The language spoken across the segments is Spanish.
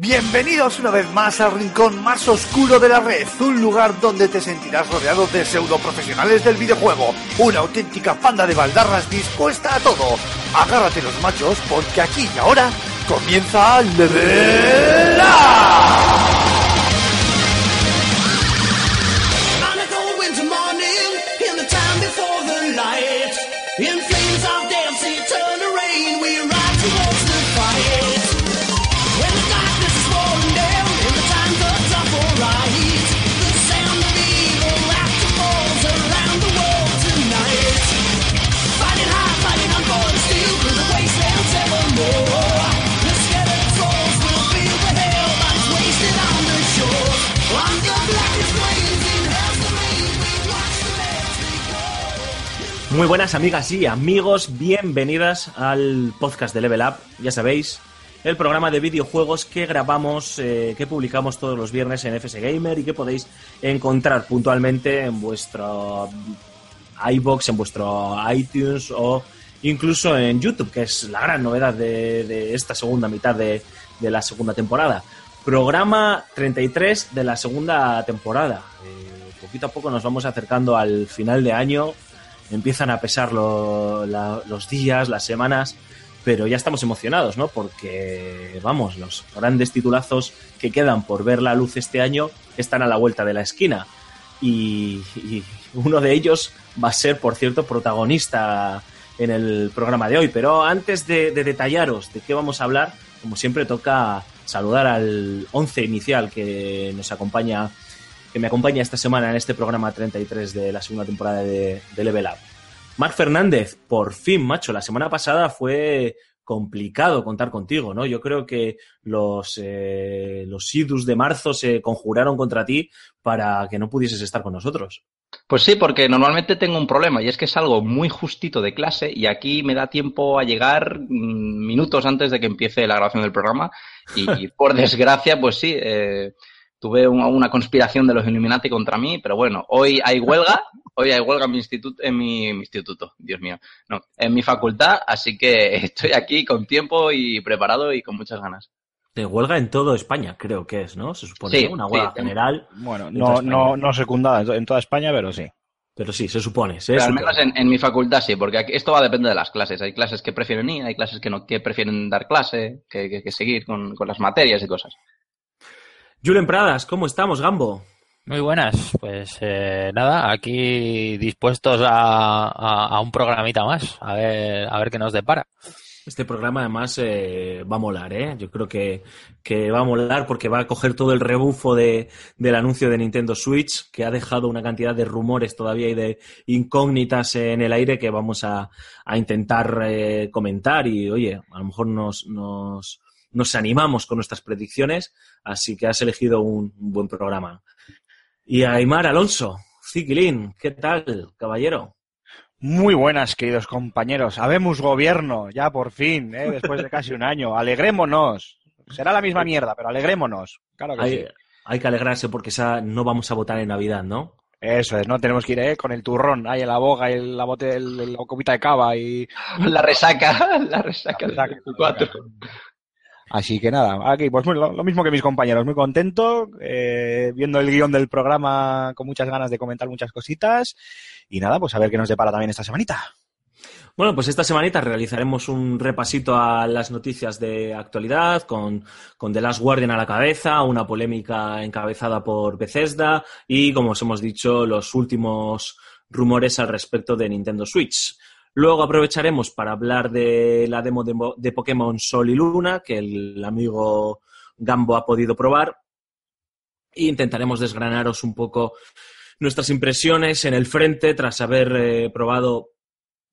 Bienvenidos una vez más al rincón más oscuro de la red, un lugar donde te sentirás rodeado de pseudo profesionales del videojuego, una auténtica panda de baldarras dispuesta a todo. Agárrate los machos porque aquí y ahora comienza Level Up. Muy buenas amigas y amigos, bienvenidas al podcast de Level Up, ya sabéis, el programa de videojuegos que grabamos, eh, que publicamos todos los viernes en FS Gamer y que podéis encontrar puntualmente en vuestro iBox, en vuestro iTunes o incluso en YouTube, que es la gran novedad de, esta segunda mitad de, de la segunda temporada. Programa 33 de la segunda temporada. Eh, poquito a poco nos vamos acercando al final de año, empiezan a pesar la- los días, las semanas, pero ya estamos emocionados, ¿no? Porque, vamos, los grandes titulazos que quedan por ver la luz este año están a la vuelta de la esquina. Y, uno de ellos va a ser, por cierto, protagonista en el programa de hoy. Pero antes de, de detallaros de qué vamos a hablar, como siempre toca saludar al once inicial que nos acompaña que me acompaña esta semana en este programa 33 de la segunda temporada de, Level Up. Marc Fernández, por fin, macho, la semana pasada fue complicado contar contigo, ¿no? Yo creo que los, eh, los idus de marzo se conjuraron contra ti para que no pudieses estar con nosotros. Pues sí, porque normalmente tengo un problema y es que salgo muy justito de clase y aquí me da tiempo a llegar mm, minutos antes de que empiece la grabación del programa y por desgracia, pues sí, eh, tuve una, una conspiración de los Illuminati contra mí, pero bueno, hoy hay huelga, hoy hay huelga en mi instituto, en mi, mi instituto, Dios mío, no, en mi facultad, así que estoy aquí con tiempo y preparado y con muchas ganas. De huelga en todo España, creo que es, ¿no? Se supone, Sí, ¿no? Una huelga sí. general, Bueno, En toda no, no, no secundada en to- en toda España, pero sí. pero sí, se supone. se Pero al menos en, en mi facultad sí, porque aquí, esto va a depender de las clases. Hay clases que prefieren ir, hay clases que no que prefieren dar clase, que, que- que seguir con, con las materias y cosas. Julen Pradas, ¿cómo estamos, Gambo? Muy buenas, pues eh, nada, aquí dispuestos a, a- a un programita más, a ver, a ver qué nos depara. Este programa además eh, va a molar, ¿eh? Yo creo que, que va a molar porque va a coger todo el rebufo de, del anuncio de Nintendo Switch, que ha dejado una cantidad de rumores todavía y de incógnitas en el aire que vamos a, a intentar eh, comentar y, oye, a lo mejor nos, nos, nos animamos con nuestras predicciones, así que has elegido un, buen programa. Y Aymar Alonso, Ziquilín, ¿qué tal, caballero? Muy buenas, queridos compañeros. Habemos gobierno, ya por fin, ¿eh? después de casi un año. Alegrémonos. Será la misma mierda, pero alegrémonos. Claro que Hay, sí. hay que alegrarse porque esa no vamos a votar en Navidad, ¿no? Eso es, no tenemos que ir ¿eh? con el turrón ahí en la boca y la, bote, el- la copita de cava y... La resaca, la resaca La resaca. 24. Así que nada, aquí pues lo, lo mismo que mis compañeros, muy contento, eh, viendo el guion del programa con muchas ganas de comentar muchas cositas y nada, pues a ver qué nos depara también esta semanita. Bueno, pues esta semanita realizaremos un repasito a las noticias de actualidad con, con The Last Guardian a la cabeza, una polémica encabezada por Bethesda y, como os hemos dicho, los últimos rumores al respecto de Nintendo Switch. Luego aprovecharemos para hablar de la demo de, Mo- de Pokémon Sol y Luna, que el amigo Gambo ha podido probar. E intentaremos desgranaros un poco nuestras impresiones en el frente tras haber eh, probado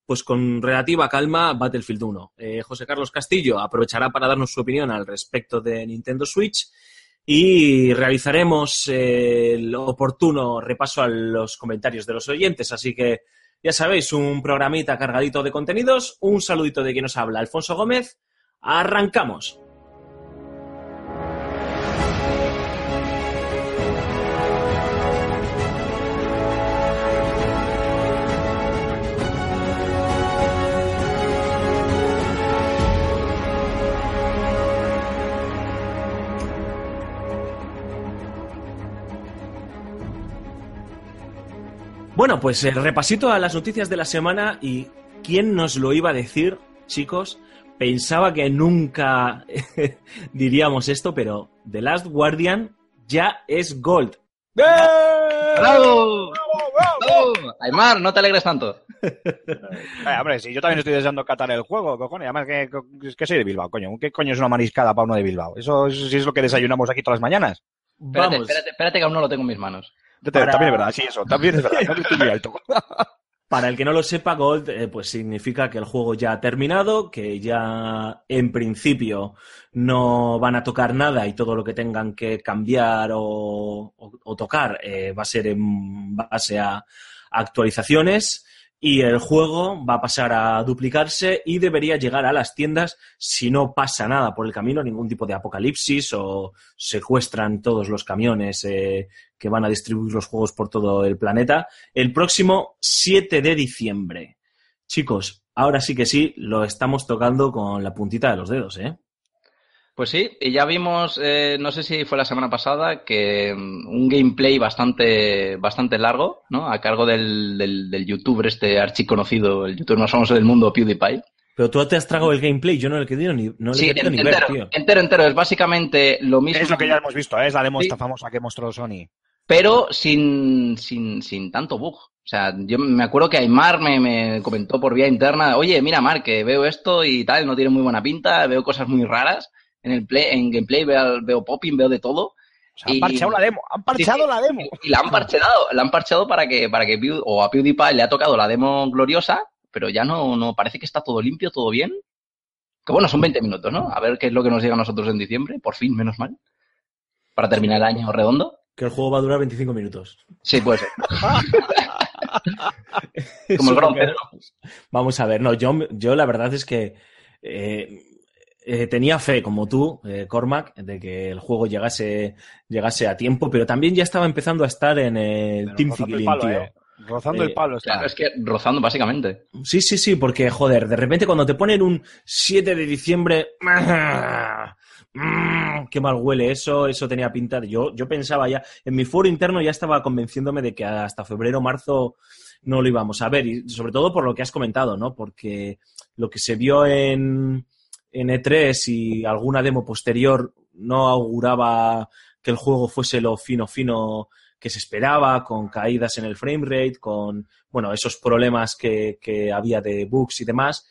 pues con relativa calma Battlefield 1. Eh, José Carlos Castillo aprovechará para darnos su opinión al respecto de Nintendo Switch y realizaremos el oportuno repaso a los comentarios de los oyentes. Así que ya sabéis, un programita cargadito de contenidos. Un saludito de quien nos habla, Alfonso Gómez. Arrancamos. Bueno, pues el repasito a las noticias de la semana y quién nos lo iba a decir, chicos. Pensaba que nunca diríamos esto, pero The Last Guardian ya es Gold. ¡Bravo! ¡Bravo! Aymar, no te alegres tanto. Eh, hombre, si yo también estoy deseando catar el juego, cojones. Además, que, soy de Bilbao, coño. ¿Qué coño es una mariscada para uno de Bilbao? Eso es, si es lo que desayunamos aquí todas las mañanas. Espérate, Vamos, espérate, espérate que aún no lo tengo en mis manos. También es verdad, sí, eso. También es verdad. Estoy muy alto. para el que no lo sepa, Gold eh, pues significa que el juego ya ha terminado, que ya en principio no van a tocar nada y todo lo que tengan que cambiar o, o- o tocar eh, va a ser en base a actualizaciones y el juego va a pasar a duplicarse y debería llegar a las tiendas si no pasa nada por el camino, ningún tipo de apocalipsis o secuestran todos los camiones eh, que van a distribuir los juegos por todo el planeta el próximo 7 de diciembre. Chicos, ahora sí que sí, lo estamos tocando con la puntita de los dedos, ¿eh? Pues sí, y ya vimos, eh, no sé si fue la semana pasada, que mm, un gameplay bastante, bastante largo, ¿no? A cargo del, del, del youtuber este archiconocido, el youtuber más famoso del mundo, PewDiePie. Pero tú te has tragado el gameplay, yo no le he querido ni, no le Sí, he querido en- ni ver, entero, tío. entero, entero. Es básicamente lo mismo. Es lo que ya hemos visto, ¿eh? es la demo Sí. esta famosa que mostró Sony. pero sin, sin, sin tanto bug. O sea, yo me acuerdo que Aymar me, me comentó por vía interna, oye, mira, Mar, que veo esto y tal, no tiene muy buena pinta, veo cosas muy raras. En el play, en gameplay veo, veo popping, veo de todo. O sea, han Y- parcheado la demo, han parcheado Sí, sí. la demo. Y la han parcheado, la han parcheado para que, para que Pew- o a PewDiePie le ha tocado la demo gloriosa, pero ya no, no parece que está todo limpio, todo bien. Que bueno, son 20 minutos, ¿no? A ver qué es lo que nos llega a nosotros en diciembre, por fin, menos mal. Para terminar el año redondo. Que el juego va a durar 25 minutos. Sí, puede ser. Como el. Vamos a ver, no, yo, yo la verdad es que eh, eh, tenía fe, como tú, eh, Cormac, de que el juego llegase, llegase a tiempo, pero también ya estaba empezando a estar en el Pero Team Figlin. ¿eh? Rozando Eh, el palo está. Claro, es que rozando básicamente. Sí, sí, sí, porque, joder, de repente cuando te ponen un 7 de diciembre, mm, qué mal huele eso, eso tenía pinta de... Yo, yo pensaba ya, en mi foro interno ya estaba convenciéndome de que hasta febrero, marzo no lo íbamos a ver, y sobre todo por lo que has comentado, ¿no? Porque lo que se vio en, en E3 y alguna demo posterior no auguraba que el juego fuese lo fino, fino que se esperaba, con caídas en el frame rate, con bueno, esos problemas que, que había de bugs y demás.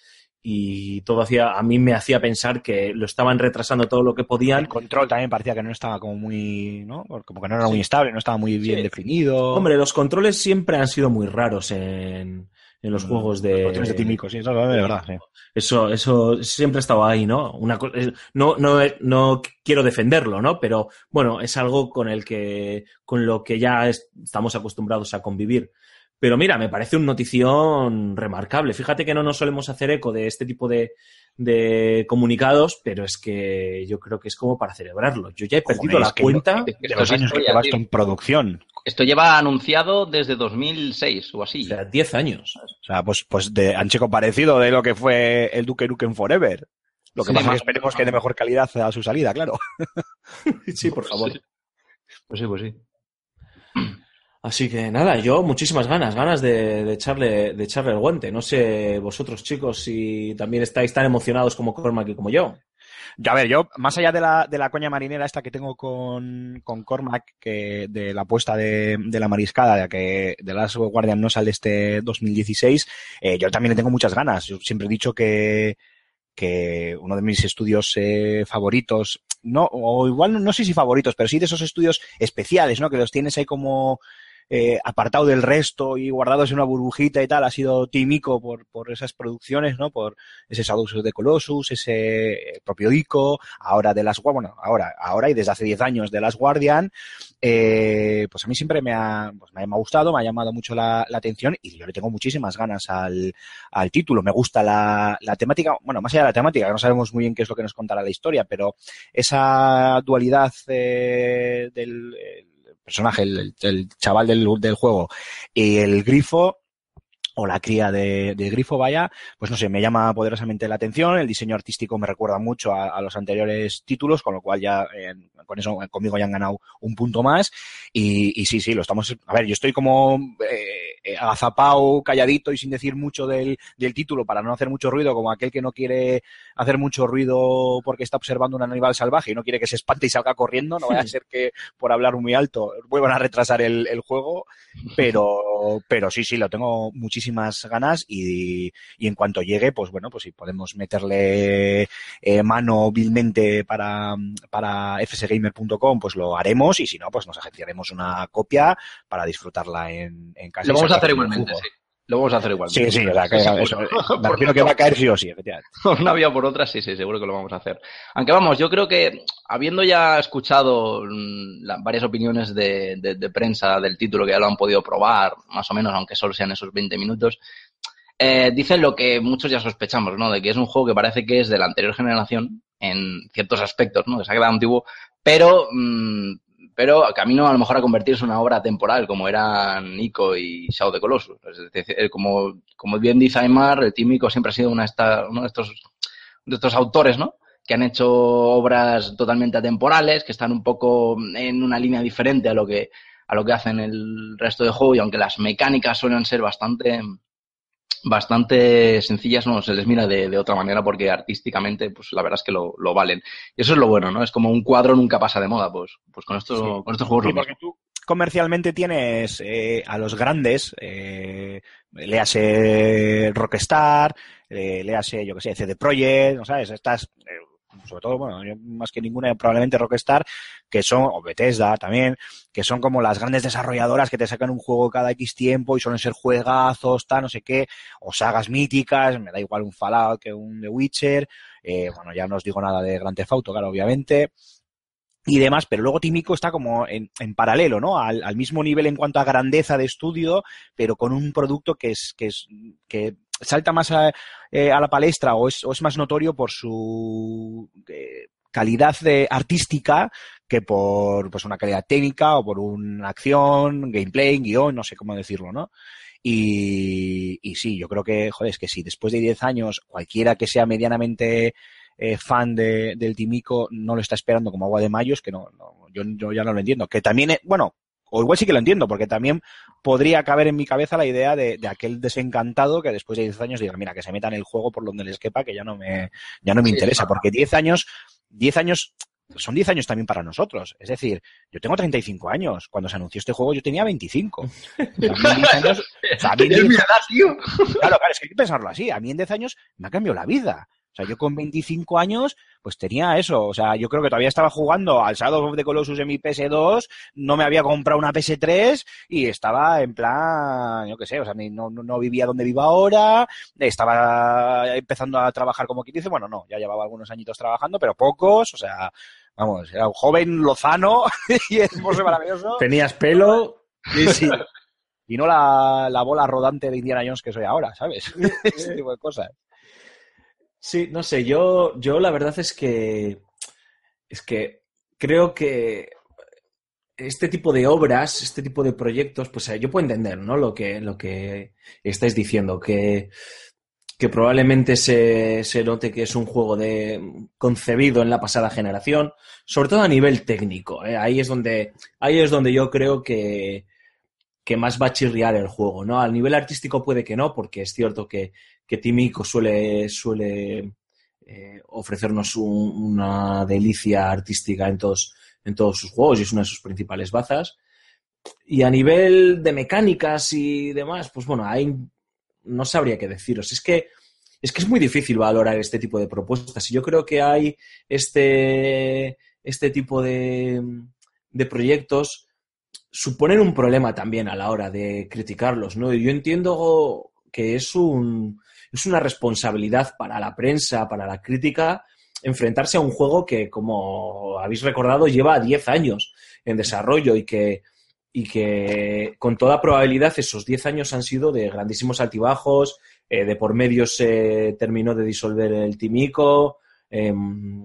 Y todo hacía, a mí me hacía pensar que lo estaban retrasando todo lo que podían. El control también parecía que no estaba como muy, ¿no? Como que no era muy estable, no estaba muy bien Sí. definido. Hombre, los controles siempre han sido muy raros en, en los Mm, juegos de. de tímico, sí, eso de verdad, sí. Eso, eso siempre ha estado ahí, ¿no? Una, eh, no, no, no quiero defenderlo, ¿no? Pero bueno, es algo con el que, con lo que ya es- estamos acostumbrados a convivir. Pero mira, me parece una notición remarcable. Fíjate que no nos solemos hacer eco de este tipo de, de comunicados, pero es que yo creo que es como para celebrarlo. Yo ya he perdido Joder, la cuenta. De los años que historia, lleva tío. esto en producción. Esto lleva anunciado desde 2006 o así. O sea, 10 años. O sea, pues, pues de ancheco parecido de lo que fue el Duke Nukem Forever. Lo que Sí, pasa es que más- esperemos que de mejor calidad a su salida, claro. Sí, por favor. Sí. Pues sí, pues sí. Así que nada, yo muchísimas ganas, ganas de, de echarle, de echarle el guante. No sé vosotros, chicos, si también estáis tan emocionados como Cormac y como yo. Ya, a ver, yo, más allá de la, de la coña marinera esta que tengo con, con Cormac, que de la apuesta de, de la mariscada, de que The Last Guardian no sale este 2016, eh, yo también le tengo muchas ganas. Yo siempre he dicho que, que uno de mis estudios eh, favoritos, no, o igual no, no sé si favoritos, pero sí de esos estudios especiales, ¿no? Que los tienes ahí como eh, apartado del resto y guardados en una burbujita y tal, ha sido Timico por, por esas producciones, ¿no? Por ese Shadows the Colossus, ese eh, propio Ico, ahora de las bueno, ahora, ahora y desde hace 10 años de las Guardian, eh, pues a mí siempre me ha, pues me ha gustado, me ha llamado mucho la, la atención y yo le tengo muchísimas ganas al, al título. Me gusta la, la temática, bueno, más allá de la temática, que no sabemos muy bien qué es lo que nos contará la historia, pero esa dualidad eh, del el personaje, el, chaval del, del juego y el grifo, o la cría de, de grifo, vaya, pues no sé, me llama poderosamente la atención. El diseño artístico me recuerda mucho a, a los anteriores títulos, con lo cual ya eh, con eso conmigo ya han ganado un punto más. Y, y sí, sí, lo estamos. A ver, yo estoy como eh, agazapao, calladito y sin decir mucho del, del título para no hacer mucho ruido, como aquel que no quiere hacer mucho ruido porque está observando un animal salvaje y no quiere que se espante y salga corriendo, no vaya a ser que por hablar muy alto vuelvan a retrasar el, el juego, pero, pero sí, sí, lo tengo muchísimas ganas y, y en cuanto llegue, pues bueno, pues si podemos meterle eh, mano vilmente para, para fsgamer.com, pues lo haremos y si no, pues nos agenciaremos una copia para disfrutarla en, en casa. Lo y vamos a hacer igualmente, sí. Lo vamos a hacer igualmente. Sí, sí, o sea, que eso, me refiero que va a caer sí o sí, efectivamente. por una vía o por otra, sí, sí, seguro que lo vamos a hacer. Aunque vamos, yo creo que habiendo ya escuchado mm, la- varias opiniones de, de- de prensa del título que ya lo han podido probar, más o menos, aunque solo sean esos 20 minutos, eh, dicen lo que muchos ya sospechamos, ¿no? De que es un juego que parece que es de la anterior generación en ciertos aspectos, ¿no? Que se ha quedado antiguo, pero, mm, pero camino a lo mejor a convertirse en una obra temporal, como eran Nico y Shadow the Colossus. Es decir, eh, como, como bien dice Aymar, el Team Ico siempre ha sido una de esta- uno de estos, de estos autores, ¿no? Que han hecho obras totalmente atemporales, que están un poco en una línea diferente a lo que, a lo que hacen el resto de juego, y aunque las mecánicas suelen ser bastante, bastante sencillas, no se les mira de, de otra manera porque artísticamente, pues la verdad es que lo, lo valen. Y eso es lo bueno, ¿no? Es como un cuadro nunca pasa de moda, pues, pues con estos, Sí. con estos juegos Sí, lo porque mismo. tú comercialmente tienes eh, a los grandes, eh, léase Rockstar, eh, léase, yo que sé, CD Projekt, ¿no sabes? Estas, eh, sobre todo, bueno, yo más que ninguna, probablemente Rockstar, que son, o Bethesda también, que son como las grandes desarrolladoras que te sacan un juego cada X tiempo y suelen ser juegazos, tal, no sé qué, o sagas míticas, me da igual un Fallout que un The Witcher, eh, bueno, ya no os digo nada de Grand Theft Auto, claro, obviamente, y demás, pero luego Timico está como en, en paralelo, ¿no? Al, al mismo nivel en cuanto a grandeza de estudio, pero con un producto que es, que es, que salta más a, eh, a la palestra o es, o es más notorio por su eh, calidad de, artística que por pues una calidad técnica o por una acción, gameplay, guion, no sé cómo decirlo, ¿no? Y, sí, yo creo que, joder, es que si después de 10 años cualquiera que sea medianamente eh, fan de, del Timico no lo está esperando como agua de mayo, es que no, no yo, yo ya no lo entiendo. Que también, bueno, o igual sí que lo entiendo, porque también podría caber en mi cabeza la idea de, de aquel desencantado que después de 10 años diga, mira, que se metan el juego por donde les quepa, que ya no me, ya no me Sí, interesa, claro. porque 10 años, 10 años, son 10 años también para nosotros. Es decir, yo tengo 35 años. Cuando se anunció este juego yo tenía 25. O sea, a mí en 10 años, o sea, a mí en Es 10 mi edad, tío. Claro, claro, es que hay que pensarlo así. A mí en 10 años me ha cambiado la vida. O sea, yo con 25 años, pues tenía eso. O sea, yo creo que todavía estaba jugando al Shadow of the Colossus en mi PS2, no me había comprado una PS3 y estaba en plan, yo qué sé, o sea, ni- no, no, vivía donde vivo ahora, estaba empezando a trabajar como quien dice, bueno, no, ya llevaba algunos añitos trabajando, pero pocos, o sea, vamos, era un joven lozano y hermoso y maravilloso. Tenías pelo. Sí, sí. Y no la, la bola rodante de Indiana Jones que soy ahora, ¿sabes? Ese tipo de cosas. Sí, no sé, yo, yo la verdad es que es que creo que este tipo de obras, este tipo de proyectos, pues eh, yo puedo entender, ¿no? Lo que, lo que estáis diciendo, que, que probablemente se, note que es un juego de, concebido en la pasada generación, sobre todo a nivel técnico. ¿eh? Ahí es donde, ahí es donde yo creo que, que más va a chirriar el juego, ¿no? Al nivel artístico puede que no, porque es cierto que, que Timico suele, suele eh, ofrecernos un- una delicia artística en todos, en todos sus juegos y es una de sus principales bazas. Y a nivel de mecánicas y demás, pues bueno, ahí no sabría qué deciros. Es que es que es muy difícil valorar este tipo de propuestas. Y yo creo que hay este, este tipo de, de proyectos suponen un problema también a la hora de criticarlos, ¿no? Yo entiendo que es un es una responsabilidad para la prensa, para la crítica, enfrentarse a un juego que, como habéis recordado, lleva 10 años en desarrollo y que, y que con toda probabilidad esos 10 años han sido de grandísimos altibajos, eh, de por medio se terminó de disolver el Timico, em,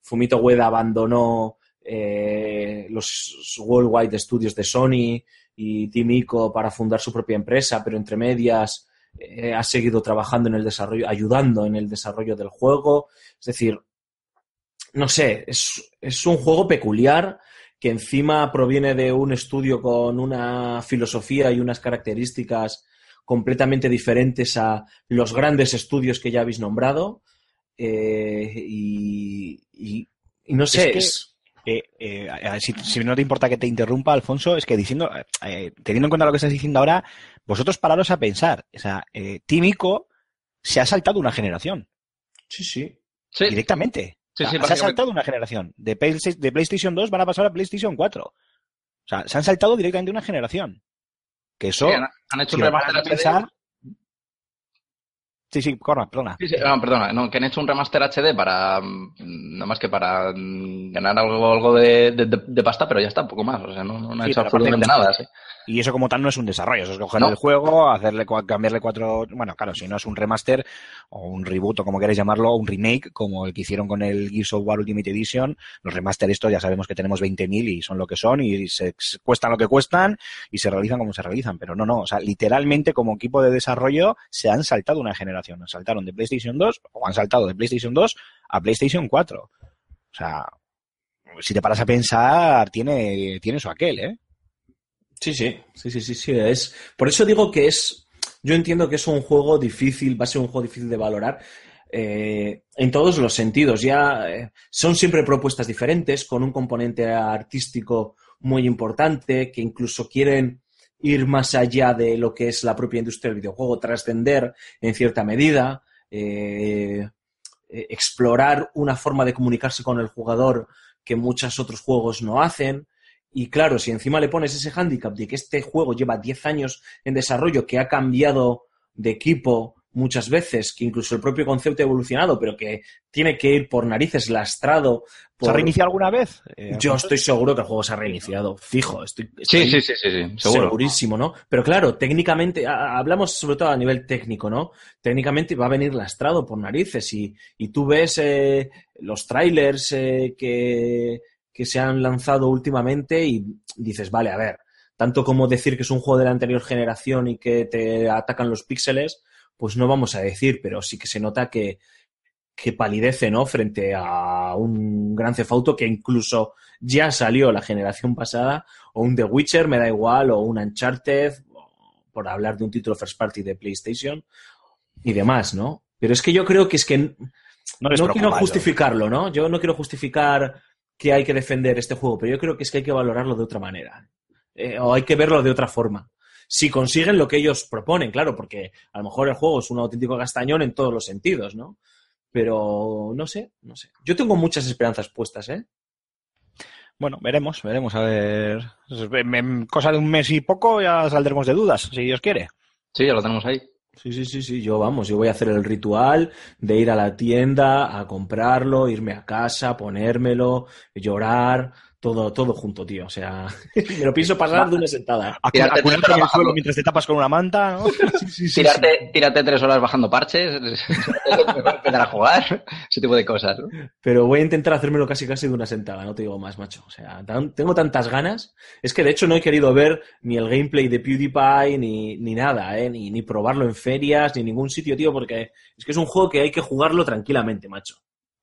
Fumito Ueda abandonó eh, los Worldwide Studios de Sony y Timico para fundar su propia empresa, pero entre medias eh, ha seguido trabajando en el desarrollo, ayudando en el desarrollo del juego. Es decir, no sé, es, es un juego peculiar que encima proviene de un estudio con una filosofía y unas características completamente diferentes a los grandes estudios que ya habéis nombrado. Eh, y, y- y no sé, que- es- Eh, si, si no te importa que te interrumpa, Alfonso, es que diciendo, eh, teniendo en cuenta lo que estás diciendo ahora, vosotros pararos a pensar. O sea, eh, Team Ico se ha saltado una generación, sí, sí. Sí, directamente. Sí, O sea, sí, se ha saltado una generación. De, Play- de PlayStation 2 van a pasar a PlayStation 4. O sea, se han saltado directamente una generación. Que eso, Sí, han, han hecho si un pensar... Sí, sí, corra, perdona. Sí, sí, no, perdona, no, que han hecho un remaster HD para, mm, nada más que para mm, ganar algo, algo de, de- pasta, pero ya está, poco más. O sea, no, no han Sí, hecho absolutamente nada. sí. Y eso como tal no es un desarrollo, eso es coger No. el juego, hacerle cambiarle cuatro, bueno, claro, si no es un remaster o un reboot o como queréis llamarlo, o un remake, como el que hicieron con el Gears of War Ultimate Edition, los remaster estos ya sabemos que tenemos 20.000 y son lo que son y se, cuestan lo que cuestan y se realizan como se realizan, pero no, no, o sea, literalmente como equipo de desarrollo se han saltado una generación, saltaron de PlayStation 2 o han saltado de PlayStation 2 a PlayStation 4. O sea, si te paras a pensar, tiene, tiene su aquel, ¿eh? Sí, sí, sí, sí, sí, sí, es. Por eso digo que es. Yo entiendo que es un juego difícil, va a ser un juego difícil de valorar eh, en todos los sentidos. Ya eh, son siempre propuestas diferentes, con un componente artístico muy importante, que incluso quieren ir más allá de lo que es la propia industria del videojuego, trascender en cierta medida, eh, explorar una forma de comunicarse con el jugador que muchos otros juegos no hacen. Y claro, si encima le pones ese hándicap de que este juego lleva 10 años en desarrollo, que ha cambiado de equipo muchas veces, que incluso el propio concepto ha evolucionado, pero que tiene que ir por narices lastrado. ¿Se ha por- reiniciado alguna vez? Eh, Yo estoy seguro que el juego se ha reiniciado, fijo, estoy, Sí, estoy sí, sí, sí, sí, seguro. segurísimo, ¿no? Pero claro, técnicamente, a- hablamos sobre todo a nivel técnico, ¿no? Técnicamente va a venir lastrado por narices y, y tú ves eh, los trailers eh, que, que se han lanzado últimamente y dices, vale, a ver, tanto como decir que es un juego de la anterior generación y que te atacan los píxeles, pues no vamos a decir, pero sí que se nota que, que palidece, ¿no? Frente a un Gran Cefauto que incluso ya salió la generación pasada, o un The Witcher, me da igual, o un Uncharted, por hablar de un título first party de PlayStation y demás, ¿no? Pero es que yo creo que es que No no, quiero justificarlo, ¿no? Yo no quiero justificar que hay que defender este juego, pero yo creo que es que hay que valorarlo de otra manera. Eh, o hay que verlo de otra forma. Si consiguen lo que ellos proponen, claro, porque a lo mejor el juego es un auténtico castañón en todos los sentidos, ¿no? Pero no sé, no sé. Yo tengo muchas esperanzas puestas, ¿eh? Bueno, veremos, veremos, a ver. En- en cosa de un mes y poco ya saldremos de dudas, si Dios quiere. Sí, ya lo tenemos ahí. Sí, sí, sí, sí, yo vamos, yo voy a hacer el ritual de ir a la tienda a comprarlo, irme a casa, ponérmelo, llorar, todo, todo junto, tío. O sea, me lo pienso pasar de una sentada. Tirarte Acurarte en el suelo mientras te tapas con una manta, ¿no? Tírate, tírate tres horas bajando parches, empezar a jugar, ese tipo de cosas. ¿no? Pero voy a intentar hacérmelo casi casi de una sentada, no te digo más, macho. O sea, tan- tengo tantas ganas. Es que de hecho no he querido ver ni el gameplay de PewDiePie ni, ni nada, ¿eh? Ni, ni probarlo en ferias, ni en ningún sitio, tío, porque es que es un juego que hay que jugarlo tranquilamente, macho.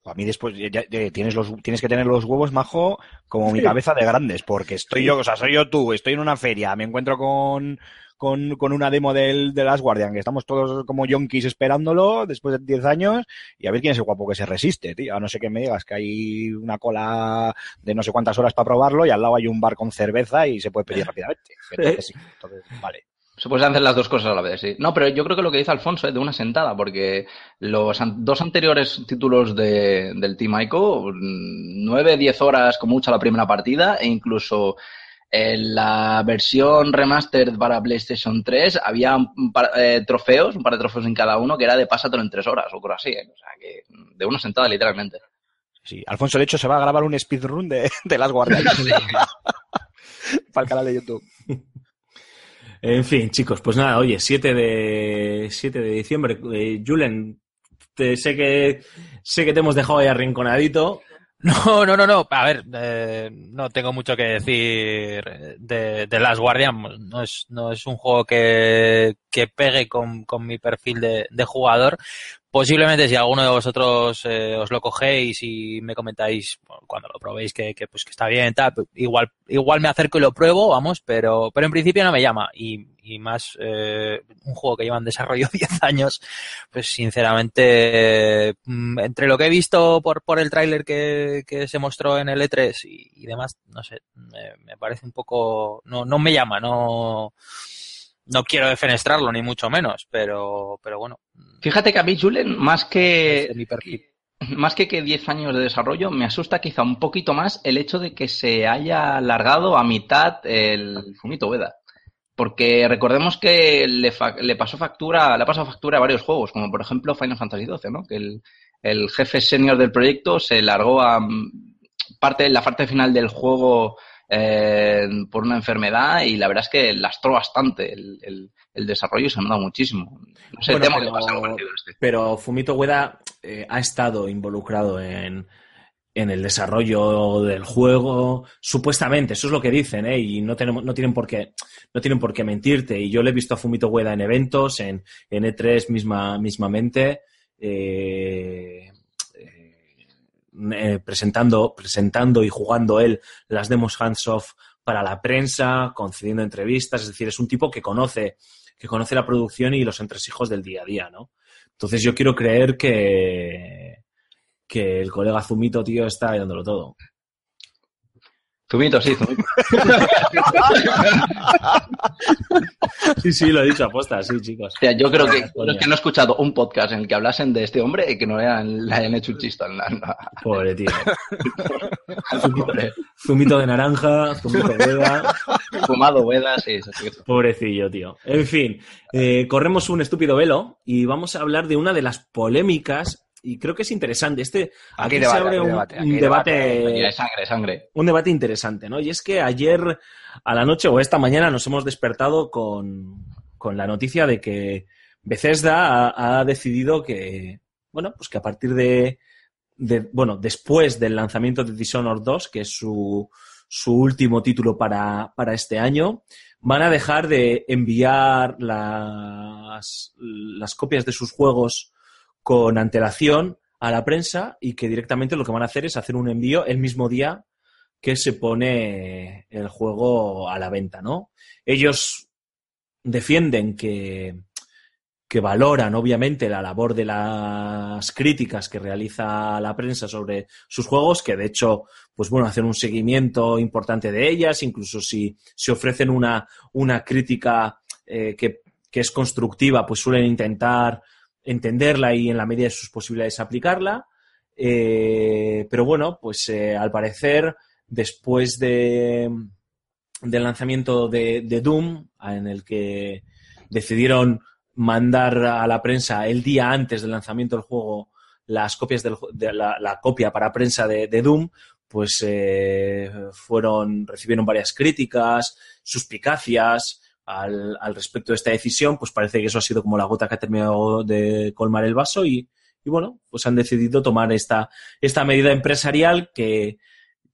A mí después ya- ya tienes, los, tienes que tener los huevos, majo, como mi cabeza de grandes, porque estoy yo, o sea, soy yo tú, estoy en una feria, me encuentro con, con, con una demo del, de Last Guardian, que estamos todos como yonkis esperándolo después de 10 años, y a ver quién es el guapo que se resiste, tío. A no sé que me digas que hay una cola de no sé cuántas horas para probarlo y al lado hay un bar con cerveza y se puede pedir rápidamente. Entonces, sí, entonces, vale. Se pueden hacer las dos cosas a la vez, sí. No, pero yo creo que lo que dice Alfonso es de una sentada, porque los an- dos anteriores títulos de, del Team Ico, nueve, diez horas como mucho la primera partida, e incluso en la versión remastered para PlayStation 3 había un par, eh, trofeos, un par de trofeos en cada uno, que era de pásatelo en tres horas o algo así. ¿eh? O sea, que de una sentada, literalmente. Sí, Alfonso, de hecho, se va a grabar un speedrun de, de Last Guardian. para el canal de YouTube. En fin, chicos, pues nada, oye, 7 de 7 de diciembre. Eh, Julen, te, sé que sé que te hemos dejado ahí arrinconadito. No, no, no, no. A ver, eh, no tengo mucho que decir de, de Last Guardian. No es, no es un juego que, que pegue con, con mi perfil de, de jugador, posiblemente si alguno de vosotros eh, os lo cogéis y me comentáis cuando lo probéis que, que, pues que está bien tal, pues igual igual me acerco y lo pruebo vamos pero pero en principio no me llama. Y, y más eh, un juego que lleva en desarrollo 10 años pues sinceramente mm, entre lo que he visto por por el tráiler que, que se mostró en el E3 y, y demás no sé me, me parece un poco no no me llama no no quiero defenestrarlo ni mucho menos, pero, pero bueno. Fíjate que a mí, Julen, más que, es mi perfil. más que que 10 años de desarrollo, me asusta quizá un poquito más el hecho de que se haya alargado a mitad el Fumito Ueda. Porque recordemos que le, fa- le pasó factura, le ha pasado factura a varios juegos, como por ejemplo Final Fantasy XII, ¿no? Que el, el jefe senior del proyecto se largó a mm, parte, la parte final del juego eh, por una enfermedad y la verdad es que lastró bastante el, el, el desarrollo y se ha notado muchísimo. No sé, Bueno, temo pero- que pase algo parecido a este. Pero Fumito Ueda eh, ha estado involucrado en, en el desarrollo del juego, supuestamente, eso es lo que dicen, ¿eh? Y no, tenemos, no, tienen por qué, no tienen por qué mentirte. Y yo le he visto a Fumito Ueda en eventos, en, en E3 misma, mismamente, eh, eh, presentando, presentando y jugando él las demos hands-off para la prensa, concediendo entrevistas, es decir, es un tipo que conoce, que conoce la producción y los entresijos del día a día, ¿no? Entonces yo quiero creer que, que el colega Zumito, tío, está dándolo todo. Zumito, sí, Zumito. Sí, sí, lo he dicho aposta, sí, chicos. O sea, yo creo que, Ah, creo que no he escuchado un podcast en el que hablasen de este hombre y que no le hayan, hecho un chiste al- Pobre tío. Zumito de naranja, zumito de Ueda. Fumado, Ueda, sí, sí, sí. Pobrecillo, tío. En fin, eh, corremos un estúpido velo y vamos a hablar de una de las polémicas y creo que es interesante. Este Aquí se debate, abre aquí un, debate, un debate, debate. Y hay sangre, sangre. un debate interesante, ¿no? Y es que ayer a la noche o esta mañana nos hemos despertado con, con la noticia de que Bethesda ha, ha decidido que, bueno, pues que a partir de, de- bueno, después del lanzamiento de Dishonored 2, que es su, su último título para, para este año, van a dejar de enviar las, las copias de sus juegos con antelación a la prensa y que directamente lo que van a hacer es hacer un envío el mismo día que se pone el juego a la venta, ¿no? Ellos defienden que, que valoran, obviamente, la labor de las críticas que realiza la prensa sobre sus juegos, que de hecho, pues bueno, hacen un seguimiento importante de ellas, incluso si, si ofrecen una, una crítica eh, que, que es constructiva, pues suelen intentar entenderla y en la medida de sus posibilidades aplicarla. Eh, pero bueno, pues eh, al parecer, después de, del lanzamiento de, de Doom, en el que decidieron mandar a la prensa el día antes del lanzamiento del juego las copias del, de la, copia para prensa de, de Doom, pues eh, fueron recibieron varias críticas, suspicacias al, al respecto de esta decisión, pues parece que eso ha sido como la gota que ha terminado de colmar el vaso y, y bueno, pues han decidido tomar esta, esta medida empresarial que,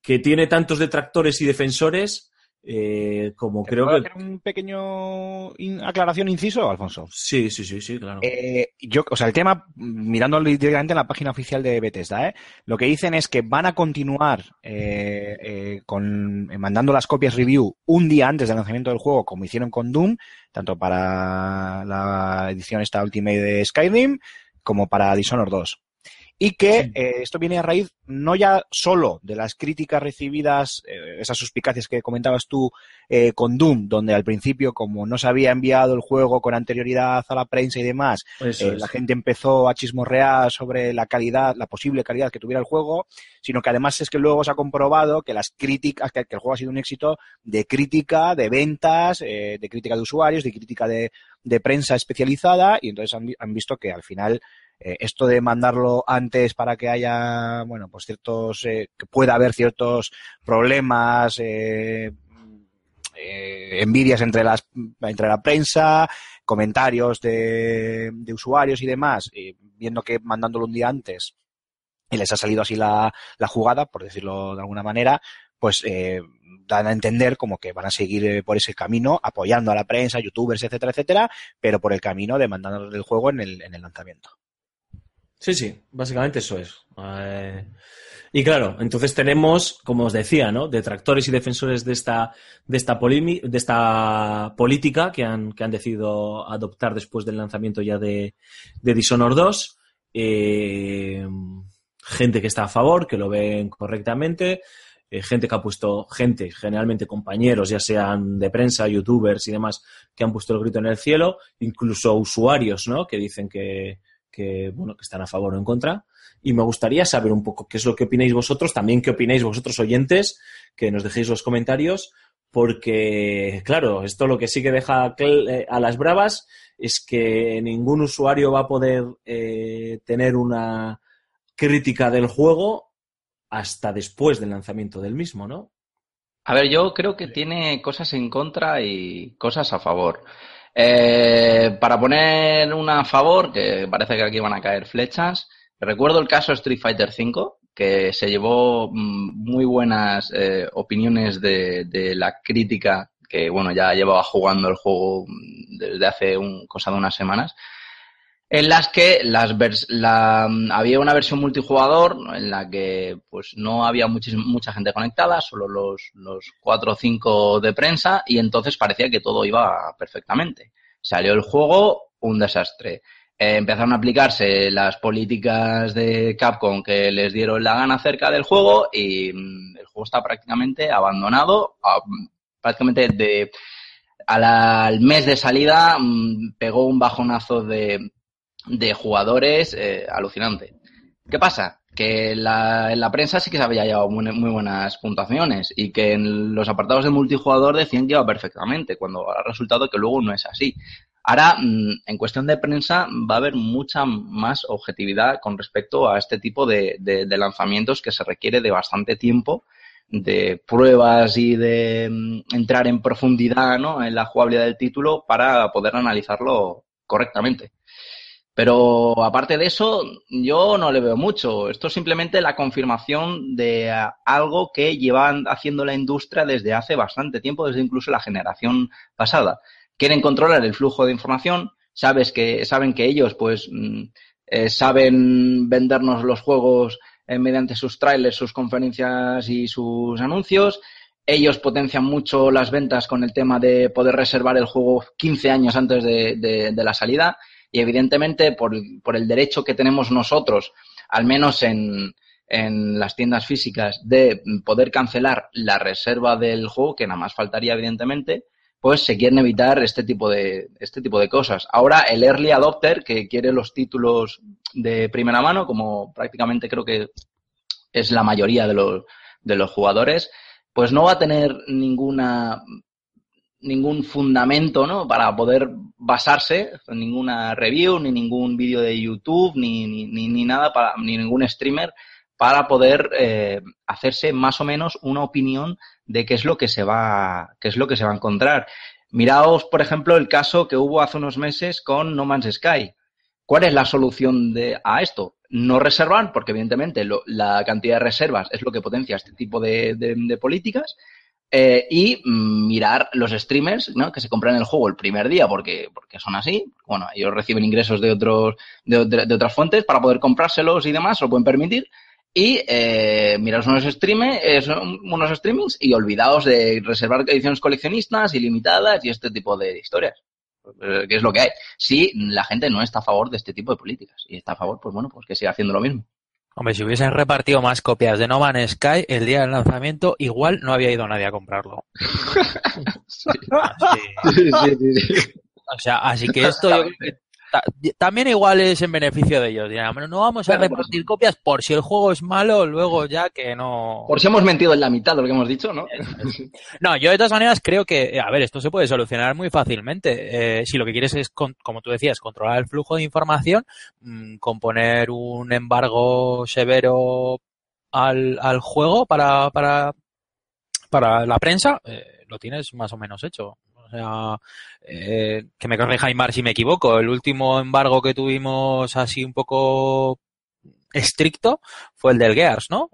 que tiene tantos detractores y defensores eh, como creo ¿Puedo que... hacer un pequeño in- aclaración inciso, Alfonso? Sí, sí, sí, sí, claro. Eh, yo, o sea, el tema, mirando directamente en la página oficial de Bethesda, ¿eh? lo que dicen es que van a continuar con, mandando las copias review un día antes del lanzamiento del juego, como hicieron con Doom, tanto para la edición esta Ultimate de Skyrim como para Dishonored 2. Y que eh, esto viene a raíz no ya solo de las críticas recibidas, eh, esas suspicacias que comentabas tú eh, con Doom, donde al principio, como no se había enviado el juego con anterioridad a la prensa y demás, Eso eh, la gente empezó a chismorrear sobre la calidad, la posible calidad que tuviera el juego, sino que además es que luego se ha comprobado que las críticas, que, que el juego ha sido un éxito de crítica, de ventas, eh, de crítica de usuarios, de crítica de, de prensa especializada, y entonces han visto que al final eh, esto de mandarlo antes para que haya, bueno, pues ciertos, eh, que pueda haber ciertos problemas, eh, envidias entre las entre la prensa, comentarios de, usuarios y demás, viendo que mandándolo un día antes y les ha salido así la, jugada, por decirlo de alguna manera, pues dan a entender como que van a seguir por ese camino, apoyando a la prensa, youtubers, etcétera, etcétera, pero por el camino de mandar el juego en el, en el lanzamiento. Sí, sí, básicamente eso es. Eh, y claro, entonces tenemos, como os decía, ¿no? Detractores y defensores de esta, de esta, de esta política que han, que han decidido adoptar después del lanzamiento ya de, de Dishonored 2. Eh, gente que está a favor, que lo ven correctamente. eh, gente que ha puesto, gente, generalmente compañeros, ya sean de prensa, youtubers y demás, que han puesto el grito en el cielo, incluso usuarios, ¿no? Que dicen que, que, bueno, que están a favor o en contra. Y me gustaría saber un poco qué es lo que opináis vosotros, también qué opináis vosotros oyentes, que nos dejéis los comentarios, porque, claro, esto lo que sí que deja eh, a las bravas es que ningún usuario va a poder eh, tener una crítica del juego hasta después del lanzamiento del mismo, ¿no? A ver, yo creo que tiene cosas en contra y cosas a favor. Eh, para poner una a favor, que parece que aquí van a caer flechas, recuerdo el caso Street Fighter V, que se llevó mm, muy buenas eh, opiniones de, de la crítica, que bueno, ya llevaba jugando el juego mm, desde hace un, cosa de unas semanas, en las que las la, había una versión multijugador en la que pues no había mucha gente conectada, solo los, los cuatro o cinco de prensa y entonces parecía que todo iba perfectamente. Salió el juego, un desastre. Eh, empezaron a aplicarse las políticas de Capcom que les dieron la gana acerca del juego y mm, el juego está prácticamente abandonado, prácticamente de, al mes de salida mm, pegó un bajonazo de, de jugadores eh, alucinante. ¿Qué pasa? Que la, en la prensa sí que se había llevado muy, buenas puntuaciones y que en los apartados de multijugador decían que iba perfectamente, cuando ha resultado que luego no es así. Ahora, mm, en cuestión de prensa, va a haber mucha más objetividad con respecto a este tipo de, de- de lanzamientos que se requiere de bastante tiempo, de pruebas y de mm, entrar en profundidad ¿no? en la jugabilidad del título para poder analizarlo correctamente. Pero aparte de eso, yo no le veo mucho. Esto es simplemente la confirmación de ah, algo que llevan haciendo la industria desde hace bastante tiempo, desde incluso la generación pasada. Quieren controlar el flujo de información, sabes que, saben que ellos, pues, mm, eh, saben vendernos los juegos eh, mediante sus trailers, sus conferencias y sus anuncios. Ellos potencian mucho las ventas con el tema de poder reservar el juego 15 años antes de la salida. Y evidentemente, por, por el derecho que tenemos nosotros, al menos en, en las tiendas físicas, de poder cancelar la reserva del juego, que nada más faltaría, evidentemente, pues se quieren evitar este tipo de, este tipo de cosas. Ahora, el early adopter, que quiere los títulos de primera mano, como prácticamente creo que es la mayoría de los, de los jugadores, pues no va a tener ninguna ningún fundamento ¿no? para poder basarse en ninguna review, ni ningún vídeo de YouTube, ni, ni, ni, nada, para, ni ningún streamer para poder eh, hacerse más o menos una opinión de qué es lo que se va, qué es lo que se va a encontrar. Miraos, por ejemplo, el caso que hubo hace unos meses con No Man's Sky. ¿Cuál es la solución de, a esto? No reservar, porque evidentemente lo, la cantidad de reservas es lo que potencia este tipo de políticas. Eh, y mirar los streamers ¿no? que se compran el juego el primer día porque, porque son así. Bueno, ellos reciben ingresos de, otros, de, de, de otras fuentes para poder comprárselos y demás, se lo pueden permitir. Y eh, miraros unos, streame, eh, unos streamings y olvidaos de reservar ediciones coleccionistas ilimitadas y este tipo de historias. Eh, que es lo que hay. Si la gente no está a favor de este tipo de políticas y está a favor, pues bueno, pues que siga haciendo lo mismo. Hombre, si hubiesen repartido más copias de No Man's Sky el día del lanzamiento, igual no había ido nadie a comprarlo. sí. Sí, sí, o sea, así que esto yo creo que ta también igual es en beneficio de ellos. Dirán, bueno, no vamos a Bueno, repartir copias por si el juego es malo, luego ya que no. Por si hemos mentido en la mitad de lo que hemos dicho, ¿no? No, yo de todas maneras creo que, a ver, esto se puede solucionar muy fácilmente. Eh, si lo que quieres es, con, como tú decías, controlar el flujo de información, mmm, componer un embargo severo al, al juego para, para, para la prensa, eh, lo tienes más o menos hecho. Sea, eh, que me corrija Aymar si me equivoco. El último embargo que tuvimos así un poco estricto fue el del Gears, ¿no?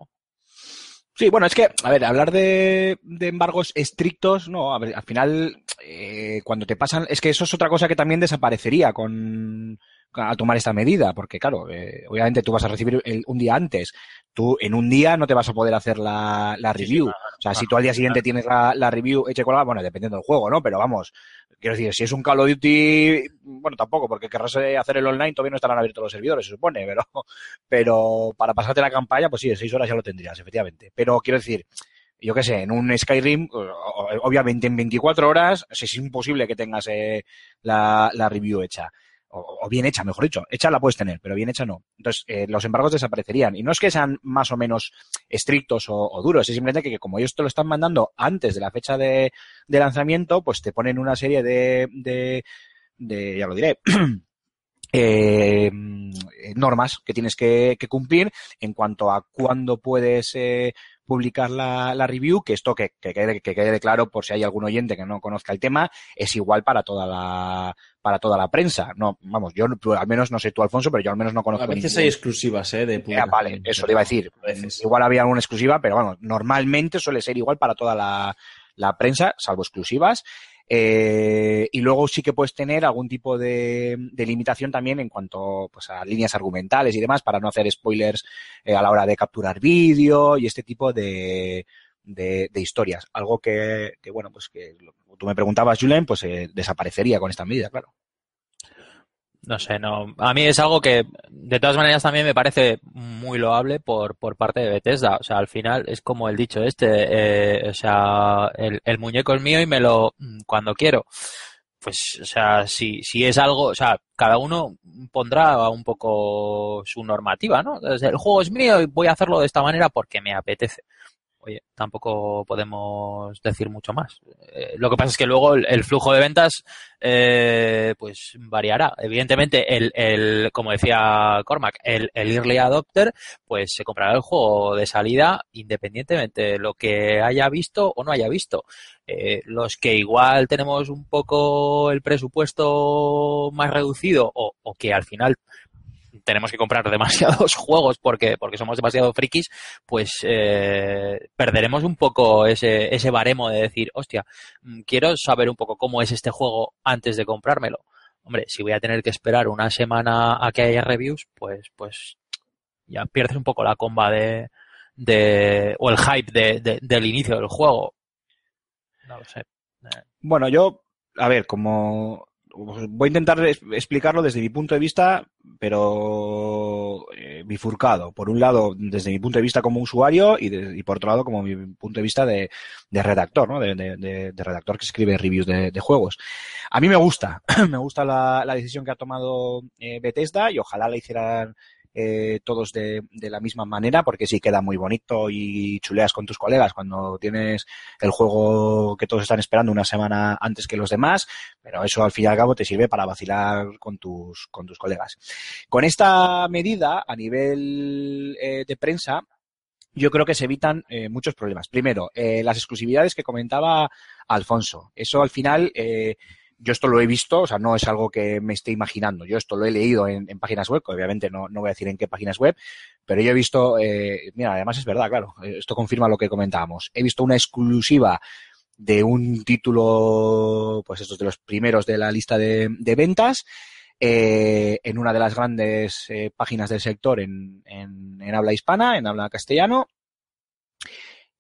Sí, bueno, es que, a ver, hablar de, de embargos estrictos, no, a ver, al final, eh, cuando te pasan, es que eso es otra cosa que también desaparecería con, a tomar esta medida, porque claro, eh, obviamente tú vas a recibir el- un día antes, tú en un día no te vas a poder hacer la, la Sí, sí, review. claro, o sea, si tú al día siguiente tienes la, la review hecha y colgada, bueno, dependiendo del juego, ¿no? Pero vamos, quiero decir, si es un Call of Duty, bueno, tampoco, porque querrás eh, hacer el online, todavía no estarán abiertos los servidores, se supone, pero, pero para pasarte la campaña, pues sí, en seis horas ya lo tendrías, efectivamente. Pero quiero decir, yo qué sé, en un Skyrim, obviamente en 24 horas es imposible que tengas eh, la, la review hecha. O, bien hecha, mejor dicho. Hecha la puedes tener, pero bien hecha no. Entonces, eh, los embargos desaparecerían. Y no es que sean más o menos estrictos o, duros, es simplemente que, que como ellos te lo están mandando antes de la fecha de, de lanzamiento, pues te ponen una serie de, de, de ya lo diré, eh, normas que tienes que, cumplir en cuanto a cuándo puedes eh, publicar la, la review, que esto que, que, quede, que quede claro por si hay algún oyente que no conozca el tema, es igual para toda la para toda la prensa. No, vamos, yo al menos no sé tú, Alfonso, pero yo al menos no conozco A veces ningún- hay exclusivas, ¿eh? De ya, publicación. vale, eso le iba a decir. Igual había alguna exclusiva, pero bueno, normalmente suele ser igual para toda la, la prensa, salvo exclusivas. Eh, y luego sí que puedes tener algún tipo de, de limitación también en cuanto pues, a líneas argumentales y demás, para no hacer spoilers eh, a la hora de capturar vídeo y este tipo de, de, historias. Algo que, bueno, pues que lo- tú me preguntabas, Julen, pues eh, desaparecería con esta medida, claro. No sé, no. A mí es algo que, de todas maneras, también me parece muy loable por, por parte de Bethesda. O sea, al final es como el dicho este, eh, o sea, el, el muñeco es mío y me lo mm, cuando quiero. Pues, o sea, si, si es algo, o sea, cada uno pondrá un poco su normativa, ¿no? El juego es mío y voy a hacerlo de esta manera porque me apetece. Oye, tampoco podemos decir mucho más. Eh, lo que pasa es que luego el, flujo de ventas eh, pues variará. Evidentemente, el, el, como decía Cormac, el, el early adopter, pues se comprará el juego de salida independientemente de lo que haya visto o no haya visto. Eh, los que igual tenemos un poco el presupuesto más reducido o, o que al final tenemos que comprar demasiados juegos porque, porque somos demasiado frikis, pues eh, perderemos un poco ese, ese baremo de decir, hostia, mm, quiero saber un poco cómo es este juego antes de comprármelo. Hombre, si voy a tener que esperar una semana a que haya reviews, pues, pues ya pierdes un poco la comba de, de o el hype de, de- del inicio del juego. No lo sé. Bueno, yo, a ver, como voy a intentar explicarlo desde mi punto de vista, pero eh, bifurcado. Por un lado, desde mi punto de vista como usuario y, por otro lado, como mi punto de vista de, redactor, ¿no? De, redactor que escribe reviews de, juegos. A mí me gusta, me gusta la, la decisión que ha tomado eh, Bethesda y ojalá la hicieran eh, todos de, la misma manera, porque sí queda muy bonito y chuleas con tus colegas cuando tienes el juego que todos están esperando una semana antes que los demás, pero eso al fin y al cabo te sirve para vacilar con tus, con tus colegas. Con esta medida, a nivel eh, de prensa, yo creo que se evitan eh, muchos problemas. Primero, las exclusividades que comentaba Alfonso. Eso al final, yo esto lo he visto, o sea, no es algo que me esté imaginando. Yo esto lo he leído en, páginas web, obviamente no, no voy a decir en qué páginas web, pero yo he visto, eh, mira, además es verdad, claro, esto confirma lo que comentábamos. He visto una exclusiva de un título, pues estos de los primeros de la lista de, ventas, eh, en una de las grandes eh, páginas del sector en, en habla hispana, en habla castellano,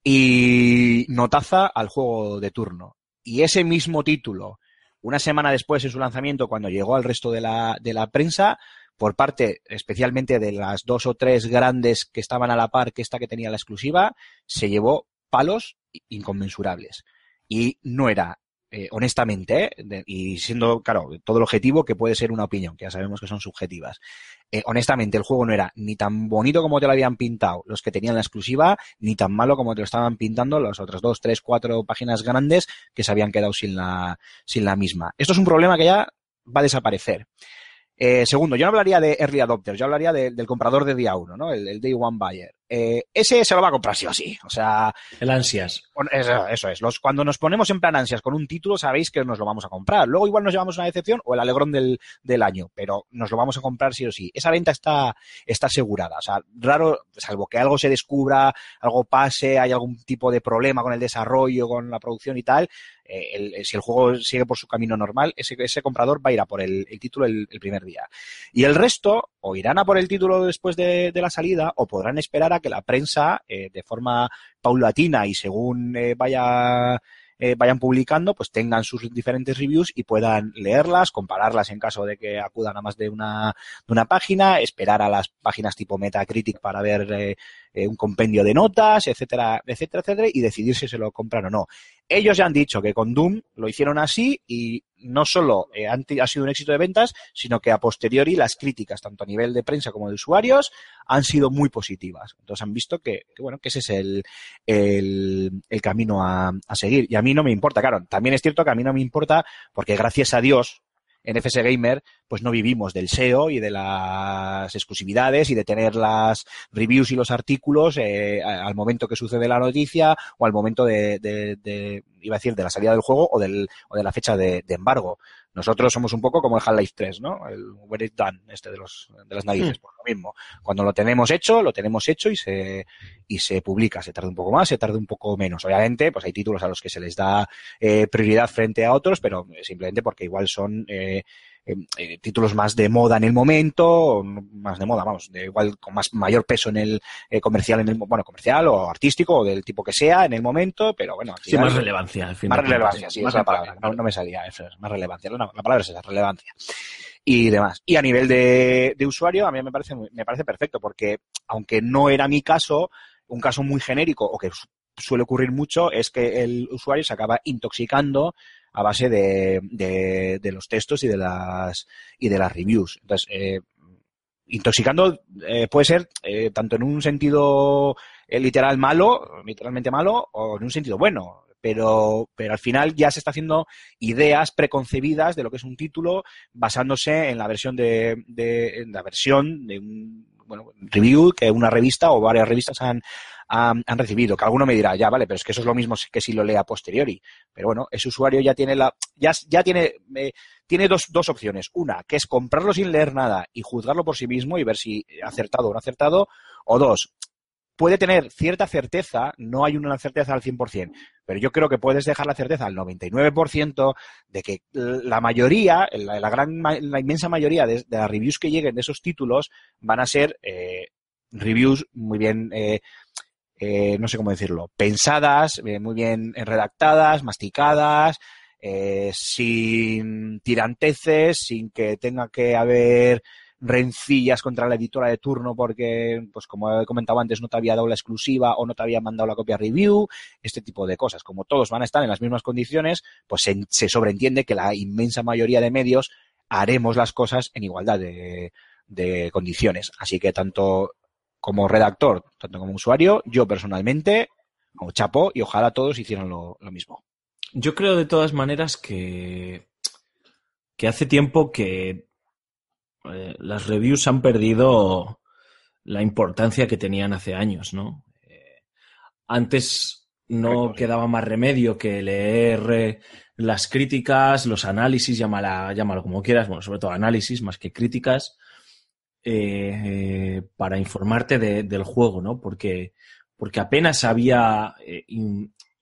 y notaza al juego de turno. Y ese mismo título, una semana después de su lanzamiento, cuando llegó al resto de la, de la prensa, por parte especialmente de las dos o tres grandes que estaban a la par que esta que tenía la exclusiva, se llevó palos inconmensurables. Y no era, eh, honestamente, y siendo, claro, todo el objetivo que puede ser una opinión, que ya sabemos que son subjetivas. Eh, honestamente, el juego no era ni tan bonito como te lo habían pintado los que tenían la exclusiva, ni tan malo como te lo estaban pintando las otras dos, tres, cuatro páginas grandes que se habían quedado sin la, sin la misma. Esto es un problema que ya va a desaparecer. Eh, segundo, yo no hablaría de early adopters, yo hablaría de- del comprador de día uno, ¿no? El, el day one buyer. Eh, ese se lo va a comprar sí o sí. O sea, El ansias. Eso, eso es. Los, cuando nos ponemos en plan ansias con un título, sabéis que nos lo vamos a comprar. Luego igual nos llevamos una decepción o el alegrón del, del año, pero nos lo vamos a comprar sí o sí. Esa venta está, está asegurada. O sea, raro, salvo que algo se descubra, algo pase, hay algún tipo de problema con el desarrollo, con la producción y tal, eh, el- si el juego sigue por su camino normal, ese, ese comprador va a ir a por el, el título el, el primer día. Y el resto, o irán a por el título después de, de la salida, o podrán esperar a que la prensa, eh, de forma paulatina y según eh, vaya eh, vayan publicando, pues tengan sus diferentes reviews y puedan leerlas, compararlas en caso de que acudan a más de una, de una página, esperar a las páginas tipo Metacritic para ver eh, un compendio de notas, etcétera, etcétera, etcétera, y decidir si se lo compran o no. Ellos ya han dicho que con Doom lo hicieron así y no solo eh, ha sido un éxito de ventas, sino que a posteriori las críticas, tanto a nivel de prensa como de usuarios, han sido muy positivas. Entonces han visto que, que, bueno, que ese es el, el, el camino a, a seguir. Y a mí no me importa, claro, también es cierto que a mí no me importa porque gracias a Dios en FS Gamer pues no vivimos del SEO y de las exclusividades y de tener las reviews y los artículos eh, al momento que sucede la noticia o al momento de, de- de- iba a decir, de la salida del juego o, del, o de la fecha de, de embargo. Nosotros somos un poco como el Half-Life 3, ¿no? El When It's Done, este de, los, de las narices, pues lo mismo. Cuando lo tenemos hecho, lo tenemos hecho y se, y se publica. Se tarda un poco más, se tarda un poco menos. Obviamente, pues hay títulos a los que se les da eh, prioridad frente a otros, pero simplemente porque igual son eh, eh, eh, títulos más de moda en el momento, más de moda, vamos, de igual con más mayor peso en el eh, comercial, en el bueno, comercial o artístico o del tipo que sea en el momento, pero bueno, al Sí, final- más relevancia. Al fin más relevancia, sí, Más es la palabra. No, no me salía, eso es, más relevancia. La, la palabra es esa, relevancia. Y demás. Y a nivel de, de usuario, a mí me parece, me parece perfecto, porque aunque no era mi caso, un caso muy genérico, o que su- suele ocurrir mucho, es que el usuario se acaba intoxicando a base de, de, los textos y de las, y de las reviews. Entonces, eh, intoxicando eh, puede ser eh, tanto en un sentido literal malo, literalmente malo, o en un sentido bueno. Pero, pero al final ya se está haciendo ideas preconcebidas de lo que es un título basándose en la versión de, de en la versión de un bueno, review que una revista o varias revistas han, han, recibido. Que alguno me dirá, ya vale, pero es que eso es lo mismo que si lo lea posteriori. Pero bueno, ese usuario ya tiene la, ya, ya tiene, tiene dos, dos opciones. Una, que es comprarlo sin leer nada y juzgarlo por sí mismo y ver si ha acertado o no acertado. O dos, puede tener cierta certeza, no hay una certeza al 100%, pero yo creo que puedes dejar la certeza al 99% de que la mayoría, la, la gran, la inmensa mayoría de, de las reviews que lleguen de esos títulos van a ser eh, reviews muy bien, eh, eh, no sé cómo decirlo, pensadas, eh, muy bien redactadas, masticadas, eh, sin tiranteces, sin que tenga que haber rencillas contra la editora de turno porque, pues como he comentado antes, no te había dado la exclusiva o no te había mandado la copia review, este tipo de cosas. Como todos van a estar en las mismas condiciones, pues se, se sobreentiende que la inmensa mayoría de medios haremos las cosas en igualdad de, de condiciones. Así que tanto como redactor, tanto como usuario, yo personalmente, como chapo, y ojalá todos hicieran lo, lo mismo. Yo creo de todas maneras que, que hace tiempo que eh, las reviews han perdido la importancia que tenían hace años, ¿no? Eh, antes no Correcto, sí. quedaba más remedio que leer eh, las críticas, los análisis, llámala, llámalo como quieras, bueno, sobre todo análisis más que críticas, eh, eh, para informarte de- del juego, ¿no? Porque, porque apenas había eh,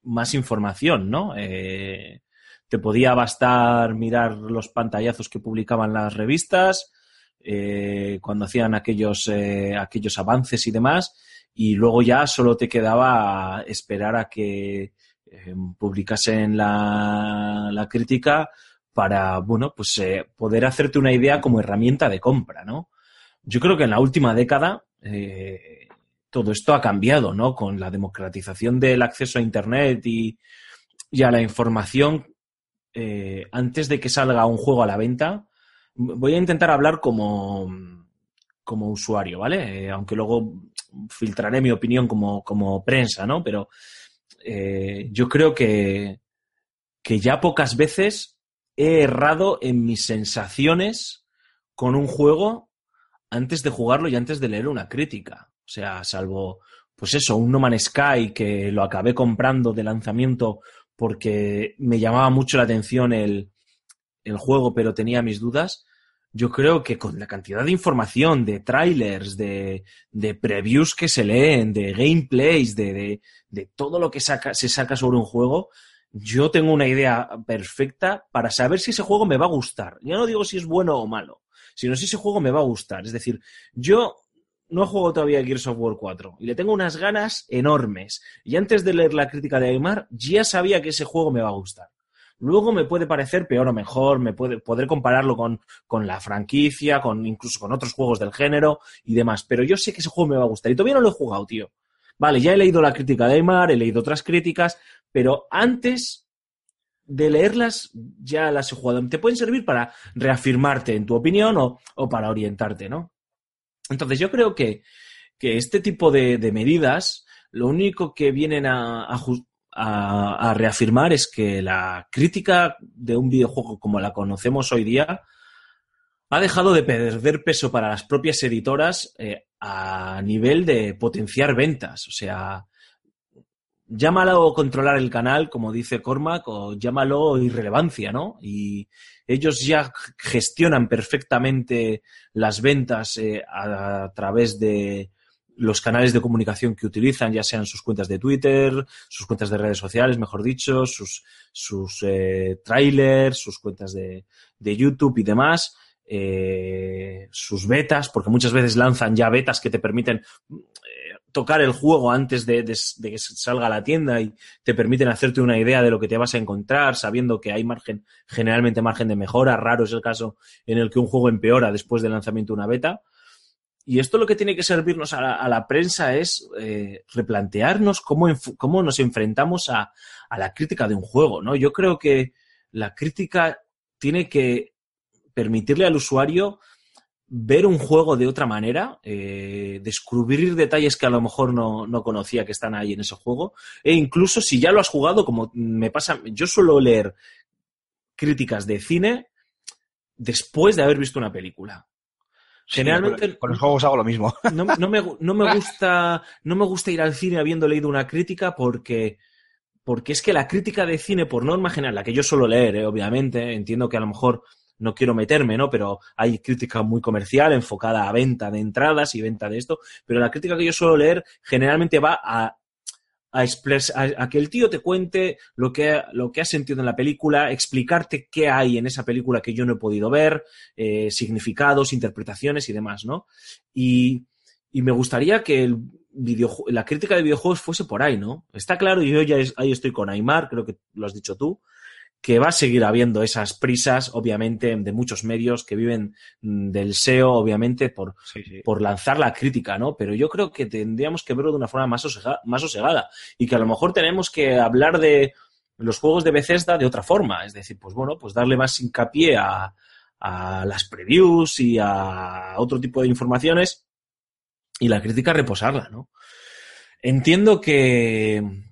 más información, ¿no? Eh, te podía bastar mirar los pantallazos que publicaban las revistas cuando hacían aquellos, eh, aquellos avances y demás, y luego ya solo te quedaba esperar a que publicasen la, la crítica para, bueno, pues poder hacerte una idea como herramienta de compra, ¿no? Yo creo que en la última década eh, todo esto ha cambiado, ¿no? Con la democratización del acceso a Internet y, y a la información, eh, antes de que salga un juego a la venta, voy a intentar hablar como, como usuario, ¿vale? Eh, aunque luego filtraré mi opinión como, como prensa, ¿no? Pero yo creo que, que ya pocas veces he errado en mis sensaciones con un juego antes de jugarlo y antes de leer una crítica. O sea, salvo pues eso, un No Man's Sky que lo acabé comprando de lanzamiento porque me llamaba mucho la atención el, el juego, pero tenía mis dudas. Yo creo que con la cantidad de información, de trailers, de, de previews que se leen, de gameplays, de, de, de todo lo que saca, se saca sobre un juego, yo tengo una idea perfecta para saber si ese juego me va a gustar. Ya no digo si es bueno o malo, sino si ese juego me va a gustar. Es decir, yo no juego todavía Gears of War 4 y le tengo unas ganas enormes. Y antes de leer la crítica de Aymar, ya sabía que ese juego me va a gustar. Luego me puede parecer peor o mejor, me puede, poder compararlo con, con la franquicia, con incluso con otros juegos del género y demás. Pero yo sé que ese juego me va a gustar y todavía no lo he jugado, tío. Vale, ya he leído la crítica de Aymar, he leído otras críticas, pero antes de leerlas ya las he jugado. Te pueden servir para reafirmarte en tu opinión o, o para orientarte, ¿no? Entonces yo creo que, que este tipo de, de, medidas lo único que vienen a, a, a, reafirmar es que la crítica de un videojuego como la conocemos hoy día ha dejado de perder peso para las propias editoras eh, a nivel de potenciar ventas. O sea, llámalo controlar el canal, como dice Cormac, o llámalo irrelevancia, ¿no? Y ellos ya gestionan perfectamente las ventas eh, a, a, través de los canales de comunicación que utilizan, ya sean sus cuentas de Twitter, sus cuentas de redes sociales, mejor dicho, sus, sus eh, trailers, sus cuentas de, de YouTube y demás. Eh, sus betas, porque muchas veces lanzan ya betas que te permiten eh, tocar el juego antes de, que salga a la tienda y te permiten hacerte una idea de lo que te vas a encontrar, sabiendo que hay margen, generalmente margen de mejora. Raro es el caso en el que un juego empeora después del lanzamiento de una beta. Y esto lo que tiene que servirnos a la, a la prensa es eh, replantearnos cómo, cómo nos enfrentamos a, a la crítica de un juego, ¿no? Yo creo que la crítica tiene que permitirle al usuario ver un juego de otra manera, eh, descubrir detalles que a lo mejor no, no, conocía que están ahí en ese juego, e incluso si ya lo has jugado, como me pasa, yo suelo leer críticas de cine después de haber visto una película. Generalmente sí, con los juegos hago lo mismo. No, no, me, no, me gusta, no me gusta ir al cine habiendo leído una crítica porque, porque es que la crítica de cine, por norma general, la que yo suelo leer, eh, obviamente, entiendo que a lo mejor no quiero meterme, ¿no? Pero hay crítica muy comercial enfocada a venta de entradas y venta de esto, pero la crítica que yo suelo leer generalmente va a a, a, que el tío te cuente lo que, lo que ha sentido en la película, explicarte qué hay en esa película que yo no he podido ver, eh, significados, interpretaciones y demás, ¿no? Y, y me gustaría que el la crítica de videojuegos fuese por ahí, ¿no? Está claro, yo ya ahí estoy con Aymar, creo que lo has dicho tú, que va a seguir habiendo esas prisas, obviamente, de muchos medios que viven mm, del SEO, obviamente, por, sí, sí. por lanzar la crítica, ¿no? Pero yo creo que tendríamos que verlo de una forma más, sosegada, más sosegada y que a lo mejor tenemos que hablar de los juegos de Bethesda de otra forma. Es decir, pues bueno, pues darle más hincapié a, a las previews y a otro tipo de informaciones y la crítica reposarla, ¿no? Entiendo que,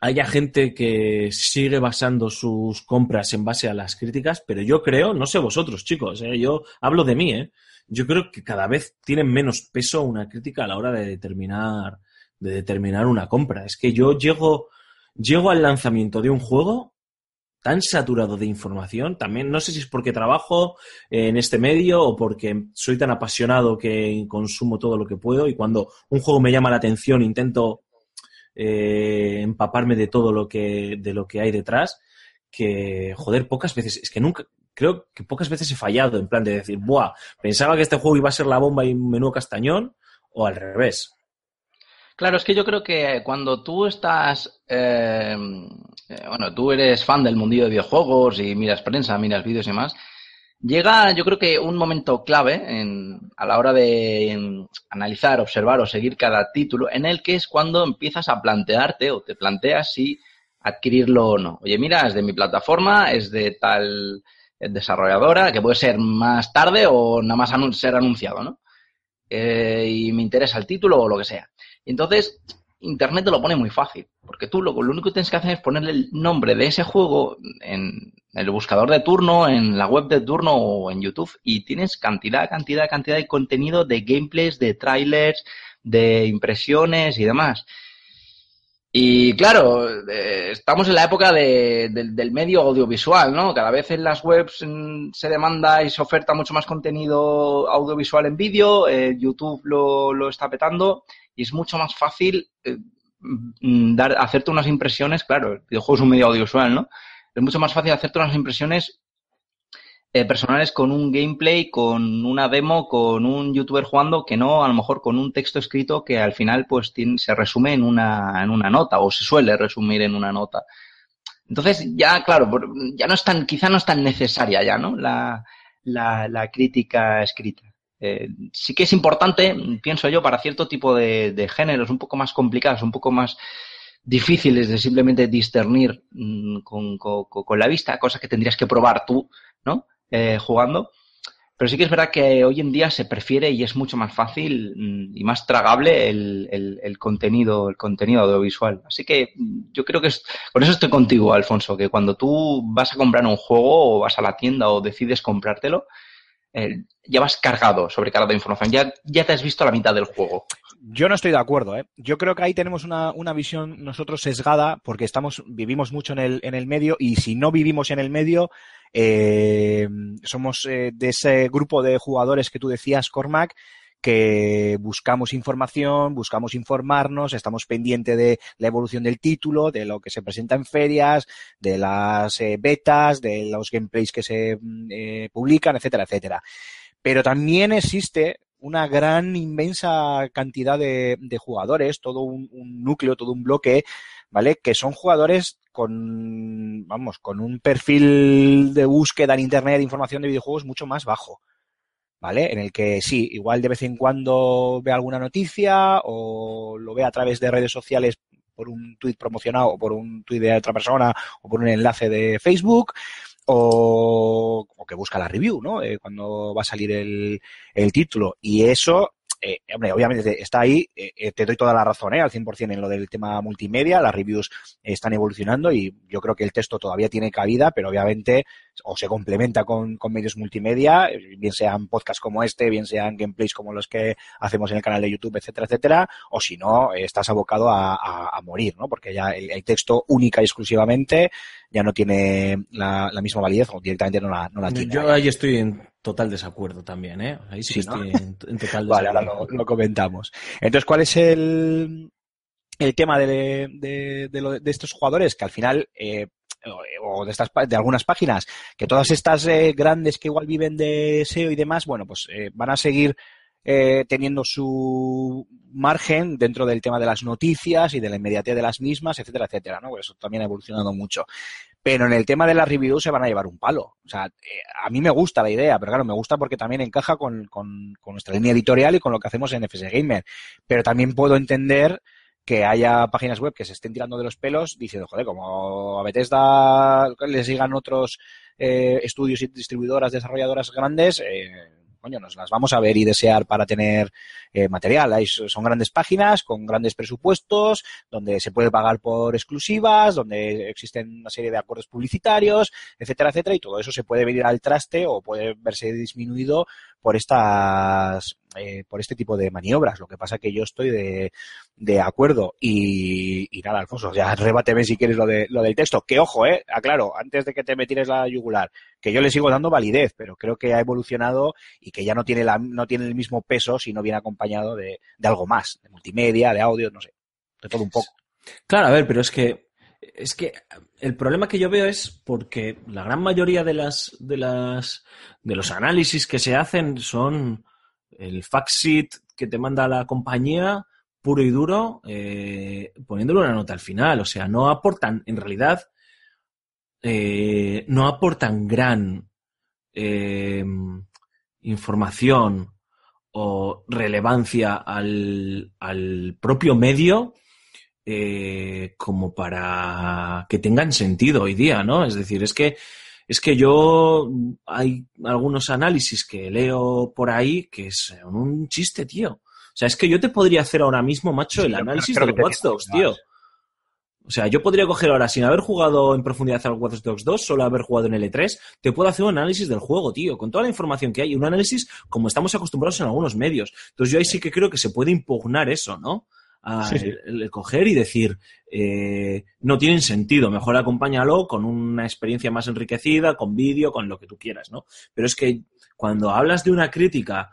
haya gente que sigue basando sus compras en base a las críticas, pero yo creo, no sé vosotros, chicos, ¿eh? yo hablo de mí, ¿eh? yo creo que cada vez tiene menos peso una crítica a la hora de determinar, de determinar una compra. Es que yo llego, llego al lanzamiento de un juego tan saturado de información, también no sé si es porque trabajo en este medio o porque soy tan apasionado que consumo todo lo que puedo y cuando un juego me llama la atención intento eh, empaparme de todo lo que, de lo que hay detrás, que, joder, pocas veces, es que nunca, creo que pocas veces he fallado en plan de decir, buah, pensaba que este juego iba a ser la bomba y un menú castañón, o al revés. Claro, es que yo creo que cuando tú estás, eh, bueno, tú eres fan del mundillo de videojuegos y miras prensa, miras vídeos y demás, Llega, yo creo que un momento clave en, a la hora de analizar, observar o seguir cada título, en el que es cuando empiezas a plantearte o te planteas si adquirirlo o no. Oye, mira, es de mi plataforma, es de tal desarrolladora, que puede ser más tarde o nada más ser anunciado, ¿no? Eh, y me interesa el título o lo que sea. Entonces, Internet te lo pone muy fácil, porque tú lo, único que tienes que hacer es ponerle el nombre de ese juego en, el buscador de turno, en la web de turno o en YouTube y tienes cantidad, cantidad, cantidad de contenido de gameplays, de trailers, de impresiones y demás. Y claro, eh, estamos en la época de- del- del medio audiovisual, ¿no? Cada vez en las webs mm, se demanda y se oferta mucho más contenido audiovisual en vídeo, eh, YouTube lo, lo está petando y es mucho más fácil eh, mm, dar, hacerte unas impresiones, claro, el videojuego es un medio audiovisual, ¿no? Es mucho más fácil hacerte unas impresiones eh, personales con un gameplay, con una demo, con un youtuber jugando, que no a lo mejor con un texto escrito que al final pues se resume en una, en una nota o se suele resumir en una nota. Entonces ya, claro, ya no es tan, quizá no es tan necesaria ya, ¿no? La, la crítica escrita. Eh, sí que es importante, pienso yo, para cierto tipo de, géneros un poco más complicados, un poco más difíciles de simplemente discernir mm, con, con- con- con la vista, cosas que tendrías que probar tú, ¿no? Eh, jugando. Pero sí que es verdad que hoy en día se prefiere y es mucho más fácil mm, y más tragable el, contenido, el contenido audiovisual. Así que mm, yo creo que es, por eso estoy contigo, Alfonso, que cuando tú vas a comprar un juego o vas a la tienda o decides comprártelo, eh, ya vas cargado, sobrecargado de información. Ya, ya te has visto la mitad del juego. Yo no estoy de acuerdo, ¿eh? Yo creo que ahí tenemos una, una visión nosotros sesgada porque estamos, vivimos mucho en el, en el medio y si no vivimos en el medio, eh, somos eh, de ese grupo de jugadores que tú decías, Cormac, que buscamos información, buscamos informarnos, estamos pendientes de la evolución del título, de lo que se presenta en ferias, de las eh, betas, de los gameplays que se mm, eh, publican, etcétera, etcétera. Pero también existe una gran, inmensa cantidad de, jugadores, todo un, un núcleo, todo un bloque, ¿vale? Que son jugadores con, vamos, con un perfil de búsqueda en Internet de información de videojuegos mucho más bajo. ¿Vale? En el que sí, igual de vez en cuando ve alguna noticia o lo ve a través de redes sociales por un tuit promocionado o por un tuit de otra persona o por un enlace de Facebook o, que busca la review, ¿no? Eh, cuando va a salir el, el título. Y eso, eh, hombre, obviamente está ahí, eh, eh, te doy toda la razón, ¿eh? Al 100% en lo del tema multimedia, las reviews están evolucionando y yo creo que el texto todavía tiene cabida, pero obviamente o se complementa con, con medios multimedia, eh, bien sean podcasts como este, bien sean gameplays como los que hacemos en el canal de YouTube, etcétera, etcétera, o si no, eh, estás abocado a, a- a morir, ¿no? Porque ya el, el texto única y exclusivamente ya no tiene la, la misma validez o directamente no la, no la tiene. Yo ahí estoy en total desacuerdo también, ¿eh? Ahí sí, ¿no? estoy en, en total Vale, ahora desacuerdo. lo, lo comentamos. Entonces, ¿cuál es el, el tema de, de, de lo- de estos jugadores? Que al final, eh, o de estas de algunas páginas, que todas estas eh, grandes que igual viven de SEO y demás, bueno, pues eh, van a seguir eh, teniendo su margen dentro del tema de las noticias y de la inmediatez de las mismas, etcétera, etcétera, ¿no? Pues Eso también ha evolucionado mucho. Pero en el tema de las reviews se van a llevar un palo. O sea, eh, a mí me gusta la idea, pero claro, me gusta porque también encaja con, con- con nuestra línea editorial y con lo que hacemos en FS Gamer. Pero también puedo entender que haya páginas web que se estén tirando de los pelos diciendo, joder, como a Bethesda les sigan otros eh, estudios y distribuidoras, desarrolladoras grandes, eh, coño, nos las vamos a ver y desear para tener eh, material. Hay- son grandes páginas con grandes presupuestos, donde se puede pagar por exclusivas, donde existen una serie de acuerdos publicitarios, etcétera, etcétera, y todo eso se puede venir al traste o puede verse disminuido por estas eh, por este tipo de maniobras. Lo que pasa que yo estoy de, de acuerdo y, y nada, Alfonso, ya rebáteme si quieres lo, de, lo del texto. Que ojo, eh, aclaro, antes de que te me tires la yugular, que yo le sigo dando validez, pero creo que ha evolucionado y que ya no tiene la, no tiene el mismo peso si no viene acompañado de, de algo más, de multimedia, de audio, no sé, de todo un poco. Claro, a ver, pero es que es que el problema que yo veo es porque la gran mayoría de las de las de los análisis que se hacen son el fact sheet que te manda la compañía puro y duro eh, poniéndole una nota al final, o sea, no aportan en realidad eh, no aportan gran eh, información o relevancia al, al propio medio eh, como para que tengan sentido hoy día, ¿no? Es decir, es que es que yo hay algunos análisis que leo por ahí que son un chiste, tío. O sea, es que yo te podría hacer ahora mismo, macho, el análisis que te Watch Dogs, tío. O sea, yo podría coger ahora, sin haber jugado en profundidad al Watch Dogs 2, solo haber jugado en L3, te puedo hacer un análisis del juego, tío, con toda la información que hay, un análisis como estamos acostumbrados en algunos medios. Entonces yo ahí sí que creo que se puede impugnar eso, ¿no? A Sí, sí. el- el coger y decir, eh, no tienen sentido, mejor acompáñalo con una experiencia más enriquecida, con vídeo, con lo que tú quieras, ¿no? Pero es que cuando hablas de una crítica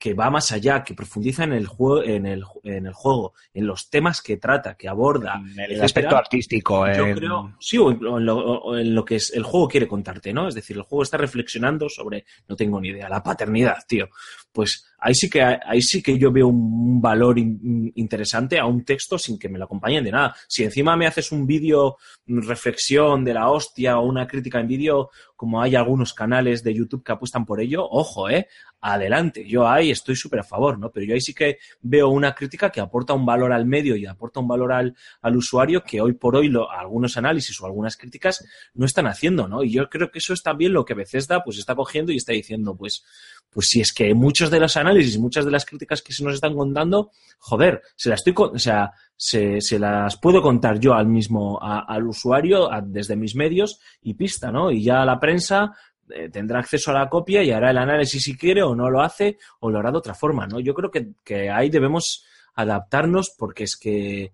que va más allá, que profundiza en el juego, en el, en el juego, en los temas que trata, que aborda, En el aspecto artístico. yo en- creo, sí, o en lo, o en lo que es, el juego quiere contarte, ¿no? Es decir, el juego está reflexionando sobre, no tengo ni idea, la paternidad, tío. Pues ahí sí que, ahí sí que yo veo un valor in- interesante a un texto sin que me lo acompañen de nada. Si encima me haces un vídeo mm, reflexión de la hostia o una crítica en vídeo, como hay algunos canales de YouTube que apuestan por ello, ojo, ¿eh? Adelante. Yo ahí estoy súper a favor, ¿no? Pero yo ahí sí que veo una crítica que aporta un valor al medio y aporta un valor al, al usuario que hoy por hoy lo- algunos análisis o algunas críticas no están haciendo, ¿no? Y yo creo que eso es también lo que Bethesda pues está cogiendo y está diciendo, pues, pues si es que muchos de los análisis, muchas de las críticas que se nos están contando, joder, se las estoy, o sea, se, las puedo contar yo al mismo, al usuario desde mis medios y pista, ¿no? Y ya la prensa eh, tendrá acceso a la copia y hará el análisis si quiere o no lo hace o lo hará de otra forma, ¿no? Yo creo que, que ahí debemos adaptarnos porque es que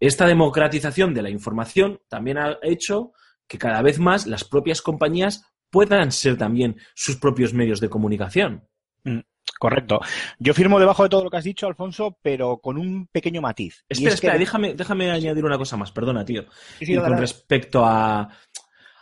esta democratización de la información también ha hecho que cada vez más las propias compañías puedan ser también sus propios medios de comunicación. Correcto. Yo firmo debajo de todo lo que has dicho, Alfonso, pero con un pequeño matiz. Espera, es que- espera, déjame, déjame añadir una cosa más, perdona, tío. Sí, sí, y con respecto a,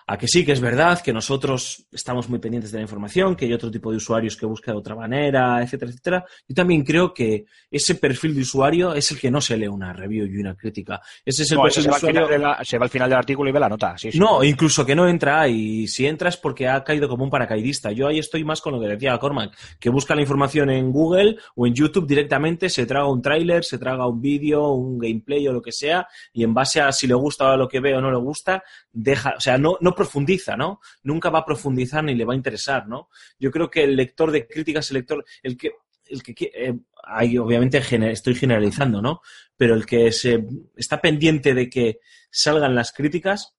a que sí, que es verdad, que nosotros estamos muy pendientes de la información, que hay otro tipo de usuarios que buscan de otra manera, etcétera, etcétera. Yo también creo que ese perfil de usuario es el que no se lee una review y una crítica. Ese es el No, perfil se, de va al final usuario. de la- se va al final del artículo y ve la nota. Sí, sí. No, incluso que no entra y si entra es porque ha caído como un paracaidista. Yo ahí estoy más con lo que decía Cormac, que busca la información en Google o en YouTube directamente, se traga un tráiler, se traga un vídeo, un gameplay o lo que sea y en base a si le gusta lo que ve o no le gusta, deja, o sea, no, no profundiza, ¿no? Nunca va a profundizar ni le va a interesar, ¿no? Yo creo que el lector de críticas, el lector, el que, el que, qui- eh, ahí obviamente gener- estoy generalizando, ¿no? Pero el que se está pendiente de que salgan las críticas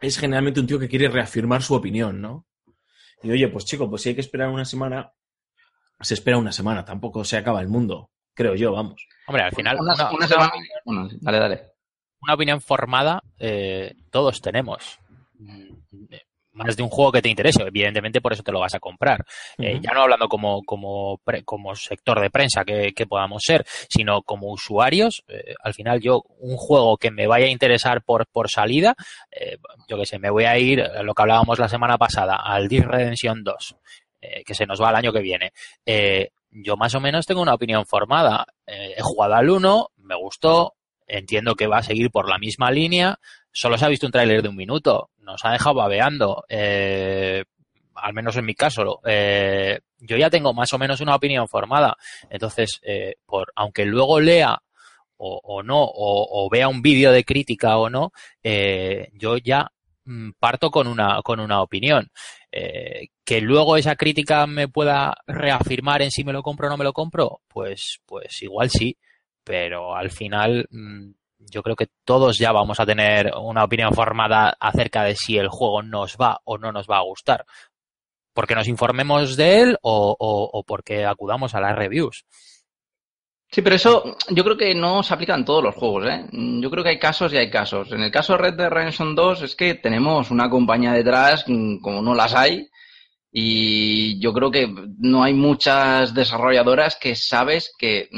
es generalmente un tío que quiere reafirmar su opinión, ¿no? Y oye, pues chico, pues si hay que esperar una semana, se espera una semana, tampoco se acaba el mundo, creo yo, vamos. Hombre, al final, Una, una, una semana. Bueno, dale, dale. una opinión formada eh, todos tenemos. Mm, Más de un juego que te interese, evidentemente por eso te lo vas a comprar. Eh, ya no hablando como, como, pre- como sector de prensa que, que podamos ser, sino como usuarios. eh, al final yo, un juego que me vaya a interesar por, por salida, eh, yo que sé, me voy a ir, lo que hablábamos la semana pasada, al Dead Redemption 2, eh, que se nos va el año que viene. Yo más o menos tengo una opinión formada. He jugado al 1, me gustó, entiendo que va a seguir por la misma línea. Solo se ha visto un tráiler de un minuto, nos ha dejado babeando. Eh, al menos en mi caso, eh, yo ya tengo más o menos una opinión formada. Entonces, eh, por, aunque luego lea o, no, o, vea un vídeo de crítica o no, yo ya mm, parto con una, con una opinión. Que luego esa crítica me pueda reafirmar en si me lo compro o no me lo compro, pues, pues igual sí, pero al final mm, yo creo que todos ya vamos a tener una opinión formada acerca de si el juego nos va o no nos va a gustar. Porque nos informemos de él o, o, porque acudamos a las reviews. Sí, pero eso yo creo que no se aplica en todos los juegos, ¿eh? Yo creo que hay casos y hay casos. En el caso de Red Dead Redemption 2 es que tenemos una compañía detrás mm, como no las hay y yo creo que no hay muchas desarrolladoras que sabes que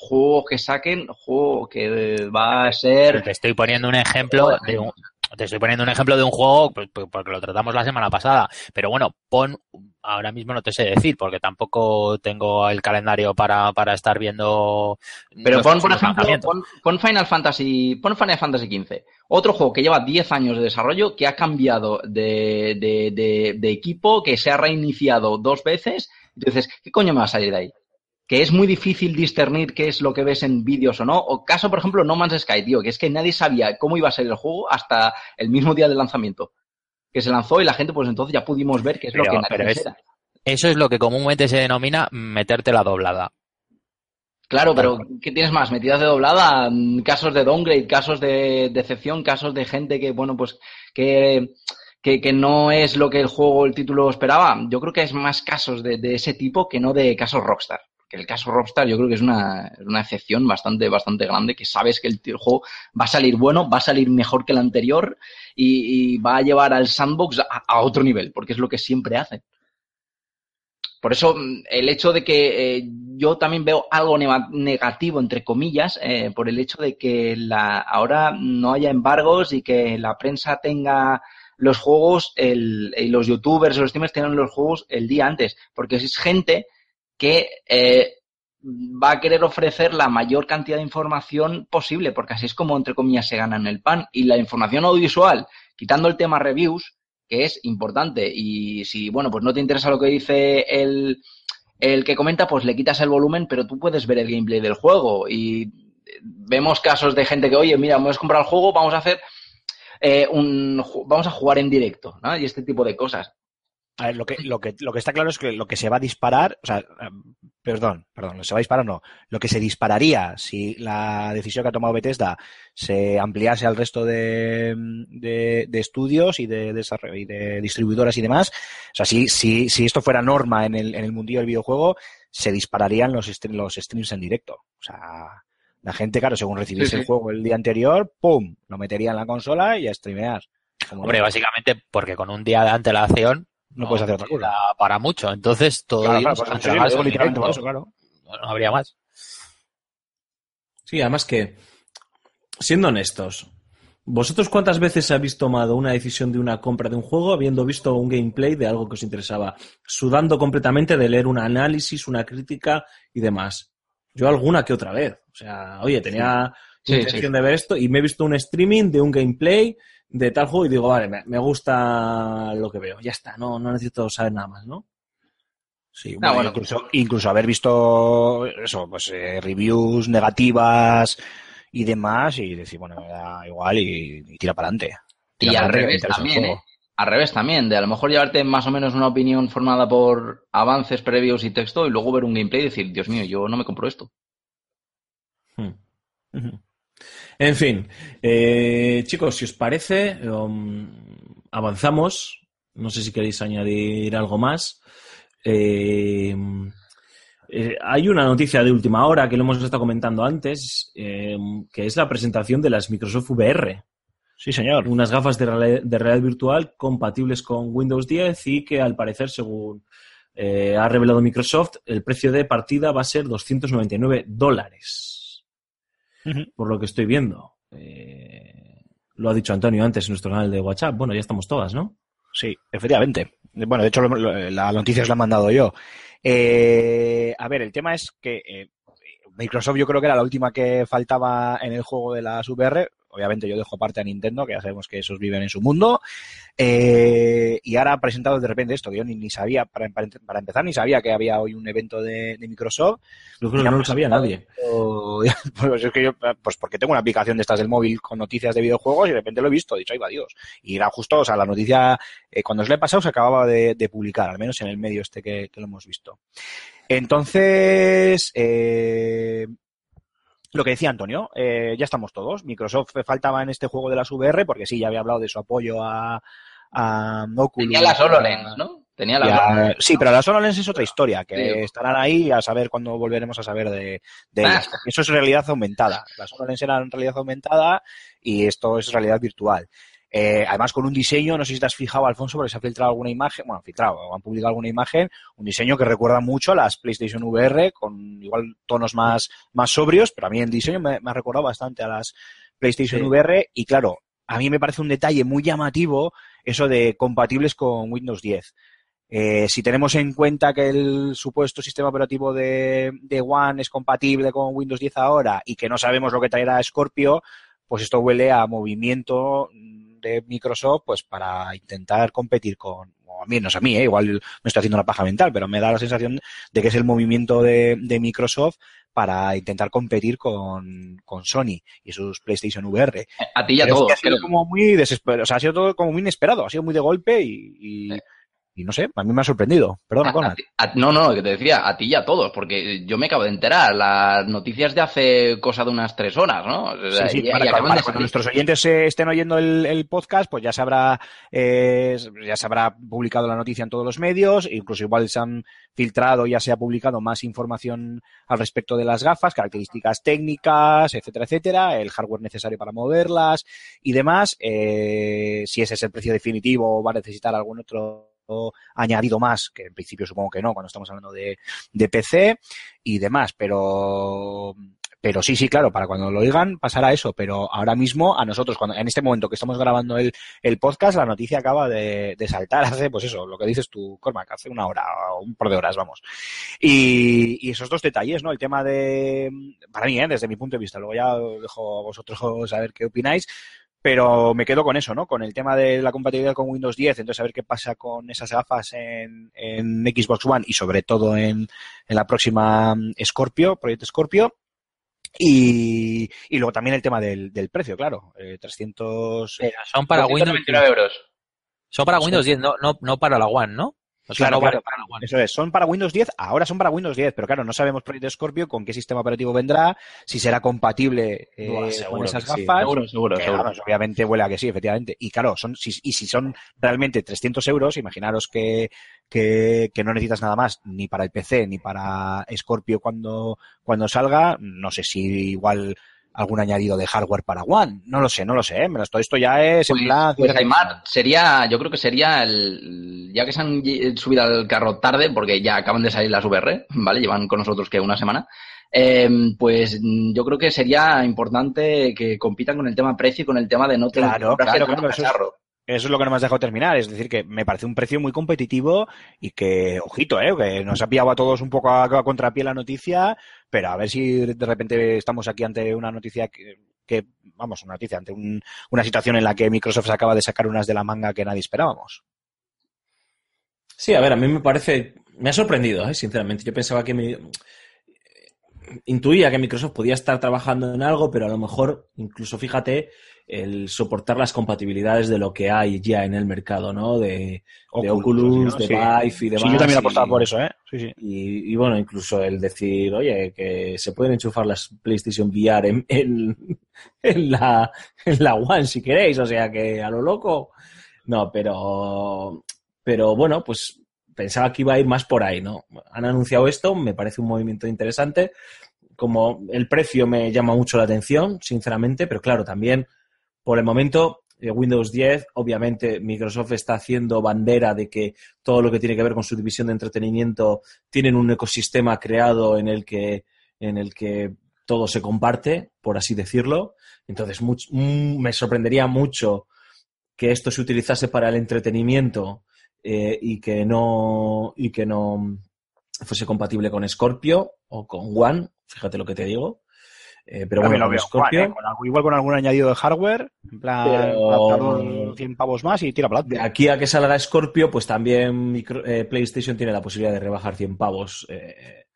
mm, juego que saquen, juego que va a ser... Te estoy poniendo un ejemplo de un, te estoy poniendo un ejemplo de un juego pues, pues, porque lo tratamos la semana pasada. Pero bueno, pon, ahora mismo no te sé decir porque tampoco tengo el calendario para, para estar viendo. Pero pon, por ejemplo, pon, pon Final Fantasy, pon Final Fantasy XV. Otro juego que lleva 10 años de desarrollo, que ha cambiado de, de, de, de equipo, que se ha reiniciado dos veces. Entonces, ¿qué coño me va a salir de ahí? Que es muy difícil discernir qué es lo que ves en vídeos o no. O caso, por ejemplo, No Man's Sky, tío, que es que nadie sabía cómo iba a ser el juego hasta el mismo día del lanzamiento. Que se lanzó y la gente, pues entonces ya pudimos ver qué es lo que nadie es-. Eso es lo que comúnmente se denomina meterte la doblada. Claro, pero ¿qué tienes más? ¿Metidas de doblada? Mm, ¿Casos de downgrade? ¿Casos de decepción? ¿Casos de gente que, bueno, pues que, que, que no es lo que el juego, el título esperaba? Yo creo que es más casos de, de ese tipo que no de casos Rockstar. Que el caso Rockstar yo creo que es una, una excepción bastante, bastante grande, que sabes que el, juego va a salir bueno, va a salir mejor que el anterior y, va a llevar al sandbox a, otro nivel, porque es lo que siempre hace. Por eso, mm, el hecho de que eh, yo también veo algo negativo, entre comillas, eh, por el hecho de que la, ahora no haya embargos y que la prensa tenga los juegos, el, y los youtubers o los streamers tengan los juegos el día antes. Porque es gente que eh, va a querer ofrecer la mayor cantidad de información posible, porque así es como, entre comillas, se ganan el pan. Y la información audiovisual, quitando el tema reviews, que es importante. Y si, bueno, pues no te interesa lo que dice el, el que comenta, pues le quitas el volumen, pero tú puedes ver el gameplay del juego. Y vemos casos de gente que, oye, mira, hemos comprado el juego, vamos a hacer eh, un, vamos a jugar en directo, ¿no? Y este tipo de cosas. A ver, lo que, lo, que, lo que está claro es que lo que se va a disparar, o sea, em, perdón, perdón, se va a disparar no, lo que se dispararía si la decisión que ha tomado Bethesda se ampliase al resto de, de, de estudios y de, desarrollo- y de distribuidoras y demás, o sea, si, si, si esto fuera norma en el, en el mundillo del videojuego, se dispararían los, los streams en directo. O sea, la gente, claro, según recibiese Sí, sí. el juego el día anterior, ¡pum! Lo metería en la consola y a streamear. Hombre, básicamente porque con un día de antelación No puedes hacer otra cosa. para mucho. Entonces todo Claro, claro, literalmente por eso, claro. No, no habría más. Sí, además que, siendo honestos, ¿vosotros cuántas veces habéis tomado una decisión de una compra de un juego habiendo visto un gameplay de algo que os interesaba, sudando completamente de leer un análisis, una crítica y demás? Yo alguna que otra vez. O sea, oye, tenía Sí, intención de ver esto y me he visto un streaming de un gameplay de tal juego y digo, vale, me, me gusta lo que veo. Ya está, no, no necesito saber nada más, ¿no? Sí, Ah, bueno, bueno. incluso, incluso haber visto eso, pues eh, reviews negativas y demás, y decir, bueno, me da igual y, y tira para adelante. Y al revés también, ¿eh? Al revés también, de a lo mejor llevarte más o menos una opinión formada por avances previos y texto y luego ver un gameplay y decir, Dios mío, yo no me compro esto. Hmm. En fin, eh, chicos, si os parece, um, avanzamos. No sé si queréis añadir algo más. Eh, eh, hay una noticia de última hora que lo hemos estado comentando antes, eh, que es la presentación de las Microsoft VR. Sí, señor. Unas gafas de realidad, de realidad virtual compatibles con Windows 10 y que al parecer, según eh, ha revelado Microsoft, el precio de partida va a ser 299 dólares Por lo que estoy viendo. Eh, lo ha dicho Antonio antes en nuestro canal de WhatsApp. Bueno, ya estamos todas, ¿no? Sí, efectivamente. Bueno, de hecho, lo- lo- la noticia os la he mandado yo. Eh, a ver, el tema es que eh, Microsoft yo creo que era la última que faltaba en el juego de las VR. Obviamente yo dejo aparte a Nintendo, que ya sabemos que esos viven en su mundo. Eh, y ahora ha presentado de repente esto, que yo ni, ni sabía, para, empezar, ni sabía que había hoy un evento de, de Microsoft. Yo creo que no lo sabía nadie. O- Pues es que yo, pues porque tengo una aplicación de estas del móvil con noticias de videojuegos y de repente lo he visto, he dicho, ahí va Dios. Y era justo, o sea, la noticia, eh, cuando os la he pasado, se acababa de, de publicar, al menos en el medio este que, que lo hemos visto. Entonces, eh, lo que decía Antonio, eh, ya estamos todos. Microsoft faltaba en este juego de las VR, porque sí, ya había hablado de su apoyo a, a Oculus. Tenía las HoloLens, ¿no? Tenía las y a- HoloLens. sí, pero las HoloLens es otra historia, que Sí. estarán ahí a saber cuándo volveremos a saber de, de Ah. ellas. eso es realidad aumentada. Las HoloLens eran realidad aumentada y esto es realidad virtual. Eh, además, con un diseño, no sé si te has fijado, Alfonso, porque se ha filtrado alguna imagen, bueno, filtrado, o han publicado alguna imagen, un diseño que recuerda mucho a las PlayStation VR, con igual tonos más, más sobrios, pero a mí el diseño me, me ha recordado bastante a las PlayStation Sí. VR y claro, a mí me parece un detalle muy llamativo eso de compatibles con Windows 10. Eh, si tenemos en cuenta que el supuesto sistema operativo de, de One es compatible con Windows 10 ahora y que no sabemos lo que traerá Scorpio, pues esto huele a movimiento de Microsoft pues para intentar competir con, o a mí, no es a mí, ¿eh? igual me estoy haciendo una paja mental, pero me da la sensación de que es el movimiento de, de Microsoft para intentar competir con, con Sony y sus PlayStation VR. A ti y a Pero es que todos. ha sido como muy desesperado, o sea, ha sido todo como muy inesperado, ha sido muy de golpe y, y, y no sé, a mí me ha sorprendido. Perdona, a- no, no, que te decía, a ti y a todos, porque yo me acabo de enterar, las noticias de hace cosa de unas tres horas, ¿no? Sí, sí, y- para, y para- para cuando nuestros oyentes eh, estén oyendo el, el podcast, pues ya se habrá eh, ya se habrá publicado la noticia en todos los medios, incluso igual se han filtrado, ya se ha publicado más información al respecto de las gafas, características técnicas, etcétera, etcétera, el hardware necesario para moverlas y demás. Eh, si ese es el precio definitivo o va a necesitar algún otro añadido más, que en principio supongo que no, cuando estamos hablando de, de PC y demás, pero pero sí, sí, claro, para cuando lo oigan pasará eso, pero ahora mismo a nosotros, cuando en este momento que estamos grabando el, el podcast, la noticia acaba de, de saltar hace, pues eso, lo que dices tú, Cormac, hace una hora o un par de horas, vamos. Y, esos dos detalles, ¿no? El tema de, para mí, ¿eh? desde mi punto de vista, luego ya os dejo a vosotros saber qué opináis, pero me quedo con eso, ¿no? Con el tema de la compatibilidad con Windows 10, entonces a ver qué pasa con esas gafas en, en Xbox One y sobre todo en, en la próxima mm, Scorpio, Proyecto Scorpio. Y, y luego también el tema del, del precio, claro. Eh, 300. Pero son para Windows 299 euros. Son para Windows 10, no, no, no para la One, ¿no? O sea, Claro, no claro, para. Eso es, son para Windows 10, ahora son para Windows 10, pero claro, no sabemos Proyecto Scorpio con qué sistema operativo vendrá, si será compatible eh, con esas sí, gafas. Seguro, seguro, que, seguro. vamos, obviamente huele a que sí, efectivamente. Y claro, son, si, y si son realmente 300 euros, imaginaros que, que, que no necesitas nada más, ni para el PC, ni para Scorpio cuando, cuando salga, no sé si igual algún añadido de hardware para One, no lo sé, no lo sé, ¿eh? Esto, esto ya es en Pues, plan... pues, Aymar, sería, yo creo que sería el, ya que se han subido al carro tarde, porque ya acaban de salir las VR, ¿vale? Llevan con nosotros que una semana. eh, pues yo creo que sería importante que compitan con el tema precio y con el tema de no tener Claro, que claro, claro, eso. Eso es lo que no me has dejado terminar, es decir, que me parece un precio muy competitivo y que, ojito, eh, que nos ha pillado a todos un poco a, contrapié la noticia, pero a ver si de repente estamos aquí ante una noticia que, que vamos, una noticia, ante un- una situación en la que Microsoft se acaba de sacar unas de la manga que nadie esperábamos. Sí, a ver, a mí me parece. Me ha sorprendido, ¿eh? sinceramente. Yo pensaba que. Me... Intuía que Microsoft podía estar trabajando en algo, pero a lo mejor, incluso fíjate, el soportar las compatibilidades de lo que hay ya en el mercado, ¿no? De, de Oculus, ¿no? de Sí. Vive y demás. Sí, yo también y- apostaba por eso, ¿eh? Sí, sí. Y, y bueno, incluso el decir, oye, que se pueden enchufar las PlayStation VR en, en, en la, en la One si queréis, o sea que a lo loco. No, pero, pero bueno, pues pensaba que iba a ir más por ahí, ¿no? Han anunciado esto, me parece un movimiento interesante. Como el precio me llama mucho la atención, sinceramente, pero claro, también por el momento eh, Windows 10, obviamente Microsoft está haciendo bandera de que todo lo que tiene que ver con su división de entretenimiento tienen un ecosistema creado en el que, en el que todo se comparte, por así decirlo. Entonces, mm, me sorprendería mucho que esto se utilizase para el entretenimiento eh, y que no y que no fuese compatible con Scorpio o con One, fíjate lo que te digo. Eh, pero bueno, lo veo, Scorpio, ¿eh? Con algo- igual con algún añadido de hardware, en plan, Pero- adaptador 100 pavos más y tira para de aquí a que salga Scorpio, pues también micro- eh, PlayStation tiene la posibilidad de rebajar 100 pavos eh,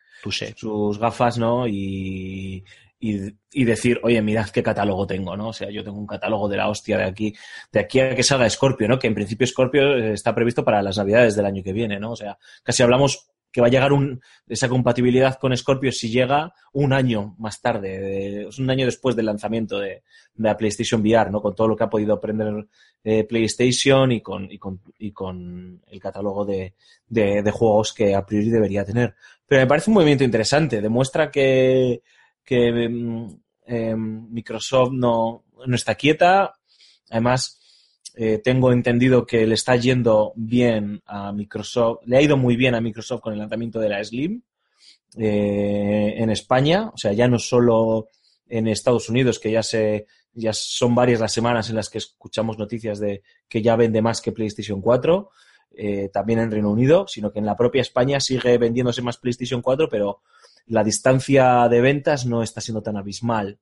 sus gafas, ¿no? Y, y, y decir, oye, mirad qué catálogo tengo, ¿no? O sea, yo tengo un catálogo de la hostia de aquí, de aquí a que salga Scorpio, ¿no? Que en principio Scorpio está previsto para las navidades del año que viene, ¿no? O sea, casi hablamos que va a llegar un, esa compatibilidad con Scorpio si llega un año más tarde, de- un año después del lanzamiento de, la PlayStation VR, ¿no? Con todo lo que ha podido aprender eh, PlayStation y con, y con, y con el catálogo de, de, juegos que a priori debería tener. Pero me parece un movimiento interesante, demuestra que, que mm, eh, Microsoft no, no está quieta. Además, eh, tengo entendido que le está yendo bien a Microsoft, le ha ido muy bien a Microsoft con el lanzamiento de la Slim eh, en España, o sea, ya no solo en Estados Unidos, que ya se ya son varias las semanas en las que escuchamos noticias de que ya vende más que PlayStation 4, eh, también en Reino Unido, sino que en la propia España sigue vendiéndose más PlayStation 4, pero la distancia de ventas no está siendo tan abismal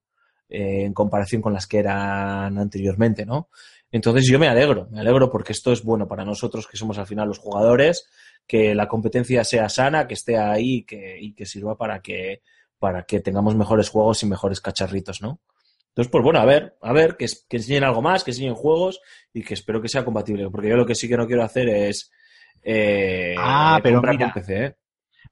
eh, en comparación con las que eran anteriormente, ¿no? Entonces yo me alegro, me alegro porque esto es bueno para nosotros que somos al final los jugadores, que la competencia sea sana, que esté ahí y que, y que sirva para que, para que tengamos mejores juegos y mejores cacharritos, ¿no? Entonces, pues bueno, a ver, a ver, que, enseñen algo más, que enseñen juegos y que espero que sea compatible, porque yo lo que sí que no quiero hacer es eh, Ah, pero mira. con PC, ¿eh?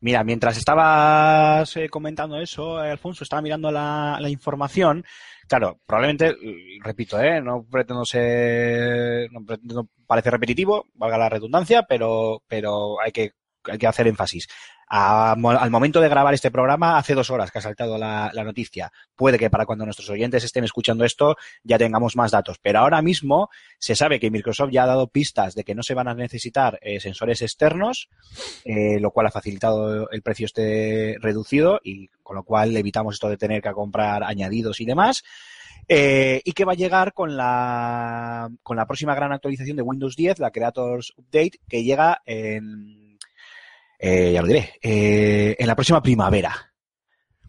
Mira, mientras estabas eh, comentando eso, eh, Alfonso, estaba mirando la, la información. Claro, probablemente, repito, eh, no pretendo ser, no pretendo parecer repetitivo, valga la redundancia, pero, pero hay que, hay que hacer énfasis. Al momento de grabar este programa, hace dos horas que ha saltado la, la noticia. Puede que para cuando nuestros oyentes estén escuchando esto ya tengamos más datos, pero ahora mismo se sabe que Microsoft ya ha dado pistas de que no se van a necesitar eh, sensores externos, eh, lo cual ha facilitado el precio este reducido y con lo cual evitamos esto de tener que comprar añadidos y demás. Eh, y que va a llegar con la, con la próxima gran actualización de Windows 10, la Creators Update, que llega en, eh, ya lo diré, eh, en la próxima primavera.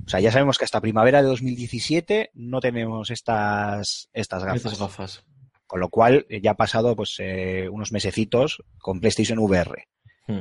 O sea, ya sabemos que hasta primavera de 2017 no tenemos estas, estas Estas gafas. Con lo cual eh, ya ha pasado pues eh, unos mesecitos con PlayStation VR. Hmm.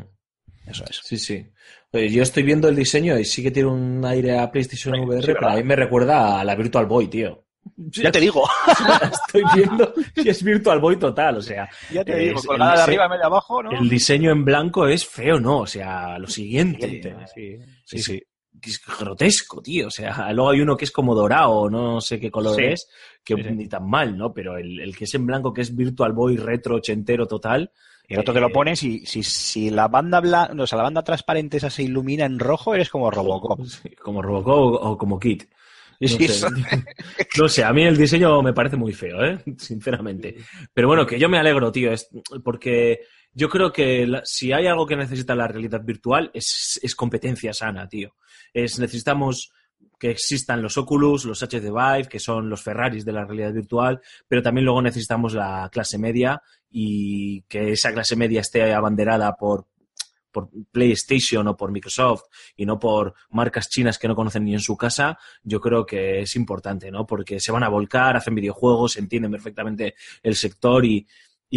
Eso es. Sí, sí. Oye, yo estoy viendo el diseño y sí que tiene un aire a PlayStation Sí, VR, sí, pero a mí me recuerda a la Virtual Boy, tío. Ya te digo, estoy viendo y es Virtual Boy total, o sea, ya te digo, colgada de arriba, media abajo, ¿no? el diseño en blanco es feo, ¿no? O sea, lo siguiente. Sí, sí, sí. es grotesco, tío. O sea, luego hay uno que es como dorado, no sé qué color Sí. es, que Sí, sí. ni tan mal, ¿no? Pero el, el que es en blanco, que es Virtual Boy retro ochentero total, Y el otro te lo Eh, pones y si, si la banda blanca, o sea, la banda transparente esa se ilumina en rojo, eres como Robocop. como Robocop o, o como Kit. No sé. No sé, a mí el diseño me parece muy feo, ¿eh? Sinceramente. Pero bueno, que yo me alegro, tío, es- porque yo creo que la- si hay algo que necesita la realidad virtual es, es competencia sana, tío. Es, necesitamos que existan los Oculus, los HTC Vive, que son los Ferraris de la realidad virtual, pero también luego necesitamos la clase media y que esa clase media esté abanderada por por PlayStation o por Microsoft y no por marcas chinas que no conocen ni en su casa, yo creo que es importante, ¿no? Porque se van a volcar, hacen videojuegos, entienden perfectamente el sector y,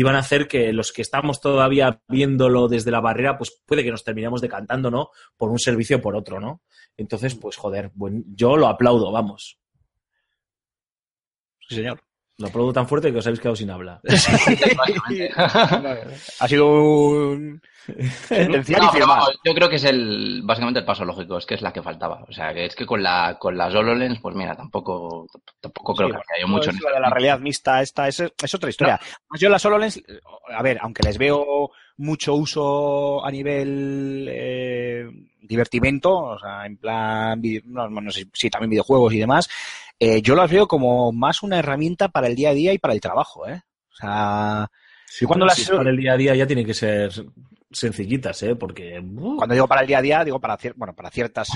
van a hacer que los que estamos todavía viéndolo desde la barrera, pues puede que nos terminemos decantando, ¿no? Por un servicio o por otro, ¿no? Entonces, pues joder, buen- yo lo aplaudo, vamos. Sí, señor. Lo aplaudo tan fuerte que os habéis quedado sin habla. ha sido un No, pero firmar. vamos, yo creo que es el básicamente el paso lógico, es que es la que faltaba. O sea, que es que con la con las HoloLens, pues mira, tampoco tampoco creo Sí, que haya mucho en la realidad mixta, esta es, es otra historia. Yo las HoloLens, a ver, aunque les veo mucho uso a nivel eh, divertimento, o sea, en plan, no, no sé si también videojuegos y demás, eh, yo las veo como más una herramienta para el día a día y para el trabajo, ¿eh? O sea, Sí, cuando las- si para el día a día ya tienen que ser sencillitas, ¿eh? Porque... uh, cuando digo para el día a día, digo para, cier- bueno, para ciertas...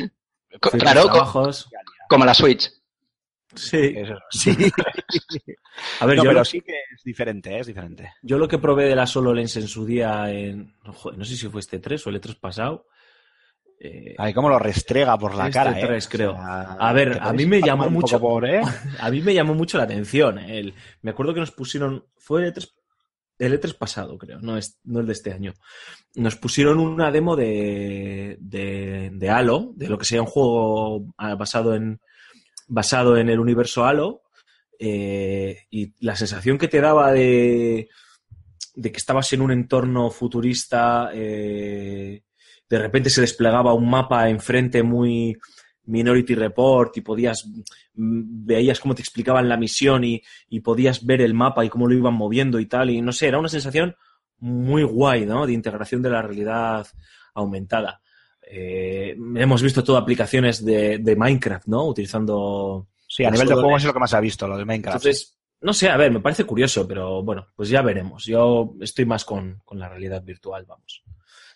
Claro, trabajos. como la Switch. Sí. Eso, sí. A ver, No, yo, pero lo, sí que es diferente, ¿eh? es diferente. yo lo que probé de la HoloLens en su día en... joder, no sé si fue este 3 o el E3 pasado. Eh, A ver cómo lo restrega por la Este cara, ¿eh? tres, creo. sea, A ver, a mí me llamó mucho- ¿eh? a mí me llamó mucho la atención. eh, el- me acuerdo que nos pusieron... Fue el E3, el E3 pasado, creo, no, es, no el de este año. Nos pusieron una demo de, de, de Halo, de lo que sería un juego ah, basado en, basado en el universo Halo. eh, y la sensación que te daba de, de que estabas en un entorno futurista, eh, de repente se desplegaba un mapa enfrente muy Minority Report y podías, mm, veías cómo te explicaban la misión y, y podías ver el mapa y cómo lo iban moviendo y tal, y no sé, era una sensación muy guay, ¿no? De integración de la realidad aumentada. Eh, hemos visto todo aplicaciones de, de Minecraft, ¿no? Utilizando Sí, a nivel de HoloLens. juego es lo que más ha visto, lo de Minecraft. entonces, no sé, a ver, me parece curioso, pero bueno, pues ya veremos. Yo estoy más con, con la realidad virtual, vamos.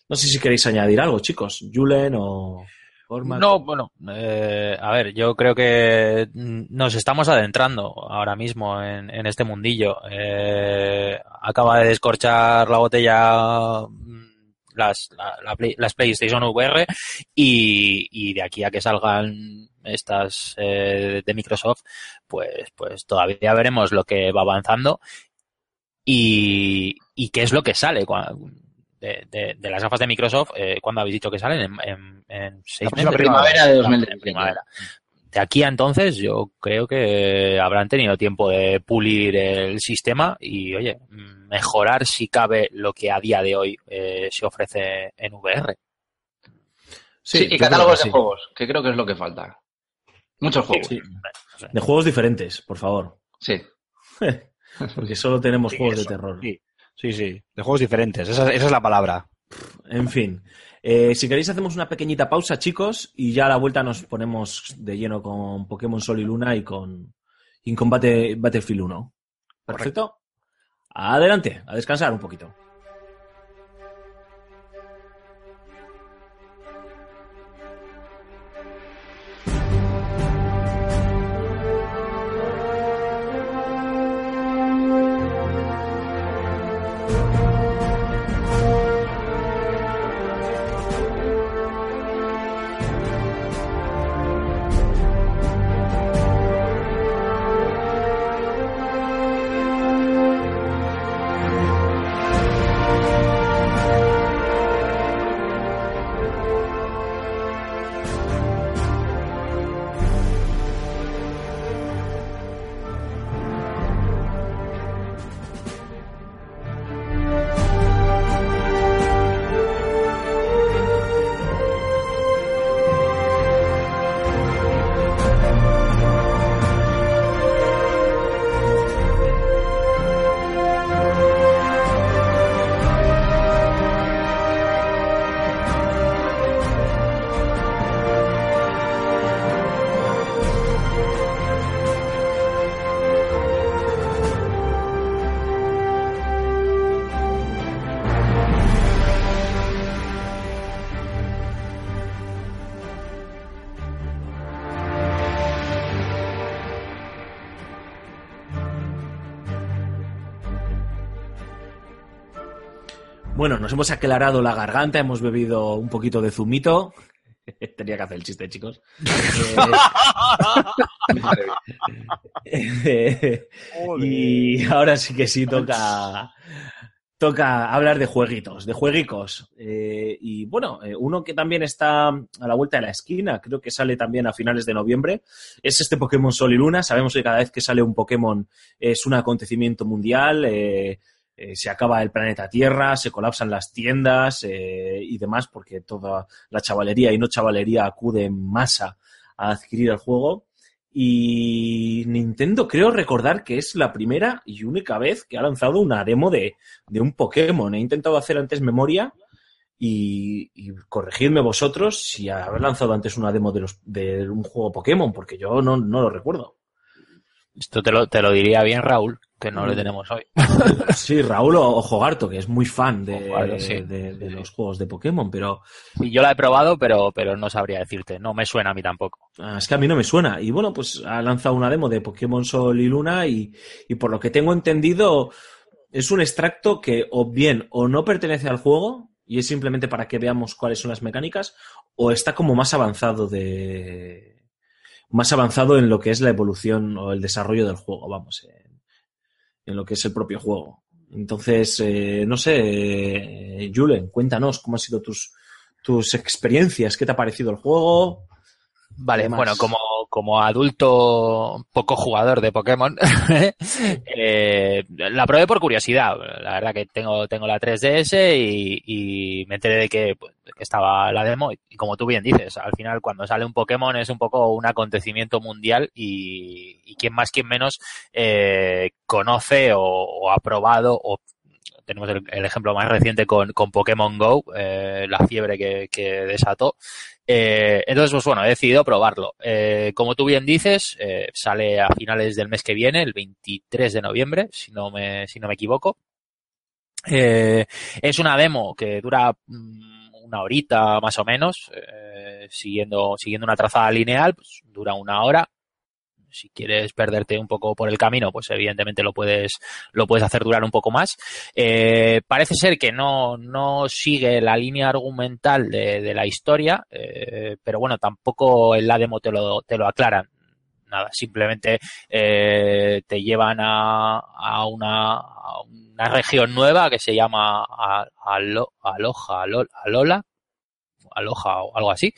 No sé si queréis añadir algo, chicos. Julen o Orman. No, bueno, eh, a ver, yo creo que mm, nos estamos adentrando ahora mismo en, este mundillo. Eh, acaba de descorchar la botella mm, las, la- la PlayStation VR y, y de aquí a que salgan estas eh, de Microsoft, pues, pues todavía veremos lo que va avanzando y, y qué es lo que sale de, de- de las gafas de Microsoft. Eh, ¿Cuándo habéis dicho que salen? En, en, en seis próxima meses. Primavera de En 2017. primavera. de aquí a entonces yo creo que habrán tenido tiempo de pulir el sistema y, oye, mejorar si cabe lo que a día de hoy eh, se ofrece en VR. Sí, y catálogos de sí. juegos, que creo que es lo que falta. Muchos juegos. Sí. De juegos diferentes, por favor. Sí. Porque solo tenemos Sí, juegos de terror. Sí, sí, sí. De juegos diferentes. Esa, esa es la palabra. En fin. Eh, si queréis hacemos una pequeñita pausa, chicos, y ya a la vuelta nos ponemos de lleno con Pokémon Sol y Luna y con, y con Battlefield 1. Perfecto. Adelante, a descansar un poquito. Nos hemos aclarado la garganta, hemos bebido un poquito de zumito. Tenía que hacer el chiste, chicos. Eh, y ahora sí que sí toca toca hablar de jueguitos, de jueguicos. Eh, y bueno, eh, uno que también está a la vuelta de la esquina, creo que sale también a finales de noviembre, es este Pokémon Sol y Luna. Sabemos que cada vez que sale un Pokémon es un acontecimiento mundial. eh, eh, se acaba el planeta Tierra, se colapsan las tiendas eh, y demás, porque toda la chavalería y no chavalería acude en masa a adquirir el juego. Y Nintendo creo recordar que es la primera y única vez que ha lanzado una demo de, de un Pokémon. He intentado hacer antes memoria y, y corregidme vosotros si haber lanzado antes una demo de, los, de un juego Pokémon, porque yo no, no lo recuerdo. Esto te lo, te lo diría bien Raúl, que no Mm. le tenemos hoy. Sí, Raúl o, o Jogarto, que es muy fan de, Jogarto, sí. de- de los juegos de Pokémon, pero Y yo la he probado, pero, pero no sabría decirte. No me suena a mí tampoco. Ah, Es que a mí no me suena. Y bueno, pues ha lanzado una demo de Pokémon Sol y Luna y, y por lo que tengo entendido es un extracto que o bien o no pertenece al juego y es simplemente para que veamos cuáles son las mecánicas o está como más avanzado de más avanzado en lo que es la evolución o el desarrollo del juego, vamos, en, en lo que es el propio juego. Entonces, eh, no sé, eh, Julen, cuéntanos cómo han sido tus, tus experiencias, qué te ha parecido el juego. Vale, bueno, como, como adulto poco jugador de Pokémon, eh, la probé por curiosidad. La verdad que tengo, tengo la 3DS y, y me enteré de que, pues, de que estaba la demo. Y como tú bien dices, al final cuando sale un Pokémon es un poco un acontecimiento mundial y, y quien más, quien menos eh, conoce o, o ha probado o tenemos el, ejemplo más reciente con, con Pokémon Go, eh, la fiebre que, que desató. Eh, entonces, pues bueno, he decidido probarlo. Eh, como tú bien dices, sale a finales del mes que viene, el 23 de noviembre, si no me, si no me equivoco. Es una demo que dura mm, una horita más o menos, siguiendo, siguiendo una trazada lineal, pues dura una hora. Si quieres perderte un poco por el camino, pues evidentemente lo puedes, lo puedes hacer durar un poco más. Eh, parece ser que no, no sigue la línea argumental de, de la historia, eh, pero bueno, tampoco en la demo te lo, te lo aclaran. Nada, simplemente eh, te llevan a, a, una, a una región nueva que se llama A- Alo- Aloja, Alo- Alola, aloja o algo así.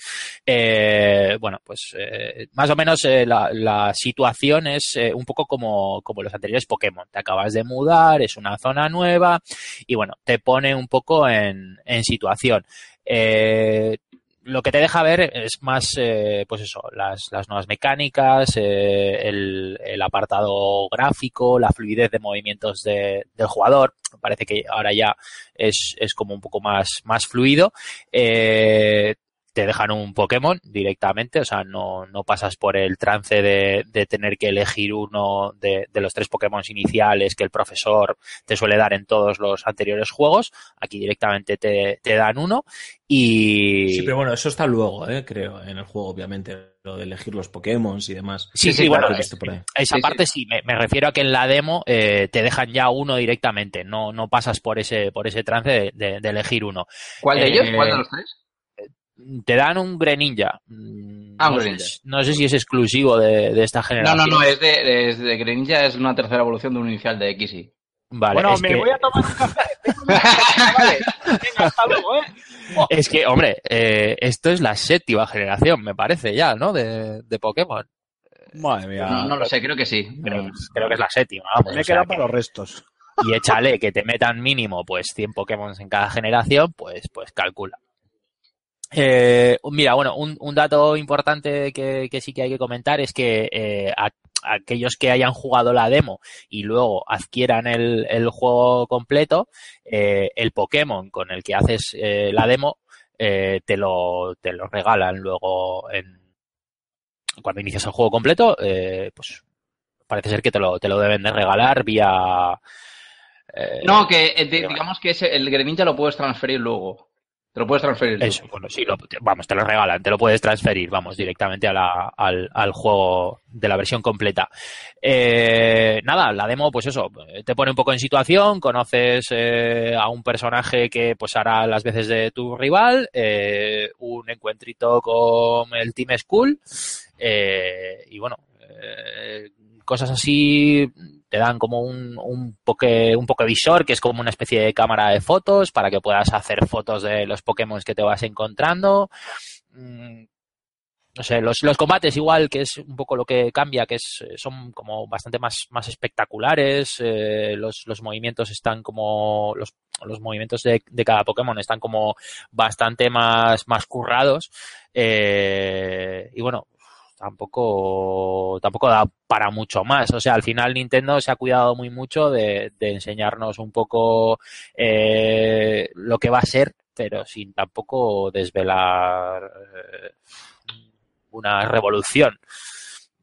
Eh, bueno, pues eh, más o menos eh, la, la situación es eh, un poco como, como los anteriores Pokémon. Te acabas de mudar, es una zona nueva y bueno, te pone un poco en, en situación. Eh, lo que te deja ver es más, eh, pues eso, las, las nuevas mecánicas, eh, el, el apartado gráfico, la fluidez de movimientos de- del jugador. Parece que ahora ya es, es como un poco más, más fluido. Eh, te dejan un Pokémon directamente, o sea, no, no pasas por el trance de, de tener que elegir uno de, de los tres Pokémon iniciales que el profesor te suele dar en todos los anteriores juegos. Aquí directamente te, te dan uno y... Sí, pero bueno, eso está luego, ¿eh? creo, en el juego, obviamente, lo de elegir los Pokémon y demás. Sí, sí, sí, bueno, claro, por ahí. esa Sí, parte sí, me, me refiero a que en la demo eh, te dejan ya uno directamente, no, no pasas por ese, por ese trance de, de- de elegir uno. ¿Cuál de Eh, ellos? ¿Cuál de los tres? Te dan un Greninja. Mm, Ah, un no, sé, Greninja. si- no sé si es exclusivo de, de esta No, generación. no, no, es de, es de Greninja, es una tercera evolución de un inicial de XY. Vale, bueno, es me que, voy a tomar un café. vale. Venga, hasta luego, ¿eh? es que, hombre, eh, esto es la séptima generación, me parece ya, ¿no? De, de Pokémon. Madre mía. No, no lo sé, creo que sí. Creo, creo que es la séptima, vamos. Me o he sea quedado que- para los restos. y échale que te metan mínimo pues 100 Pokémon en cada generación, pues, pues calcula. Eh, mira, bueno, un, un dato importante que, que sí que hay que comentar es que eh, a- aquellos que hayan jugado la demo y luego adquieran el, el juego completo, eh, el Pokémon con el que haces eh, la demo eh, te, lo, te lo regalan luego en, cuando inicias el juego completo, eh, pues parece ser que te lo, te lo deben de regalar vía... eh, No, que di- digamos que ese, el Greninja lo puedes transferir luego. Te lo puedes transferir. Eso, bueno, sí, lo- vamos, te lo regalan, te lo puedes transferir, vamos, directamente a la- al, al juego de la versión completa. Eh, nada, la demo, pues eso, te pone un poco en situación, conoces eh, a un personaje que pues hará las veces de tu rival, eh, un encuentrito con el Team School, eh, y bueno, eh, cosas así te dan como un, un, poke, un Pokevisor, que es como una especie de cámara de fotos para que puedas hacer fotos de los Pokémon que te vas encontrando. Mm, No sé, los, los combates igual, que es un poco lo que cambia, que es, eh, son como bastante más, más espectaculares, eh, los, los movimientos están como, los, los movimientos de, de cada Pokémon están como bastante más, más currados, eh, y bueno, tampoco tampoco da para mucho más. O sea, al final Nintendo se ha cuidado muy mucho de, de enseñarnos un poco eh, lo que va a ser, pero sin tampoco desvelar eh, una revolución.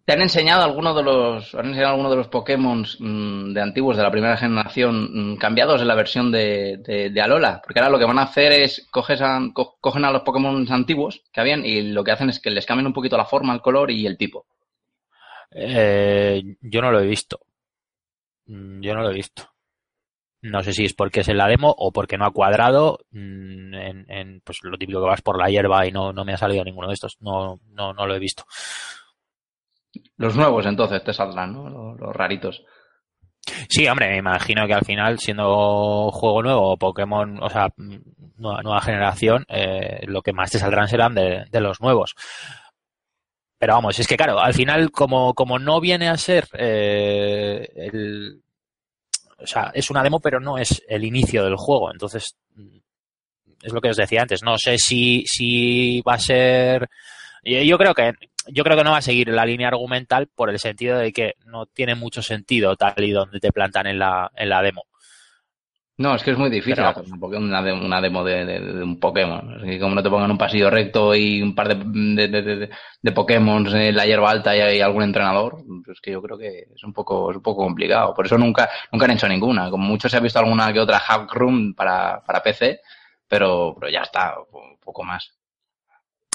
¿Te han enseñado alguno de los, han enseñado alguno de los Pokémon mm, de antiguos de la primera generación mm, cambiados en la versión de, de, de Alola? Porque ahora lo que van a hacer es coges a- co- cogen a los Pokémon antiguos que habían y lo que hacen es que les cambian un poquito la forma, el color y el tipo. Eh, yo no lo he visto. Mm, Yo no lo he visto. No sé si es porque es en la demo o porque no ha cuadrado. En, en, pues lo típico que vas por la hierba y no, no me ha salido ninguno de estos. No, no, no lo he visto. Los nuevos entonces te saldrán, ¿no? Los, raritos. Sí, hombre, me imagino que al final, siendo juego nuevo, Pokémon, o sea, nueva, generación, eh, lo que más te saldrán serán de, de los nuevos. Pero vamos, es que claro, al final, como, como no viene a ser eh, el. O sea, es una demo, pero no es el inicio del juego. Entonces, es lo que os decía antes. No sé si, si va a ser. Yo creo que yo creo que no va a seguir la línea argumental por el sentido de que no tiene mucho sentido tal y donde te plantan en la, en la demo. No, es que es muy difícil Pero- hacer una, demo, una demo de, de- de un Pokémon. Es que como no te pongan un pasillo recto y un par de, de, de, de- de Pokémon en la hierba alta y hay algún entrenador, pues es que yo creo que es un poco, es un poco complicado. Por eso nunca, nunca han hecho ninguna. Como mucho se ha visto alguna que otra Hack Room para, para PC, pero, pero ya está, un poco más.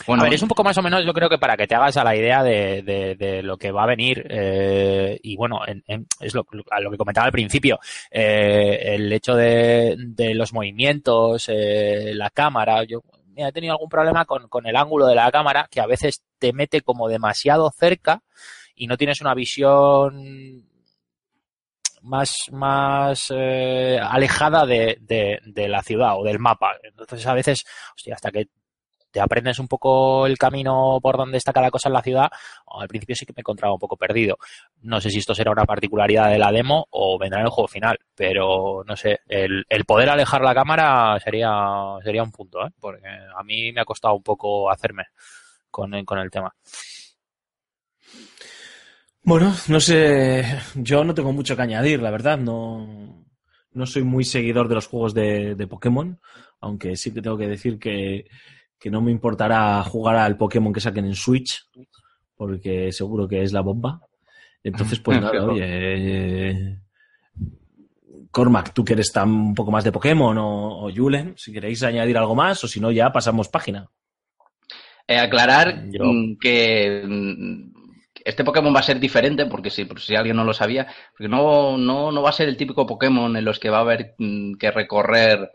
Bueno, a ver, es un poco más o menos, yo creo que para que te hagas a la idea de, de- de lo que va a venir. eh, y bueno, en- en- es lo, a lo que comentaba al principio. eh, el hecho de, de los movimientos, eh, la cámara. Yo mira, he tenido algún problema con, con el ángulo de la cámara que a veces te mete como demasiado cerca y no tienes una visión más, más eh, alejada de, de, de la ciudad o del mapa. Entonces a veces, hostia, hasta que te aprendes un poco el camino por donde está cada cosa en la ciudad, al principio sí que me encontraba un poco perdido. No sé si esto será una particularidad de la demo o vendrá en el juego final, pero no sé, el, poder alejar la cámara sería, sería un punto, ¿eh? porque a mí me ha costado un poco hacerme con, con el tema. Bueno, no sé, yo no tengo mucho que añadir, la verdad, no, no soy muy seguidor de los juegos de, de Pokémon, aunque sí que tengo que decir que, que no me importará jugar al Pokémon que saquen en Switch, porque seguro que es la bomba. Entonces, pues nada, oye, eh, Cormac, tú que eres tan un poco más de Pokémon o, o Julen, si queréis añadir algo más o si no ya pasamos página. Eh, aclarar Yo- mm, que mm, este Pokémon va a ser diferente, porque si, por si alguien no lo sabía, porque no, no, no va a ser el típico Pokémon en los que va a haber mm, que recorrer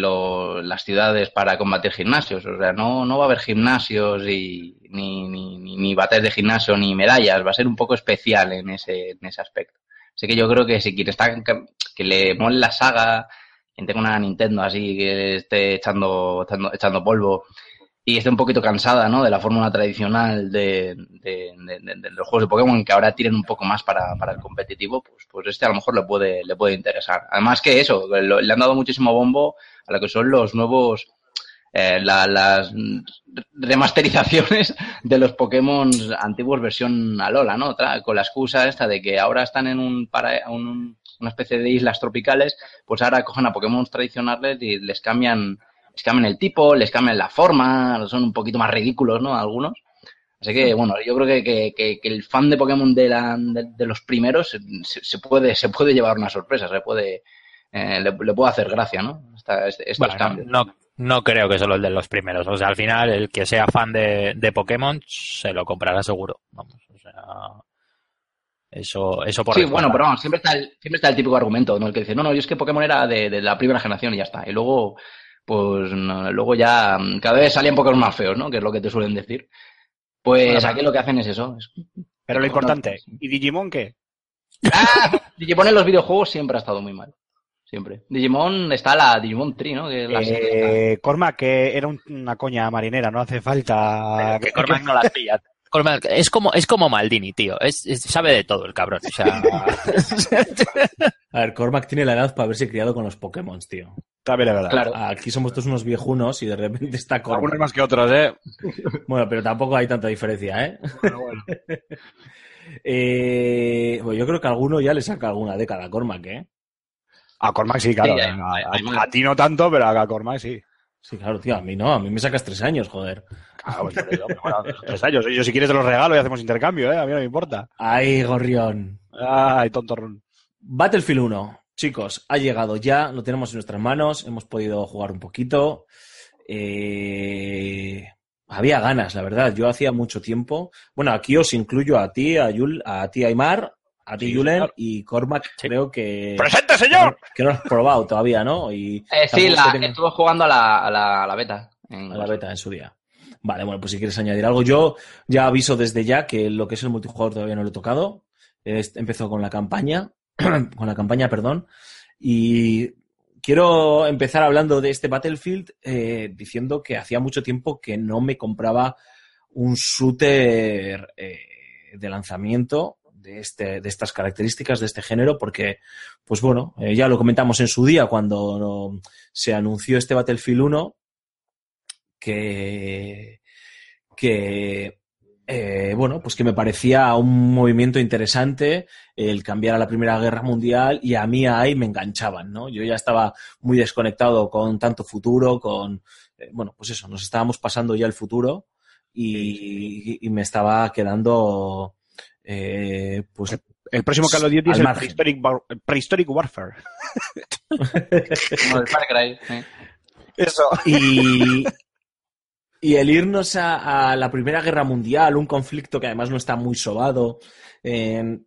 lo- las ciudades para combatir gimnasios. O sea, no, no va a haber gimnasios y, ni, ni, bates de gimnasio ni medallas. Va a ser un poco especial en ese, en ese aspecto. Así que yo creo que si quiere estar, que, que le mole la saga, quien tenga una Nintendo así que esté echando, echando, echando polvo y esté un poquito cansada ¿no? de la fórmula tradicional de, de, de- los juegos de Pokémon que ahora tienen un poco más para, para el competitivo, pues, pues este a lo mejor le puede, le puede interesar. Además que eso, lo- le han dado muchísimo bombo a lo que son los nuevos, eh, la- las remasterizaciones de los Pokémon antiguos versión Alola, ¿no? Con la excusa esta de que ahora están en un, para, un- una especie de islas tropicales, pues ahora cogen a Pokémon tradicionales y les cambian les cambian el tipo, les cambian la forma, son un poquito más ridículos, ¿no? Algunos. Así que, bueno, yo creo que, que- que- que el fan de Pokémon de, la- de, de los primeros se, se puede, se puede llevar una sorpresa, se puede, eh, le, le puede hacer gracia, ¿no? Esta- este- estos Bueno, cambios. no, no creo que solo el de los primeros. O sea, al final, el que sea fan de, de Pokémon se lo comprará seguro. Vamos, o sea, eso, eso por Sí, bueno, pero vamos, siempre está, el, siempre está el típico argumento, ¿no? El que dice, no, no, yo es que Pokémon era de, de la primera generación y ya está. Y luego, pues, no, luego ya, mm, cada vez salían Pokémon más feos, ¿no? Que es lo que te suelen decir. Pues Bueno, aquí lo que hacen es eso. es- Pero lo importante, Sí. ¿y Digimon qué? ¡Ah! Digimon en los videojuegos siempre ha estado muy mal. Siempre. Digimon está la Digimon Tree, ¿no? Que es la Eh, Cormac, que era un- una coña marinera, no hace falta... que Cormac no las pilla. Cormac es como, es como Maldini, tío. Es, es- sabe de todo el cabrón. O sea, A ver, Cormac tiene la edad para haberse criado con los Pokémon, tío. También es verdad. Claro. Aquí somos todos unos viejunos y de repente está Algunos Cormac. más que otros, ¿eh? Bueno, pero tampoco hay tanta diferencia, ¿eh? Bueno, bueno. Eh, bueno, yo creo que alguno ya le saca alguna década a Cormac, ¿eh? A Cormac sí, claro. Sí, hay- a, a- hay más. a ti no tanto, pero a Cormac sí. Sí, claro, tío, a mí no, a mí me sacas tres años, joder. Claro, pues pero bueno, tres años. Yo si quieres te los regalo y hacemos intercambio, ¿eh? A mí no me importa. Ay, gorrión. Ay, tontorrón. Battlefield 1, chicos, ha llegado ya, lo tenemos en nuestras manos, hemos podido jugar un poquito. Eh, había ganas, la verdad, yo hacía mucho tiempo. Bueno, aquí os incluyo a ti, a, Yul, a ti, Aymar, a ti, Sí, Julen, señor. y Cormac, creo que... ¡Presente, señor! Que no lo has probado todavía, ¿no? Y Eh, sí, la, estuve jugando a la, a la, a la beta. en- a la beta en su día. Vale, bueno, pues si quieres añadir algo, yo ya aviso desde ya que lo que es el multijugador todavía no lo he tocado. Empezó con la campaña, con la campaña, perdón, y quiero empezar hablando de este Battlefield eh, diciendo que hacía mucho tiempo que no me compraba un shooter eh, de lanzamiento de, este, de estas características, de este género, porque, pues bueno, eh, ya lo comentamos en su día cuando se anunció este Battlefield 1, que, que eh, bueno, pues que me parecía un movimiento interesante el cambiar a la Primera Guerra Mundial y a mí ahí me enganchaban, ¿no? Yo ya estaba muy desconectado con tanto futuro, con, eh, bueno, pues eso, nos estábamos pasando ya el futuro y, y me estaba quedando, eh, pues... El próximo Call of Duty Al es el. Prehistoric, War- Prehistoric Warfare. Como el Far Cry. Eso. Y, y el irnos a, a la Primera Guerra Mundial, un conflicto que además no está muy sobado en,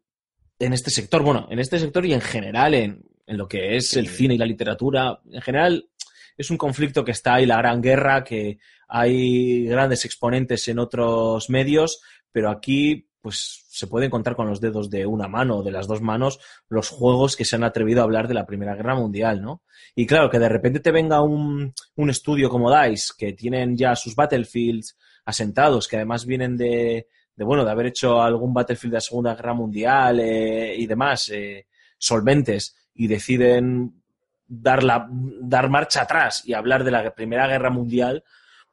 en este sector, bueno, en este sector y en general en, en lo que es el cine y la literatura, en general es un conflicto que está ahí, la Gran Guerra, que hay grandes exponentes en otros medios, pero aquí pues se pueden contar con los dedos de una mano o de las dos manos los juegos que se han atrevido a hablar de la Primera Guerra Mundial, ¿no? Y claro, que de repente te venga un, un estudio como DICE, que tienen ya sus Battlefields asentados, que además vienen de, de bueno, de haber hecho algún Battlefield de la Segunda Guerra Mundial eh, y demás, eh, solventes, y deciden dar, la, dar marcha atrás y hablar de la Primera Guerra Mundial,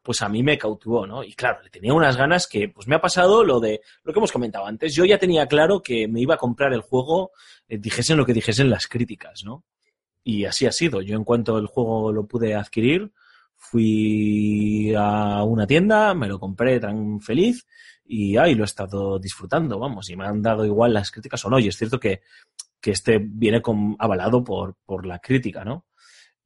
pues a mí me cautivó, ¿no? Y claro, le tenía unas ganas que, pues me ha pasado lo de lo que hemos comentado antes. Yo ya tenía claro que me iba a comprar el juego, eh, dijesen lo que dijesen las críticas, ¿no? Y así ha sido. Yo en cuanto el juego lo pude adquirir, fui a una tienda, me lo compré tan feliz y ahí lo he estado disfrutando, vamos, y me han dado igual las críticas o no. Y es cierto que, que este viene avalado por, por la crítica, ¿no?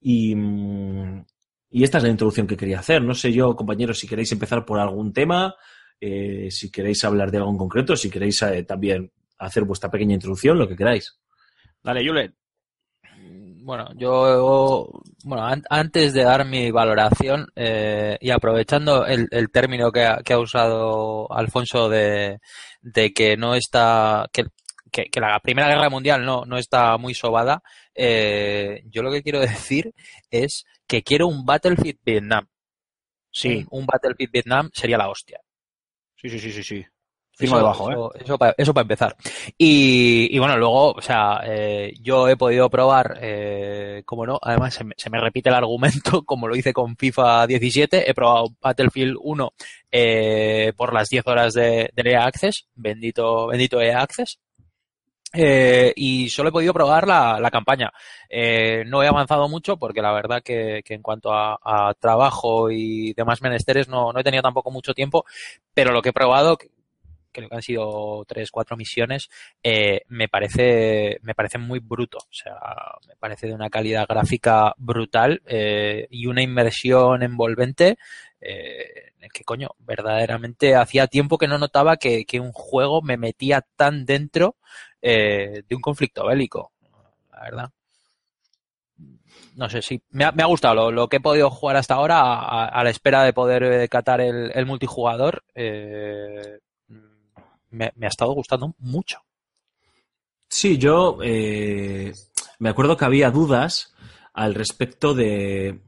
Y, mm, y esta es la introducción que quería hacer. No sé yo, compañeros, si queréis empezar por algún tema, eh, si queréis hablar de algo en concreto, si queréis eh, también hacer vuestra pequeña introducción, lo que queráis. Dale, Julen. Bueno, yo, bueno, an- antes de dar mi valoración eh, y aprovechando el, término que ha, usado Alfonso de, de que no está, que, que la Primera Guerra Mundial no, no está muy sobada, eh, yo lo que quiero decir es que quiero un Battlefield Vietnam. Sí, Un, un Battlefield Vietnam sería la hostia. sí, sí, sí, sí. sí. Firmo Eso- debajo, ¿eh? eso, eso para, eso empezar. Y, y bueno, luego, o sea, eh, yo he podido probar, eh, como no, además se me, se me repite el argumento, como lo hice con FIFA 17, he probado Battlefield 1 eh, por las 10 horas de, del EA Access, bendito, bendito EA Access. Eh, y solo he podido probar la, la campaña. Eh, no he avanzado mucho porque la verdad que, que en cuanto a, trabajo y demás menesteres no, no he tenido tampoco mucho tiempo, pero lo que he probado, creo que han sido tres, cuatro misiones, eh, me parece, me parece muy bruto. O sea, me parece de una calidad gráfica brutal eh, y una inmersión envolvente. Eh, que coño, verdaderamente hacía tiempo que no notaba que, que un juego me metía tan dentro eh, de un conflicto bélico. La verdad. No sé, sí, me ha, me ha gustado lo, lo que he podido jugar hasta ahora a, la espera de poder eh, catar el, multijugador. me, ha estado gustando mucho. Sí, yo me acuerdo que había dudas al respecto de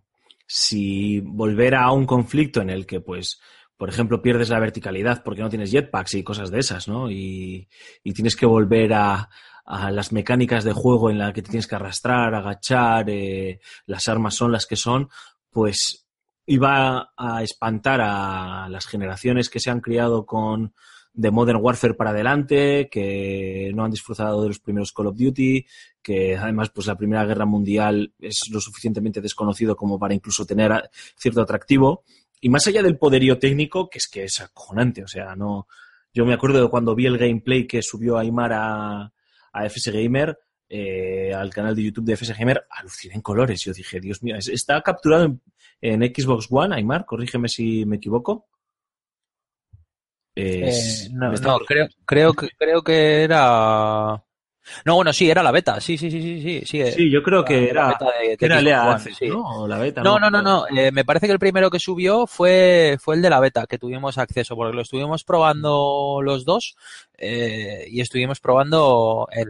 si volver a un conflicto en el que, pues, por ejemplo, pierdes la verticalidad porque no tienes jetpacks y cosas de esas, ¿no? Y, y tienes que volver a, las mecánicas de juego en la que te tienes que arrastrar, agachar, eh, las armas son las que son, pues iba a espantar a las generaciones que se han criado con de Modern Warfare para adelante, que no han disfrutado de los primeros Call of Duty, que además pues la Primera Guerra Mundial es lo suficientemente desconocido como para incluso tener cierto atractivo. Y más allá del poderío técnico, que es que es acojonante, o sea, no... Yo me acuerdo de cuando vi el gameplay que subió Aymar a, a FS Gamer, eh, al canal de YouTube de FS Gamer, aluciné en colores. Yo dije, Dios mío, ¿es- ¿está capturado en, en Xbox One, Aymar? Corrígeme si me equivoco. Es- Eh, no, creo, creo que creo que era. No, bueno, sí, era la beta. Sí, sí, sí, sí, sí. Sí, Sí, yo creo que la era, beta de- de que era el Xbox EA One, Access, sí. ¿no? La beta. No, no, no, no. eh, me parece que el primero que subió fue, fue el de la beta, que tuvimos acceso, porque lo estuvimos probando los dos eh, y estuvimos probando el,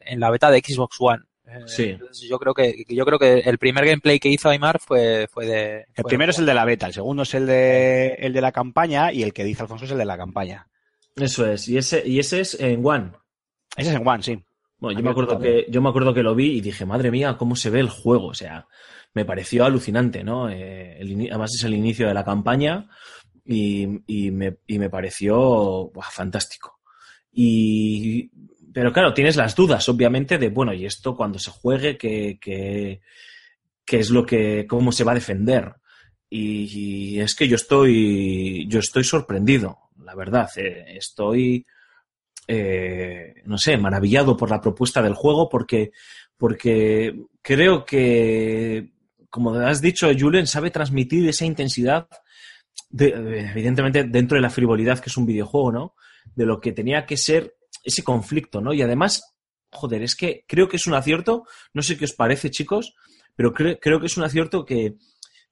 en la beta de Xbox One. Eh, Sí. entonces yo creo que yo creo que el primer gameplay que hizo Aymar fue, fue de. El fue primero de es el de la beta, el segundo es el de, el de la campaña y el que dice Alfonso es el de la campaña. Eso es. Y ese, y ese es en One. Ese es en One, sí. Bueno, yo me acuerdo que, yo me acuerdo que lo vi y dije, madre mía, cómo se ve el juego. O sea, me pareció alucinante, ¿no? Eh, el además es el inicio de la campaña y, y me, y me pareció buah, fantástico. Y, pero claro, tienes las dudas, obviamente, de, bueno, y esto cuando se juegue, ¿qué, qué, qué es lo que, cómo se va a defender? Y, es que yo estoy, yo estoy sorprendido, la verdad. eh, estoy, eh, no sé, maravillado por la propuesta del juego porque, porque creo que, como has dicho, Julen sabe transmitir esa intensidad, de- evidentemente dentro de la frivolidad que es un videojuego, ¿no? De lo que tenía que ser ese conflicto, ¿no? Y además, joder, es que creo que es un acierto, no sé qué os parece, chicos, pero cre- creo que es un acierto que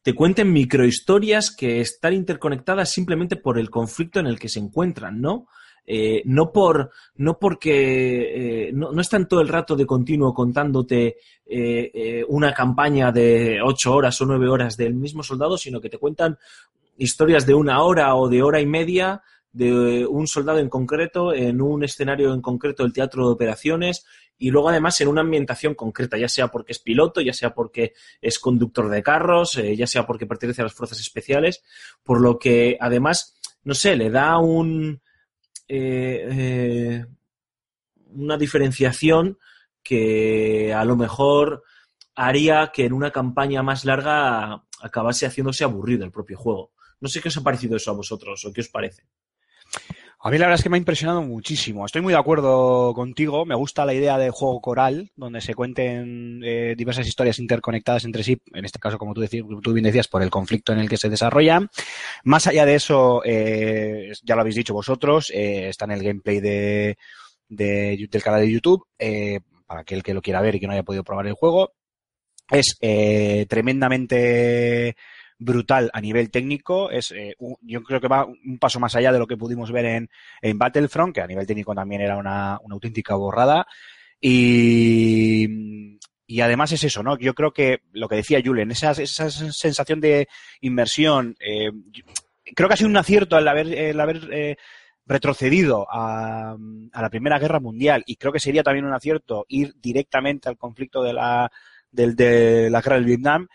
te cuenten microhistorias que están interconectadas simplemente por el conflicto en el que se encuentran, ¿no? eh, no por no porque eh, no, están todo el rato de continuo contándote eh, una campaña de ocho horas o nueve horas del mismo soldado, sino que te cuentan historias de una hora o de hora y media de un soldado en concreto, en un escenario en concreto del teatro de operaciones y luego además en una ambientación concreta, ya sea porque es piloto, ya sea porque es conductor de carros, eh, ya sea porque pertenece a las fuerzas especiales, por lo que además, no sé, le da un eh, eh, una diferenciación que a lo mejor haría que en una campaña más larga acabase haciéndose aburrido el propio juego. No sé qué os ha parecido eso a vosotros o qué os parece. A mí la verdad es que me ha impresionado muchísimo. Estoy muy de acuerdo contigo. Me gusta la idea de juego coral, donde se cuenten eh, diversas historias interconectadas entre sí, en este caso, como tú, decías, tú bien decías, por el conflicto en el que se desarrollan. Más allá de eso, eh, ya lo habéis dicho vosotros, eh, está en el gameplay de, de- del canal de YouTube, para aquel que lo quiera ver y que no haya podido probar el juego. Es tremendamente brutal a nivel técnico. Es, eh, un- yo creo que va un paso más allá de lo que pudimos ver en, en Battlefront, que a nivel técnico también era una, una auténtica borrada. Y, y además es eso, ¿no? Yo creo que lo que decía Julen, esa, esa sensación de inmersión, eh, creo que ha sido un acierto el haber, el haber eh, retrocedido a, a la Primera Guerra Mundial y creo que sería también un acierto ir directamente al conflicto de la, del- de la guerra del Vietnam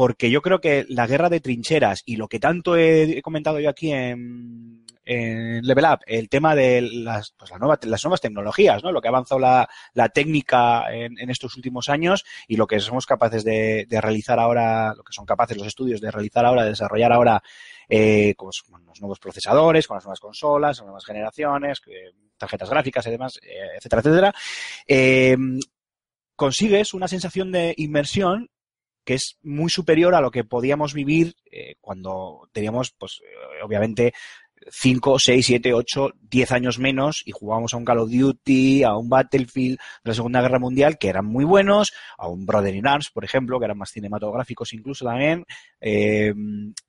porque yo creo que la guerra de trincheras y lo que tanto he, comentado yo aquí en, Level Up, el tema de las, pues, las nuevas tecnologías, ¿no? Lo que ha avanzado la, técnica en, en estos últimos años y lo que somos capaces de, realizar ahora, lo que son capaces los estudios de realizar ahora, de desarrollar ahora eh, con, los, nuevos procesadores, con las nuevas consolas, con las nuevas generaciones, que- tarjetas gráficas y demás, eh, etcétera, etcétera. Eh, consigues una sensación de inmersión que es muy superior a lo que podíamos vivir eh, cuando teníamos, pues, eh, obviamente, 5, 6, 7, 8, 10 años menos y jugábamos a un Call of Duty, a un Battlefield de la Segunda Guerra Mundial que eran muy buenos, a un Brother in Arms, por ejemplo, que eran más cinematográficos incluso también, eh,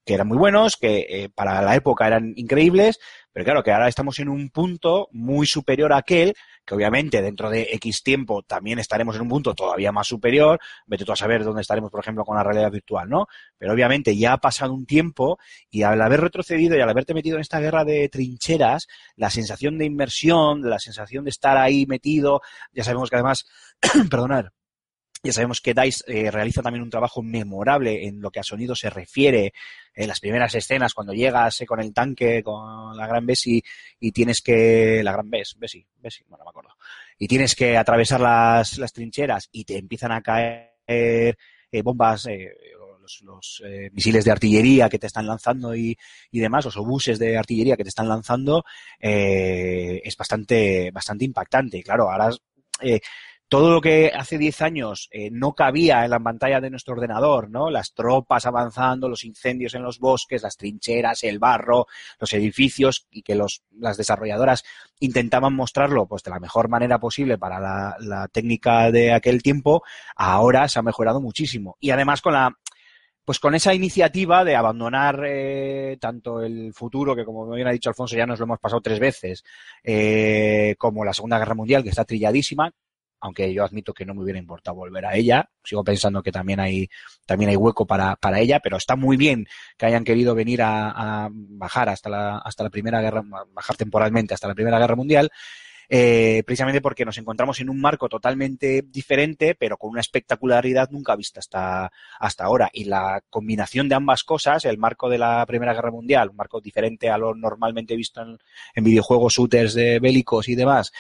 que eran muy buenos, que para la época eran increíbles, pero claro que ahora estamos en un punto muy superior a aquel, que obviamente dentro de X tiempo también estaremos en un punto todavía más superior, vete tú a saber dónde estaremos, por ejemplo, con la realidad virtual, ¿no? Pero obviamente ya ha pasado un tiempo y al haber retrocedido y al haberte metido en esta guerra de trincheras, la sensación de inmersión, la sensación de estar ahí metido, ya sabemos que además, perdonad, ya sabemos que DICE eh, realiza también un trabajo memorable en lo que a sonido se refiere. En las primeras escenas, cuando llegas eh, con el tanque, con la gran Bessie, y tienes que. La gran Bess, Bessie, Bessie, bueno, no me acuerdo. Y tienes que atravesar las, las trincheras y te empiezan a caer eh, bombas, eh, los, los, eh, misiles de artillería que te están lanzando y, y demás, los obuses de artillería que te están lanzando, eh, es bastante, bastante impactante. Y claro, ahora eh, todo lo que hace 10 años eh, no cabía en la pantalla de nuestro ordenador, ¿no? Las tropas avanzando, los incendios en los bosques, las trincheras, el barro, los edificios y que los, las desarrolladoras intentaban mostrarlo pues de la mejor manera posible para la, técnica de aquel tiempo, ahora se ha mejorado muchísimo. Y además con la pues con esa iniciativa de abandonar eh, tanto el futuro, que como bien ha dicho Alfonso, ya nos lo hemos pasado tres veces, eh, como la Segunda Guerra Mundial, que está trilladísima, aunque yo admito que no me hubiera importado volver a ella, sigo pensando que también hay, también hay hueco para, para ella, pero está muy bien que hayan querido venir a, bajar hasta la, hasta la Primera Guerra, bajar temporalmente hasta la Primera Guerra Mundial, eh, precisamente porque nos encontramos en un marco totalmente diferente, pero con una espectacularidad nunca vista hasta, hasta ahora. Y la combinación de ambas cosas, el marco de la Primera Guerra Mundial, un marco diferente a lo normalmente visto en, en videojuegos, shooters de bélicos y demás,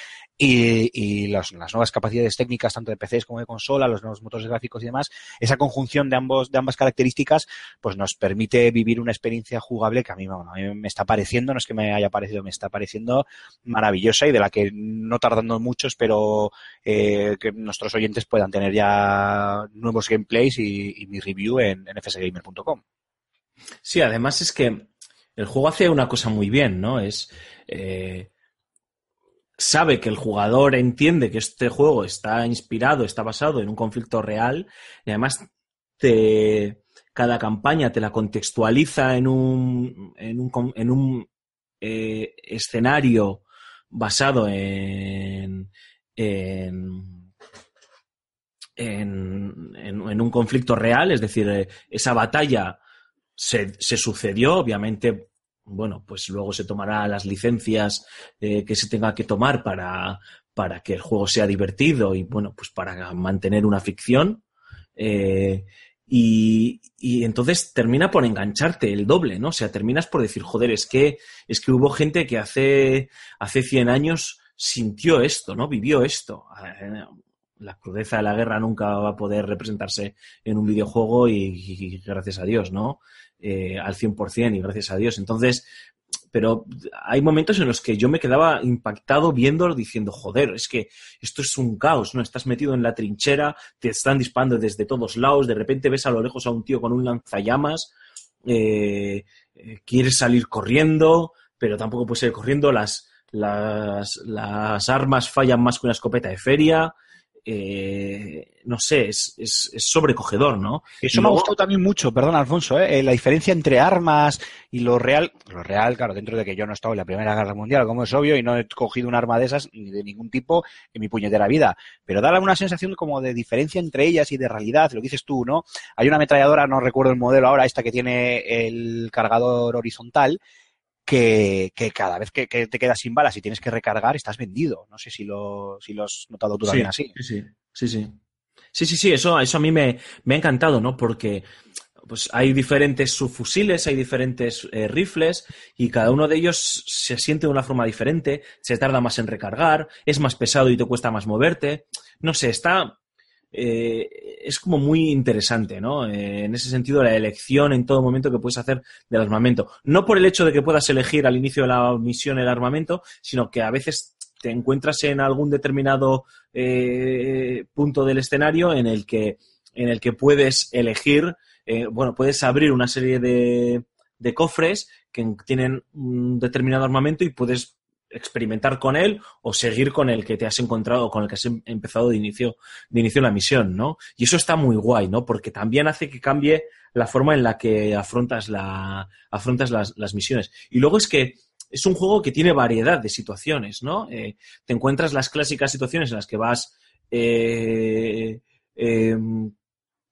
y, las nuevas capacidades técnicas, tanto de PCs como de consola, los nuevos motores gráficos y demás, esa conjunción de ambos, de ambas características, pues nos permite vivir una experiencia jugable que a mí, bueno, a mí me está pareciendo, no es que me haya parecido, me está pareciendo maravillosa y de la que no tardando mucho espero eh, que nuestros oyentes puedan tener ya nuevos gameplays y, mi review en, en fsgamer.com. Sí, además es que el juego hace una cosa muy bien, ¿no? Es. eh, sabe que el jugador entiende que este juego está inspirado, está basado en un conflicto real y además te, cada campaña te la contextualiza en un, en un, en un eh, escenario basado en, en, en, en- en un conflicto real, es decir, eh, esa batalla se, se sucedió, obviamente, bueno, pues luego se tomará las licencias eh, que se tenga que tomar para, para que el juego sea divertido y, bueno, pues para mantener una ficción. Eh, y, y entonces termina por engancharte el doble, ¿no? O sea, terminas por decir, joder, es que, es que hubo gente que hace, hace 100 años sintió esto, ¿no? Vivió esto. Eh, La crudeza de la guerra nunca va a poder representarse en un videojuego y, y gracias a Dios, ¿no? Eh, al 100% y gracias a Dios. Entonces, pero hay momentos en los que yo me quedaba impactado viéndolo diciendo, joder, es que esto es un caos, ¿no? Estás metido en la trinchera, te están disparando desde todos lados, de repente ves a lo lejos a un tío con un lanzallamas, eh, eh, quieres salir corriendo, pero tampoco puedes salir corriendo, las, las, las armas fallan más que una escopeta de feria. Eh, no sé, es, es, es sobrecogedor, ¿no? Eso me ha gustado también mucho, perdón, Alfonso, ¿eh? Eh, la diferencia entre armas y lo real. Lo real, claro, dentro de que yo no he estado en la Primera Guerra Mundial, como es obvio, y no he cogido un arma de esas ni de ningún tipo en mi puñetera vida. Pero da una sensación como de diferencia entre ellas y de realidad, lo que dices tú, ¿no? Hay una ametralladora, no recuerdo el modelo ahora, esta que tiene el cargador horizontal, que, que cada vez que, que te quedas sin balas y tienes que recargar, estás vendido. No sé si lo, si lo has notado tú también así. Sí, sí, sí, sí. Sí, sí, sí, eso, eso a mí me, me ha encantado, ¿no? Porque pues hay diferentes subfusiles, hay diferentes eh, rifles y cada uno de ellos se siente de una forma diferente, se tarda más en recargar, es más pesado y te cuesta más moverte. No sé, está... eh, es como muy interesante, ¿no? Eh, en ese sentido, la elección en todo momento que puedes hacer del armamento. No por el hecho de que puedas elegir al inicio de la misión el armamento, sino que a veces te encuentras en algún determinado eh, punto del escenario en el que, en el que puedes elegir, bueno, puedes abrir una serie de, de cofres que tienen un determinado armamento y puedes experimentar con él o seguir con el que te has encontrado con el que has em- empezado de inicio de inicio la misión, ¿no? Y eso está muy guay, ¿no? Porque también hace que cambie la forma en la que afrontas la afrontas las, las misiones. Y luego es que es un juego que tiene variedad de situaciones, ¿no? Eh, te encuentras las clásicas situaciones en las que vas eh, eh,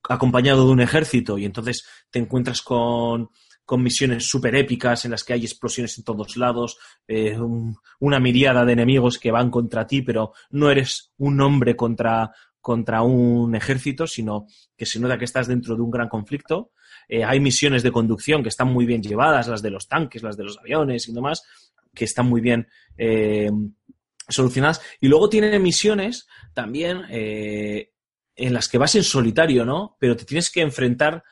acompañado de un ejército y entonces te encuentras con, con misiones súper épicas en las que hay explosiones en todos lados, eh, un- una miriada de enemigos que van contra ti, pero no eres un hombre contra, contra un ejército, sino que se nota que estás dentro de un gran conflicto. Eh, hay misiones de conducción que están muy bien llevadas, las de los tanques, las de los aviones y demás, que están muy bien eh, solucionadas. Y luego tiene misiones también en las que vas en solitario, ¿no? Pero te tienes que enfrentar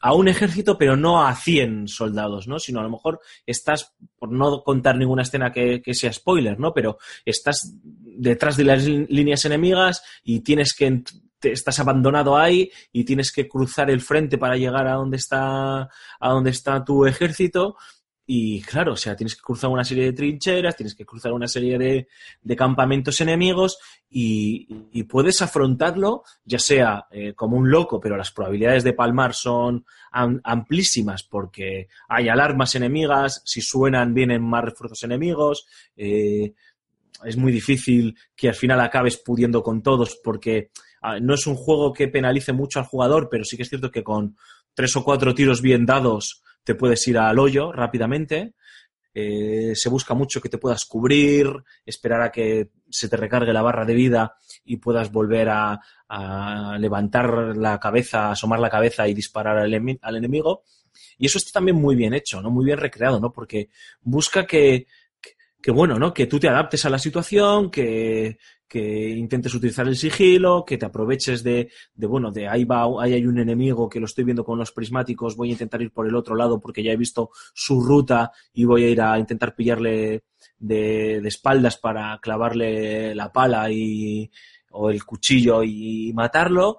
a un ejército, pero no a 100 soldados, ¿no? Sino a lo mejor estás, por no contar ninguna escena que, que sea spoiler, ¿no? Pero estás detrás de las lí- líneas enemigas y tienes que estás abandonado ahí y tienes que cruzar el frente para llegar a donde está a donde está tu ejército y claro, o sea, tienes que cruzar una serie de trincheras, tienes que cruzar una serie de, de campamentos enemigos y, puedes afrontarlo ya sea eh, como un loco, pero las probabilidades de palmar son am- amplísimas porque hay alarmas enemigas, si suenan vienen más refuerzos enemigos, eh, es muy difícil que al final acabes pudiendo con todos porque ah, no es un juego que penalice mucho al jugador, pero sí que es cierto que con tres o cuatro tiros bien dados te puedes ir al hoyo rápidamente. Eh, se busca mucho que te puedas cubrir, esperar a que se te recargue la barra de vida y puedas volver a, levantar la cabeza, asomar la cabeza y disparar al, al enemigo. Y eso está también muy bien hecho, ¿no? Muy bien recreado, ¿no? Porque busca que, que, que, bueno, ¿no? Que tú te adaptes a la situación, que, que intentes utilizar el sigilo, que te aproveches de, de, bueno, de ahí va, ahí hay un enemigo que lo estoy viendo con los prismáticos, voy a intentar ir por el otro lado porque ya he visto su ruta y voy a ir a intentar pillarle de, de espaldas para clavarle la pala y, o el cuchillo y matarlo.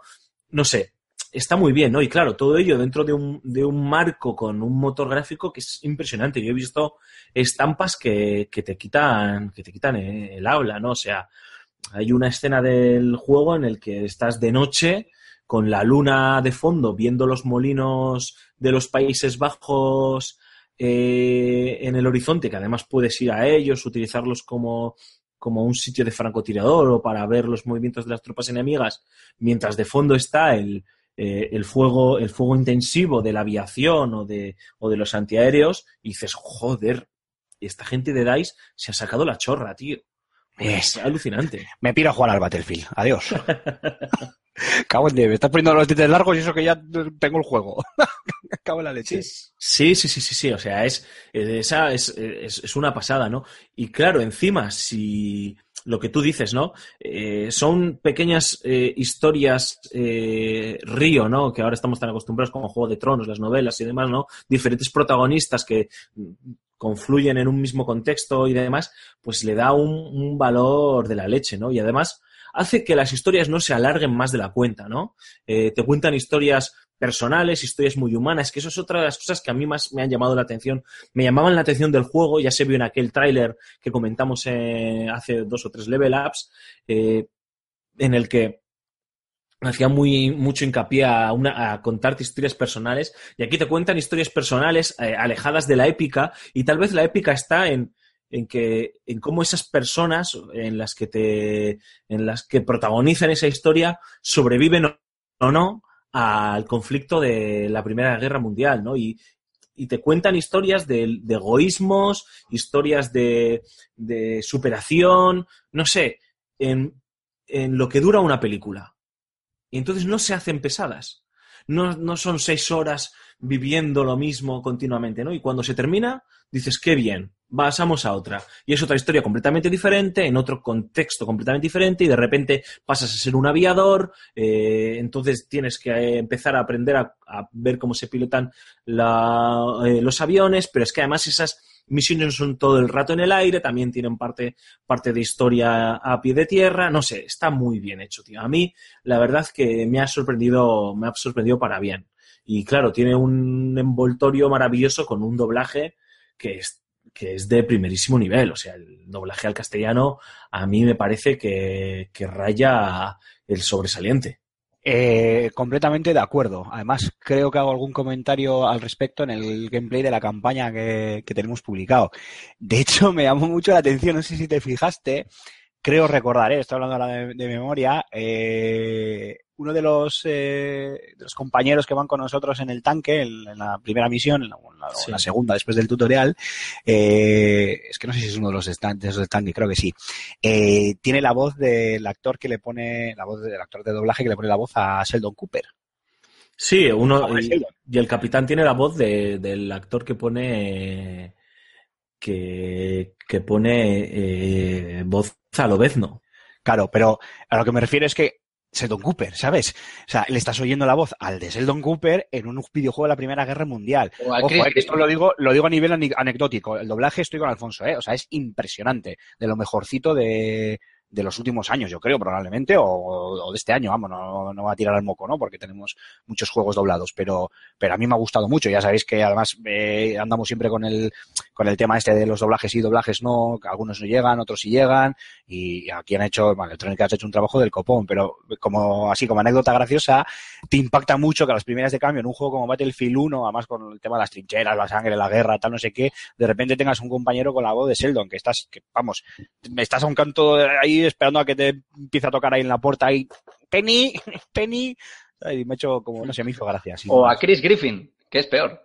No sé, está muy bien, ¿no? Y claro, todo ello dentro de un, de un marco con un motor gráfico que es impresionante. Yo he visto estampas que, que te quitan, que te quitan el habla, ¿no? O sea, hay una escena del juego en el que estás de noche con la luna de fondo viendo los molinos de los Países Bajos eh, en el horizonte, que además puedes ir a ellos, utilizarlos como, como un sitio de francotirador o para ver los movimientos de las tropas enemigas, mientras de fondo está el, eh, el fuego, el fuego intensivo de la aviación o de, o de los antiaéreos, y dices, joder, esta gente de DICE se ha sacado la chorra, tío. Es alucinante. Me piro a jugar al Battlefield. Adiós. Cago en diez, me estás poniendo los dientes largos y eso que ya tengo el juego. Cago en la leche. Sí, sí, sí, sí, sí. O sea, es, es, es, es una pasada, ¿no? Y claro, encima, si lo que tú dices, ¿no? Eh, son pequeñas eh, historias eh, río, ¿no? Que ahora estamos tan acostumbrados como Juego de Tronos, las novelas y demás, ¿no? Diferentes protagonistas que confluyen en un mismo contexto y demás, pues le da un, un valor de la leche, ¿no? Y además hace que las historias no se alarguen más de la cuenta, ¿no? Eh, te cuentan historias personales, historias muy humanas, que eso es otra de las cosas que a mí más me han llamado la atención. Me llamaban la atención del juego, ya se vio en aquel tráiler que comentamos eh, hace dos o tres level ups, eh, en el que hacía muy mucho hincapié a, una, a, contarte historias personales y aquí te cuentan historias personales eh, alejadas de la épica y tal vez la épica está en, en que en cómo esas personas en las que te en las que protagonizan esa historia sobreviven o, no al conflicto de la Primera Guerra Mundial, ¿no? Y, y te cuentan historias de, egoísmos, historias de, de, superación, no sé, en, lo que dura una película. Y entonces no se hacen pesadas. No, no son seis horas viviendo lo mismo continuamente, ¿no? Y cuando se termina, dices, qué bien, pasamos a otra. Y es otra historia completamente diferente, en otro contexto completamente diferente, y de repente pasas a ser un aviador, eh, entonces tienes que eh, empezar a aprender a, ver cómo se pilotan eh, los aviones, pero es que además esas misiones son todo el rato en el aire, también tienen parte, parte de historia a pie de tierra, no sé, está muy bien hecho, tío. A mí, la verdad que me ha sorprendido, me ha sorprendido para bien. Y claro, tiene un envoltorio maravilloso con un doblaje que es, que es de primerísimo nivel. O sea, el doblaje al castellano a mí me parece que, raya el sobresaliente. Eh, completamente de acuerdo. Además, creo que hago algún comentario al respecto en el gameplay de la campaña que, que tenemos publicado. De hecho, me llamó mucho la atención, no sé si te fijaste, creo recordar, ¿eh? estoy hablando ahora de, de memoria, eh, uno de los, eh, de los, compañeros que van con nosotros en el tanque, en, en la primera misión, en la, sí. segunda después del tutorial, eh, es que no sé si es uno de los estantes del tanque, creo que sí, eh, tiene la voz del actor que le pone, la voz del actor de doblaje que le pone la voz a Sheldon Cooper. Sí, uno, y, y, el capitán tiene la voz de, del actor que pone, que, que pone eh, voz a Lobezno. Claro, pero a lo que me refiero es que Sheldon Cooper, ¿sabes? O sea, le estás oyendo la voz al de Sheldon Cooper en un videojuego de la Primera Guerra Mundial. Ojo, eh, esto lo digo, lo digo a nivel anecdótico. El doblaje estoy con Alfonso, ¿eh? O sea, es impresionante. De lo mejorcito de, de los últimos años, yo creo, probablemente, o, o de este año, vamos, no, no va a tirar al moco, ¿no? Porque tenemos muchos juegos doblados, pero, pero a mí me ha gustado mucho. Ya sabéis que además eh, andamos siempre con el, con el tema este de los doblajes y doblajes no, algunos no llegan, otros sí llegan, y aquí han hecho, bueno, Electronic Arts ha hecho un trabajo del copón, pero como, así como anécdota graciosa, te impacta mucho que a las primeras de cambio en un juego como Battlefield 1, además con el tema de las trincheras, la sangre, la guerra, tal, no sé qué, de repente tengas un compañero con la voz de Sheldon, que estás, que vamos, estás a un canto ahí esperando a que te empiece a tocar ahí en la puerta y Penny, Penny, y me ha hecho como, no sé, me hizo gracia. O a Chris Griffin, que es peor.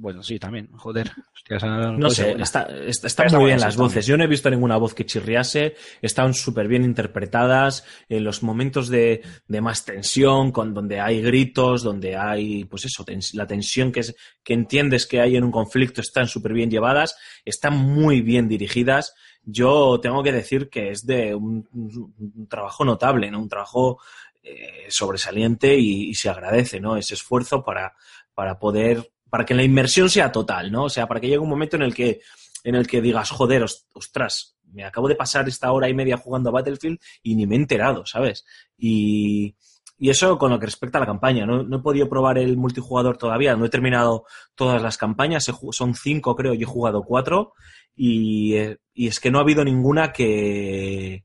Bueno, sí, también, joder. Hostias, no, no sé, está, está, está, muy bien las voces. Yo no he visto ninguna voz que chirriase, están súper bien interpretadas, en los momentos de, de, más tensión, con, donde hay gritos, donde hay, pues eso, tens, la tensión que, es, que entiendes que hay en un conflicto, están súper bien llevadas, están muy bien dirigidas. Yo tengo que decir que es de un, un trabajo notable, ¿no? Un trabajo eh, sobresaliente y, y, se agradece, ¿no? Ese esfuerzo para, para poder para que la inmersión sea total, ¿no? O sea, para que llegue un momento en el que, en el que digas, joder, ostras, me acabo de pasar esta hora y media jugando a Battlefield y ni me he enterado, ¿sabes? Y, y eso con lo que respecta a la campaña. No, no, he podido probar el multijugador todavía, no he terminado todas las campañas, son cinco creo, y he jugado cuatro. Y, y es que no ha habido ninguna que,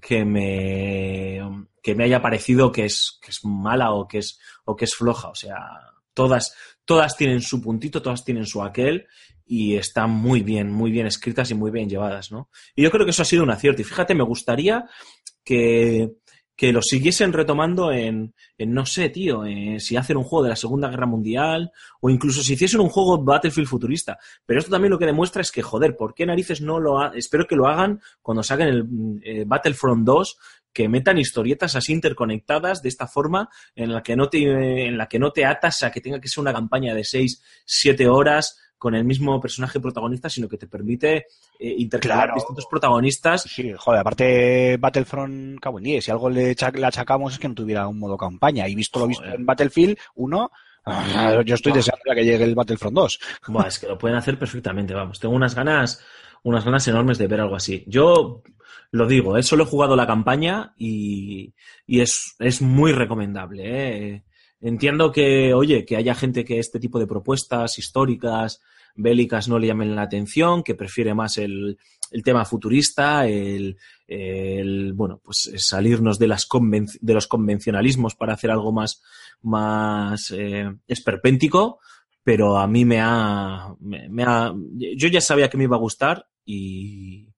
que me, que me haya parecido que es, que es mala o que es, o que es floja. O sea, Todas, todas tienen su puntito, todas tienen su aquel y están muy bien, muy bien escritas y muy bien llevadas, ¿no? Y yo creo que eso ha sido un acierto. Y fíjate, me gustaría que, que lo siguiesen retomando en, no sé, tío, eh, si hacen un juego de la Segunda Guerra Mundial o incluso si hiciesen un juego Battlefield futurista. Pero esto también lo que demuestra es que, joder, ¿por qué narices no lo ha... Espero que lo hagan cuando saquen el eh, Battlefront 2 que metan historietas así interconectadas de esta forma en la que no te en la que no te atas a que tenga que ser una campaña de 6, 7 horas con el mismo personaje protagonista, sino que te permite eh, intercalar Claro. distintos protagonistas. Sí, joder, aparte Battlefront, cago en 10, si algo le, achacamos es que no tuviera un modo campaña. Y visto lo visto en Battlefield 1, ah, yo estoy deseando que llegue el Battlefront 2. Buah, es que lo pueden hacer perfectamente, vamos. Tengo unas ganas, unas ganas enormes de ver algo así. Yo lo digo, ¿eh? solo he jugado la campaña y, y es, es muy recomendable. ¿eh? Entiendo que, oye, que haya gente que este tipo de propuestas históricas, bélicas, no le llamen la atención, que prefiere más el, el tema futurista, el, el, bueno, pues salirnos de, las de los convencionalismos para hacer algo más, más eh, esperpéntico pero a mí me ha, me, me ha, yo ya sabía que me iba a gustar y,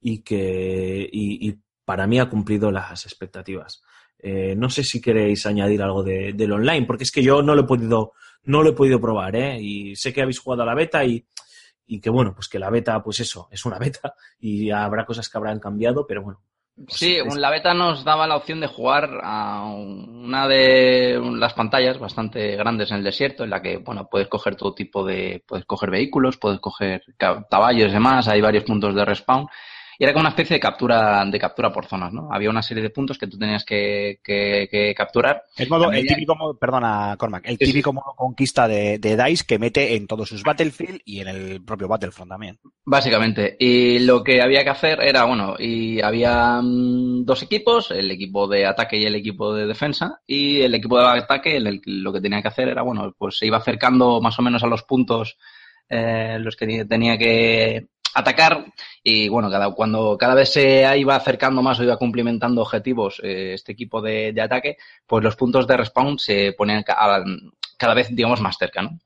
y que, y, y para mí ha cumplido las expectativas. Eh, no sé si queréis añadir algo de, del online, porque es que yo no lo he podido, no lo he podido probar, ¿eh? Y sé que habéis jugado a la beta y, y que bueno, pues que la beta, pues eso, es una beta y habrá cosas que habrán cambiado, pero bueno. pues Sí, la beta nos daba la opción de jugar a una de las pantallas bastante grandes en el desierto, en la que, bueno, puedes coger todo tipo de, puedes coger vehículos, puedes coger ca- caballos y demás, hay varios puntos de respawn. Y era como una especie de captura, de captura por zonas, ¿no? Había una serie de puntos que tú tenías que, que- que capturar. El, modo, el típico modo, perdona, Cormac, el sí. típico modo conquista de, de DICE que mete en todos sus Battlefield y en el propio Battlefront también. Básicamente. Y lo que había que hacer era, bueno, y había mm, dos equipos, el equipo de ataque y el equipo de defensa. Y el equipo de ataque, el- el- lo que tenía que hacer era, bueno, pues se iba acercando más o menos a los puntos eh, los que tenía que atacar. Y bueno, cada, cuando cada vez se iba acercando más o iba cumplimentando objetivos eh, este equipo de, ataque, pues los puntos de respawn se ponían cada vez, digamos, más cerca, ¿no?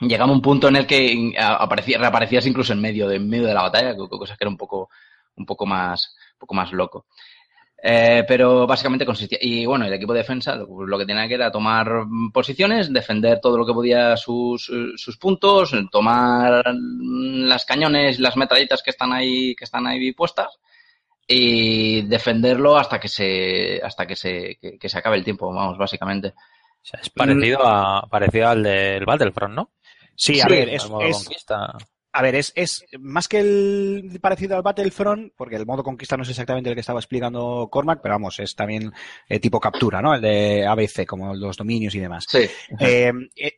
llegaba un punto en el que aparecía, reaparecías incluso en medio de, en medio de la batalla, co- cosa que era un poco, un poco más, un poco más loco. Eh, pero básicamente consistía, y bueno, el equipo de defensa lo, lo que tenía que era tomar mm, posiciones, defender todo lo que podía sus, sus puntos, tomar mm, las cañones, las metralletas que están ahí, que están ahí puestas, y defenderlo hasta que se, hasta que se, que, que se acabe el tiempo, vamos, básicamente. O sea, es parecido, a, parecido al del Battlefront, ¿no? Sí, a Sí, ver, es, es-. A ver, es, es más que el parecido al Battlefront, porque el modo conquista no es exactamente el que estaba explicando Cormac, pero vamos, es también eh, tipo captura, ¿no? El de ABC, como los dominios y demás. Sí. Eh,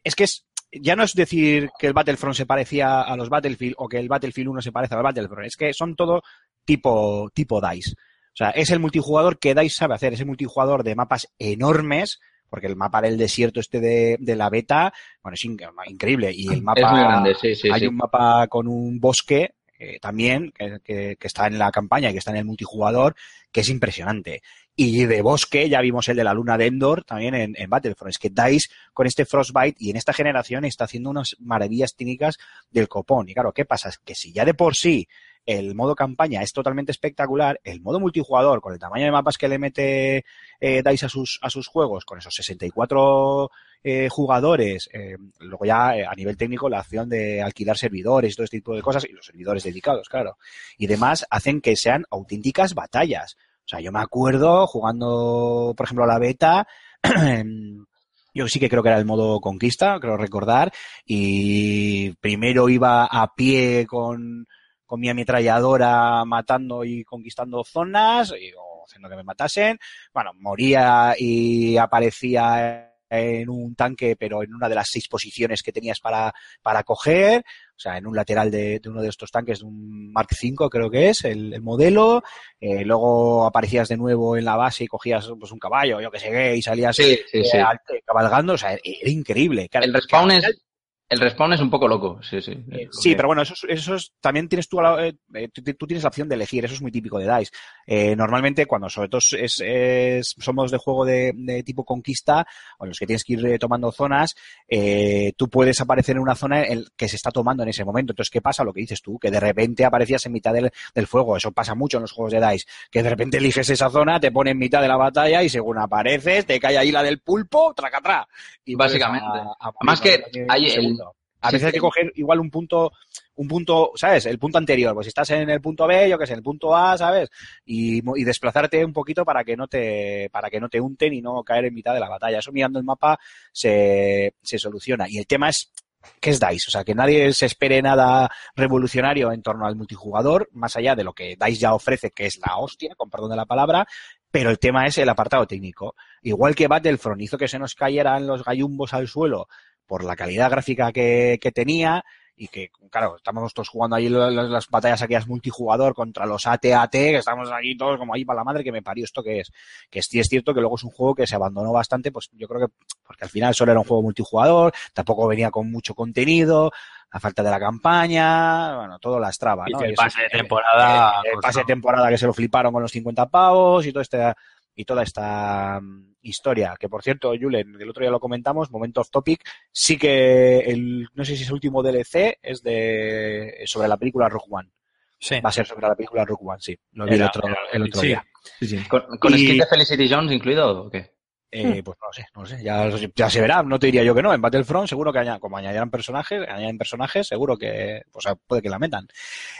es que es, ya no es decir que el Battlefront se parecía a los Battlefield o que el Battlefield 1 se parece al Battlefront, es que son todo tipo, tipo DICE. O sea, es el multijugador que DICE sabe hacer, es el multijugador de mapas enormes, porque el mapa del desierto este de, de la beta, bueno, es in- increíble. Y el mapa, Es muy grande, sí, sí, hay sí. un mapa con un bosque eh, también que, que- que está en la campaña y que está en el multijugador, que es impresionante. Y de bosque ya vimos el de la luna de Endor también en, en Battlefront. Es que DICE con este Frostbite y en esta generación está haciendo unas maravillas técnicas del copón. Y claro, ¿qué pasa? Es que si ya de por sí el modo campaña es totalmente espectacular, el modo multijugador, con el tamaño de mapas que le mete eh, DICE a sus, a sus juegos, con esos 64 eh, jugadores, eh, luego ya eh, a nivel técnico la acción de alquilar servidores y todo este tipo de cosas, y los servidores dedicados, claro, y demás, hacen que sean auténticas batallas. O sea, yo me acuerdo jugando, por ejemplo, a la beta, yo sí que creo que era el modo conquista, creo recordar, y primero iba a pie con, con mi ametralladora matando y conquistando zonas, y, o haciendo que me matasen. Bueno, moría y aparecía en un tanque, pero en una de las seis posiciones que tenías para, para coger, o sea, en un lateral de, de uno de estos tanques, de un Mark V creo que es, el, el modelo, eh, luego aparecías de nuevo en la base y cogías pues, un caballo, yo que sé qué, y salías Sí, sí, eh, sí. cabalgando, o sea, era, increíble. Claro, El respawn es, El respawn es un poco loco, sí, sí. Eh, sí, pero bueno, eso, es- eso es- también tienes tú, la- eh, eh, tú, tú tienes la opción de elegir, eso es muy típico de DICE. Eh, normalmente cuando sobre todo es, es- somos de juego de, de tipo conquista, o los que tienes que ir tomando zonas, eh, tú puedes aparecer en una zona en que se está tomando en ese momento. Entonces, ¿qué pasa? Lo que dices tú, que de repente aparecías en mitad del, del fuego. Eso pasa mucho en los juegos de DICE, que de repente eliges esa zona, te pone en mitad de la batalla y según apareces, te cae ahí la del pulpo, tracatrá. Y Básicamente. a- a Además que hay el- A Sí, veces hay que coger igual un punto, un punto, ¿sabes? El punto anterior. Pues si estás en el punto B, yo que sé, en el punto A, ¿sabes? Y, desplazarte un poquito para que no te, para que no te unten y no caer en mitad de la batalla. Eso mirando el mapa se, se soluciona. Y el tema es, ¿qué es DICE? O sea, que nadie se espere nada revolucionario en torno al multijugador, más allá de lo que DICE ya ofrece, que es la hostia, con perdón de la palabra, pero el tema es el apartado técnico. Igual que Battlefront hizo que se nos cayeran los gallumbos al suelo por la calidad gráfica que, que tenía y que, claro, estamos todos jugando ahí las, las batallas aquellas multijugador contra los AT-AT, que estamos aquí todos como ahí para la madre que me parió esto que es. Que sí es cierto que luego es un juego que se abandonó bastante, pues yo creo que porque al final solo era un juego multijugador, tampoco venía con mucho contenido, la falta de la campaña, bueno, todo las trabas, ¿no? el Y eso- pase de temporada, el, el pase de temporada que se lo fliparon con los 50 pavos y todo este y toda esta mm, historia. Que por cierto, Julen, el otro día lo comentamos, momento off topic, sí que el, no sé si es el último DLC, es de sobre la película Rogue One. Sí. Va a ser sobre la película Rogue One, sí. Lo vi el Era- otro, el otro sí, día. sí, sí. ¿Con, con Y- skin de Felicity Jones incluido o qué? Eh, pues no lo sé, no lo sé. Ya, ya se verá, no te diría yo que no. En Battlefront seguro que aña- como añadirán personajes, añaden personajes, seguro que, pues puede que la metan.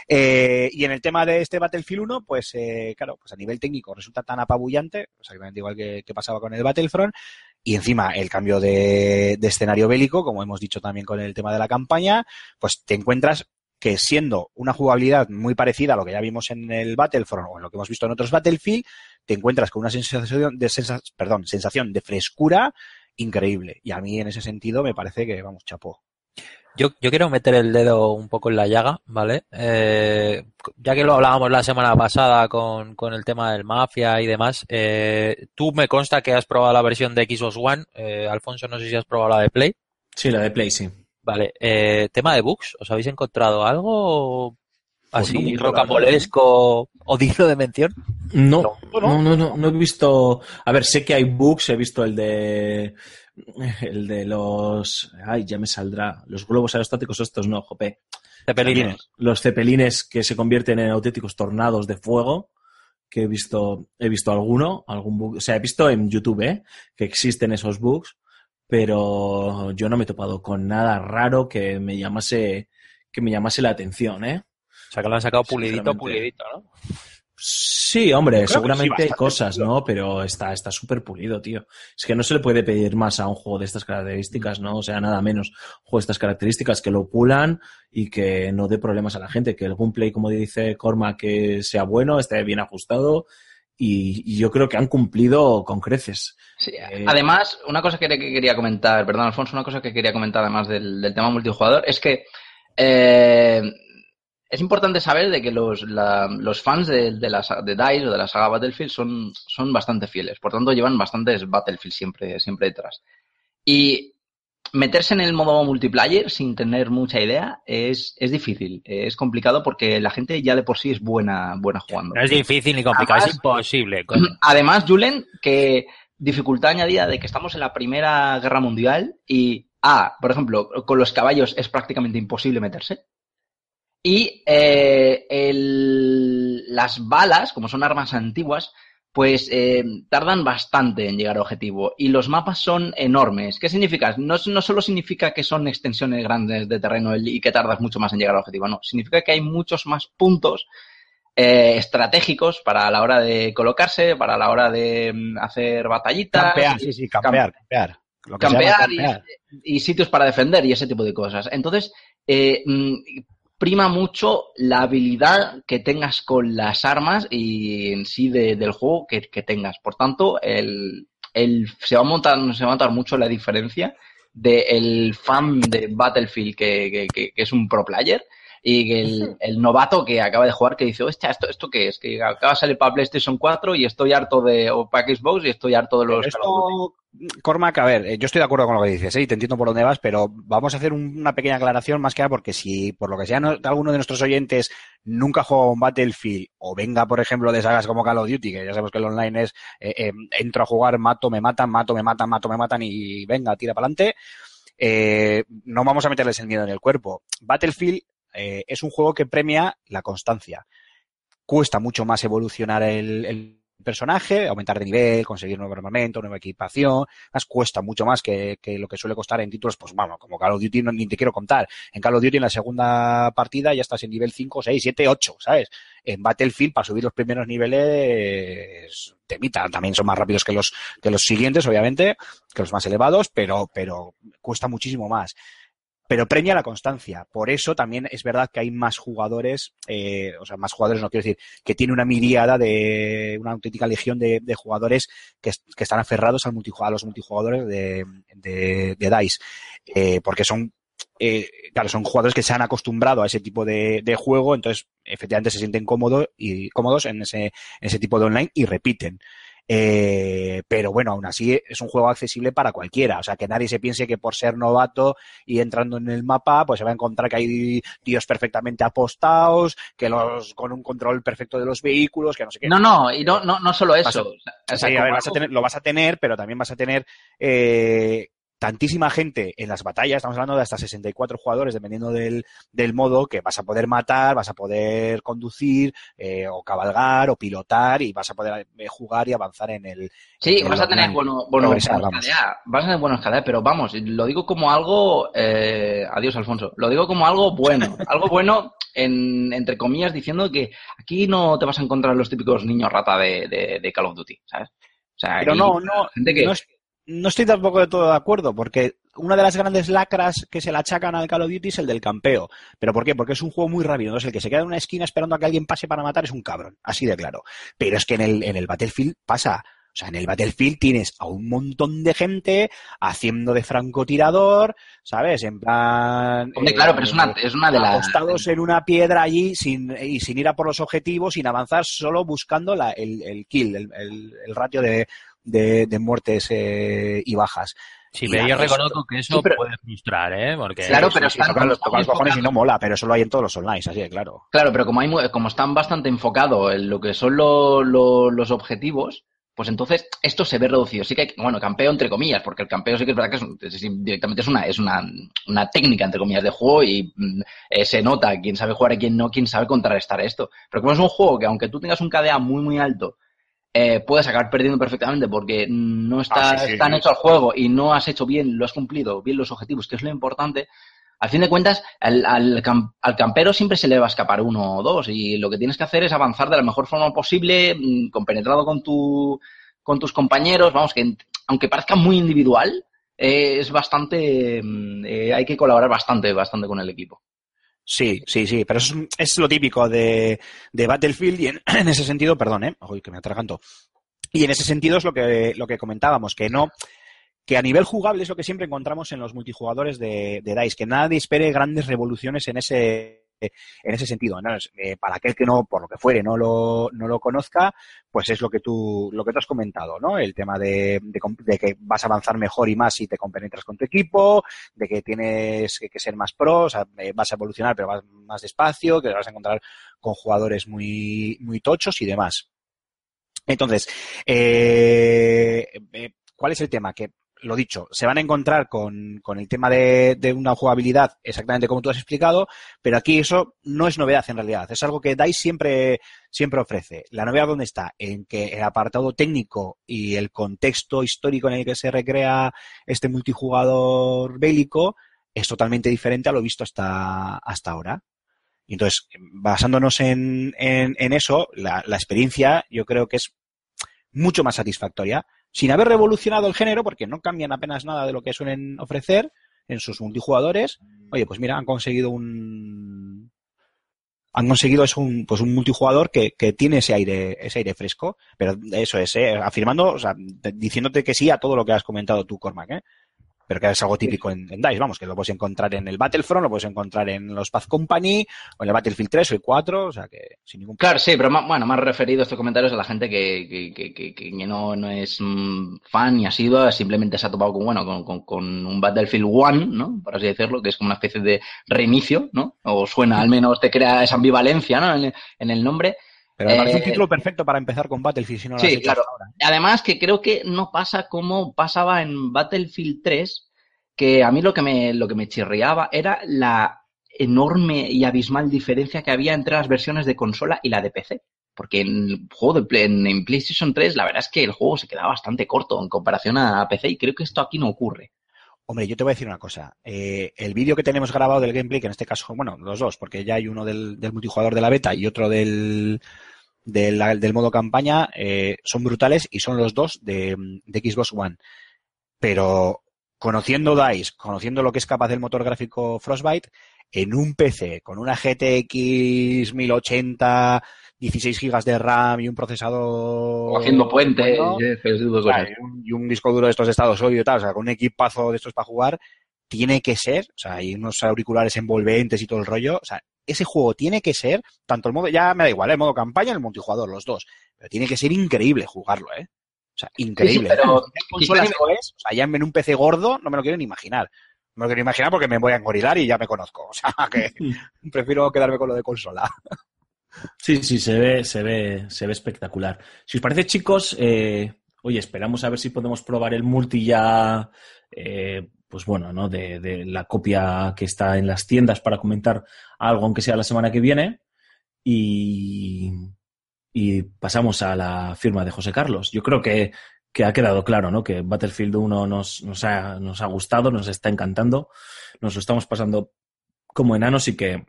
Eh, y en el tema de este Battlefield 1, pues eh, claro, pues a nivel técnico resulta tan apabullante, exactamente igual que, que pasaba con el Battlefront, y encima el cambio de, de escenario bélico, como hemos dicho también con el tema de la campaña, pues te encuentras que siendo una jugabilidad muy parecida a lo que ya vimos en el Battlefront o en lo que hemos visto en otros Battlefield, te encuentras con una sensación de sensa- perdón, sensación de frescura increíble. Y a mí en ese sentido me parece que, vamos, chapó. Yo, yo quiero meter el dedo un poco en la llaga, ¿vale? Eh, ya que lo hablábamos la semana pasada con, con el tema del Mafia y demás, eh, tú me consta que has probado la versión de Xbox One, eh, Alfonso, no sé si has probado la de Play. Sí, la de Play, sí. Vale, eh, tema de bugs, ¿os habéis encontrado algo Pues así no rocambolesco o digno de mención? No, no, no, no, no he visto. A ver, sé que hay bugs, he visto el de. El de los. Ay, ya me saldrá. Los globos aerostáticos, estos no, jope. Cepelines. Los cepelines que se convierten en auténticos tornados de fuego. Que he visto, he visto alguno, algún bug. O sea, he visto en YouTube, ¿eh? Que existen esos bugs, pero yo no me he topado con nada raro que me llamase, que me llamase la atención, ¿eh? O sea, que lo han sacado pulidito, pulidito, ¿no? Sí, hombre, seguramente hay cosas, pulido. ¿no? Pero está está súper pulido, tío. Es que no se le puede pedir más a un juego de estas características, ¿no? O sea, nada menos un juego de estas características que lo pulan y que no dé problemas a la gente, que el gameplay, como dice Corma, que sea bueno, esté bien ajustado y, y yo creo que han cumplido con creces. Sí, Eh, Además, una cosa que que quería comentar, perdón, Alfonso, una cosa que quería comentar además del, del tema multijugador es que eh, es importante saber de que los, la- los fans de, de, la, de DICE o de la saga Battlefield son, son bastante fieles, por tanto llevan bastantes Battlefield siempre, siempre detrás. Y meterse en el modo multiplayer sin tener mucha idea es, es difícil, es complicado porque la gente ya de por sí es buena, buena jugando. No es difícil ni complicado, es imposible. coño. Además, Julen, que dificultad añadida de que estamos en la Primera Guerra Mundial y, A, por ejemplo, con los caballos es prácticamente imposible meterse. Y eh, el- las balas, como son armas antiguas, pues eh, tardan bastante en llegar al objetivo. Y los mapas son enormes. ¿Qué significa? No, no solo significa que son extensiones grandes de terreno y que tardas mucho más en llegar al objetivo, no. Significa que hay muchos más puntos eh, estratégicos para la hora de colocarse, para la hora de mm, hacer batallitas. Campear, sí, sí, campear, campear. Campear y- y, sitios para defender y ese tipo de cosas. Entonces, eh, mm, prima mucho la habilidad que tengas con las armas y en sí de- del juego que, tengas. Por tanto, el, se, va a montar, se va a mucho la diferencia del fan de Battlefield que es un pro player y que el, el novato que acaba de jugar que dice, hostia, ¿esto, ¿esto qué es? Que acaba de salir para PlayStation 4 y estoy harto de, o para Xbox y estoy harto de los... Call of Duty". Esto, Cormac, a ver, eh, yo estoy de acuerdo con lo que dices, ¿eh? y te entiendo por dónde vas, pero vamos a hacer un- una pequeña aclaración más que nada porque si por lo que sea no- alguno de nuestros oyentes nunca ha jugado un Battlefield o venga, por ejemplo, de sagas como Call of Duty, que ya sabemos que el online es eh, eh, entro a jugar, mato, me matan, mato, me matan, mato, me matan y venga, tira para adelante, eh, no vamos a meterles el miedo en el cuerpo. Battlefield eh, es un juego que premia la constancia. Cuesta mucho más evolucionar el, personaje, aumentar de nivel, conseguir nuevo armamento, nueva equipación, más cuesta mucho más que, lo que suele costar en títulos, pues vamos, como Call of Duty no, ni te quiero contar. En Call of Duty en la segunda partida ya estás en nivel 5, 6, 7, 8, ¿sabes? En Battlefield para subir los primeros niveles temita, también son más rápidos que los que los siguientes, obviamente, que los más elevados, pero pero cuesta muchísimo más pero premia la constancia. Por eso también es verdad que hay más jugadores, eh, o sea, más jugadores no quiero decir, que tiene una miriada de, una auténtica legión de, jugadores que, es- que están aferrados al multijug- a los multijugadores de, de, de DICE, eh, porque son, eh, claro, son jugadores que se han acostumbrado a ese tipo de, de juego, entonces efectivamente se sienten cómodos y cómodos en ese, en ese tipo de online y repiten. Eh, pero bueno, aún así es un juego accesible para cualquiera. O sea, que nadie se piense que por ser novato y entrando en el mapa, pues se va a encontrar que hay tíos perfectamente apostados, que los con un control perfecto de los vehículos, que no sé qué. No, no, y no, no, no solo Vas a- eso. O sea, O vas a tener- lo vas a tener, pero también vas a tener eh, tantísima gente en las batallas, estamos hablando de hasta 64 jugadores, dependiendo del, del modo, que vas a poder matar, vas a poder conducir, eh, o cabalgar, o pilotar, y vas a poder eh, jugar y avanzar en el... Sí, en vas el a tener bueno, bueno, Progresar, buenos vamos. KDA, vas a tener buenos KDA, pero vamos, lo digo como algo, eh, adiós Alfonso, lo digo como algo bueno, algo bueno en, entre comillas diciendo que aquí no te vas a encontrar los típicos niños rata de, de, de Call of Duty, ¿sabes? O sea, Pero no, no, gente que- no, es- no estoy tampoco de todo de acuerdo, porque una de las grandes lacras que se le achacan al Call of Duty es el del campeo. ¿Pero por qué? Porque es un juego muy rápido. Entonces, el que se queda en una esquina esperando a que alguien pase para matar es un cabrón, así de claro. Pero es que en el, en el Battlefield pasa. O sea, en el Battlefield tienes a un montón de gente haciendo de francotirador, ¿sabes? En plan... Hombre, eh, claro, pero es una, es una de las... acostados en una piedra allí sin, y sin ir a por los objetivos, sin avanzar, solo buscando la- el, el kill, el, el- el ratio de, de- de muertes eh, y bajas. Sí, pero yo reconozco que eso Sí, pero- puede frustrar, ¿eh? Porque Claro, pero sí, están- tocan los, están tocan los cojones y no mola, pero eso lo hay en todos los online, así de claro. Claro, pero como, hay, como están bastante enfocados en lo que son lo- lo- los objetivos, pues entonces esto se ve reducido. Sí que hay, bueno, campeo entre comillas, porque el campeo sí que es verdad que es, un- es- es- directamente es una, es una, una técnica entre comillas de juego y mm, eh, se nota quién sabe jugar y quién no, quién sabe contrarrestar esto. Pero como es un juego que aunque tú tengas un KDA muy muy alto, eh, puedes acabar perdiendo perfectamente porque no está Ah, sí, sí, tan sí. hecho al juego y no has hecho bien, lo has cumplido bien los objetivos, que es lo importante. Al fin de cuentas, al, al, cam- al campero siempre se le va a escapar uno o dos y lo que tienes que hacer es avanzar de la mejor forma posible, mm, compenetrado con, tu, con tus compañeros, vamos, que aunque parezca muy individual, eh, es bastante, mm, eh, hay que colaborar bastante, bastante con el equipo. Sí, sí, sí, pero es, es lo típico de, Battlefield y en, en ese sentido, perdón, ¿eh? Uy, que me atraganto. Y en ese sentido es lo que, lo que comentábamos, que no, que a nivel jugable es lo que siempre encontramos en los multijugadores de, de DICE, que nadie espere grandes revoluciones en ese, en ese sentido. eh, para aquel que no, por lo que fuere, no lo, no lo conozca, pues es lo que tú, lo que tú has comentado, ¿no? El tema de, de, que vas a avanzar mejor y más si te compenetras con tu equipo, de que tienes que, ser más pro, eh, vas a evolucionar pero vas más despacio, que te vas a encontrar con jugadores muy, muy tochos y demás. Entonces, eh, ¿cuál es el tema? Que lo dicho, se van a encontrar con, con el tema de, de una jugabilidad exactamente como tú has explicado, pero aquí eso no es novedad en realidad. Es algo que DICE siempre, siempre ofrece. La novedad dónde está? En que el apartado técnico y el contexto histórico en el que se recrea este multijugador bélico es totalmente diferente a lo visto hasta, hasta ahora. Y entonces, basándonos en, en, en eso, la, la experiencia yo creo que es mucho más satisfactoria, sin haber revolucionado el género, porque no cambian apenas nada de lo que suelen ofrecer en sus multijugadores. Oye, pues mira, han conseguido un han conseguido un, pues un multijugador que, que tiene ese aire, ese aire fresco, pero eso es, ¿eh? afirmando, o sea, diciéndote que sí a todo lo que has comentado tú, Cormac, ¿eh? Pero que es algo típico en, en DICE, vamos, que lo puedes encontrar en el Battlefront, lo puedes encontrar en los Path Company, o en el Battlefield 3 o el 4, o sea que sin ningún Claro, sí, pero más, bueno, más referido estos comentarios a la gente que, que, que, que, que no, no es mm, fan ni ha sido, simplemente se ha topado con, bueno, con, con, con un Battlefield One, ¿no? Por así decirlo, que es como una especie de reinicio, ¿no? O suena, al menos te crea esa ambivalencia, ¿no? En, en el nombre. Pero me parece un Eh, título perfecto para empezar con Battlefield si no lo has Sí, hecho claro. hasta ahora. ¿eh? Además que creo que no pasa como pasaba en Battlefield 3, que a mí lo que me, lo que me chirriaba era la enorme y abismal diferencia que había entre las versiones de consola y la de PC. Porque en el juego de Play- en, en PlayStation 3 la verdad es que el juego se quedaba bastante corto en comparación a PC y creo que esto aquí no ocurre. Hombre, yo te voy a decir una cosa. Eh, el vídeo que tenemos grabado del gameplay, que en este caso, bueno, los dos, porque ya hay uno del, del multijugador de la beta y otro del, del, del modo campaña, eh, son brutales y son los dos de, de Xbox One. Pero conociendo DICE, conociendo lo que es capaz del motor gráfico Frostbite, en un PC con una GTX 1080, 16 GB de RAM y un procesador... O haciendo puentes, bueno. Claro, un, y un disco duro de estos de estado sólido y tal, o sea, con un equipazo de estos para jugar, tiene que ser, o sea, hay unos auriculares envolventes y todo el rollo, o sea, ese juego tiene que ser, tanto el modo, ya me da igual, ¿eh? el modo campaña el multijugador, los dos, pero tiene que ser increíble jugarlo, ¿eh. O sea, increíble. Sí, sí, pero En consolas es, o sea, ya en un PC gordo no me lo quiero ni imaginar. No me lo quiero imaginar porque me voy a engorilar y ya me conozco. O sea, que prefiero quedarme con lo de consola. Sí, sí, se ve, se ve, se ve espectacular. Si os parece, chicos, eh, oye, esperamos a ver si podemos probar el multi ya, eh, pues bueno, ¿no? De, de la copia que está en las tiendas para comentar algo, aunque sea la semana que viene. Y, pasamos a la firma de José Carlos. Yo creo que, que ha quedado claro, ¿no? Que Battlefield 1 nos, nos, ha, nos ha gustado, nos está encantando, nos lo estamos pasando como enanos y que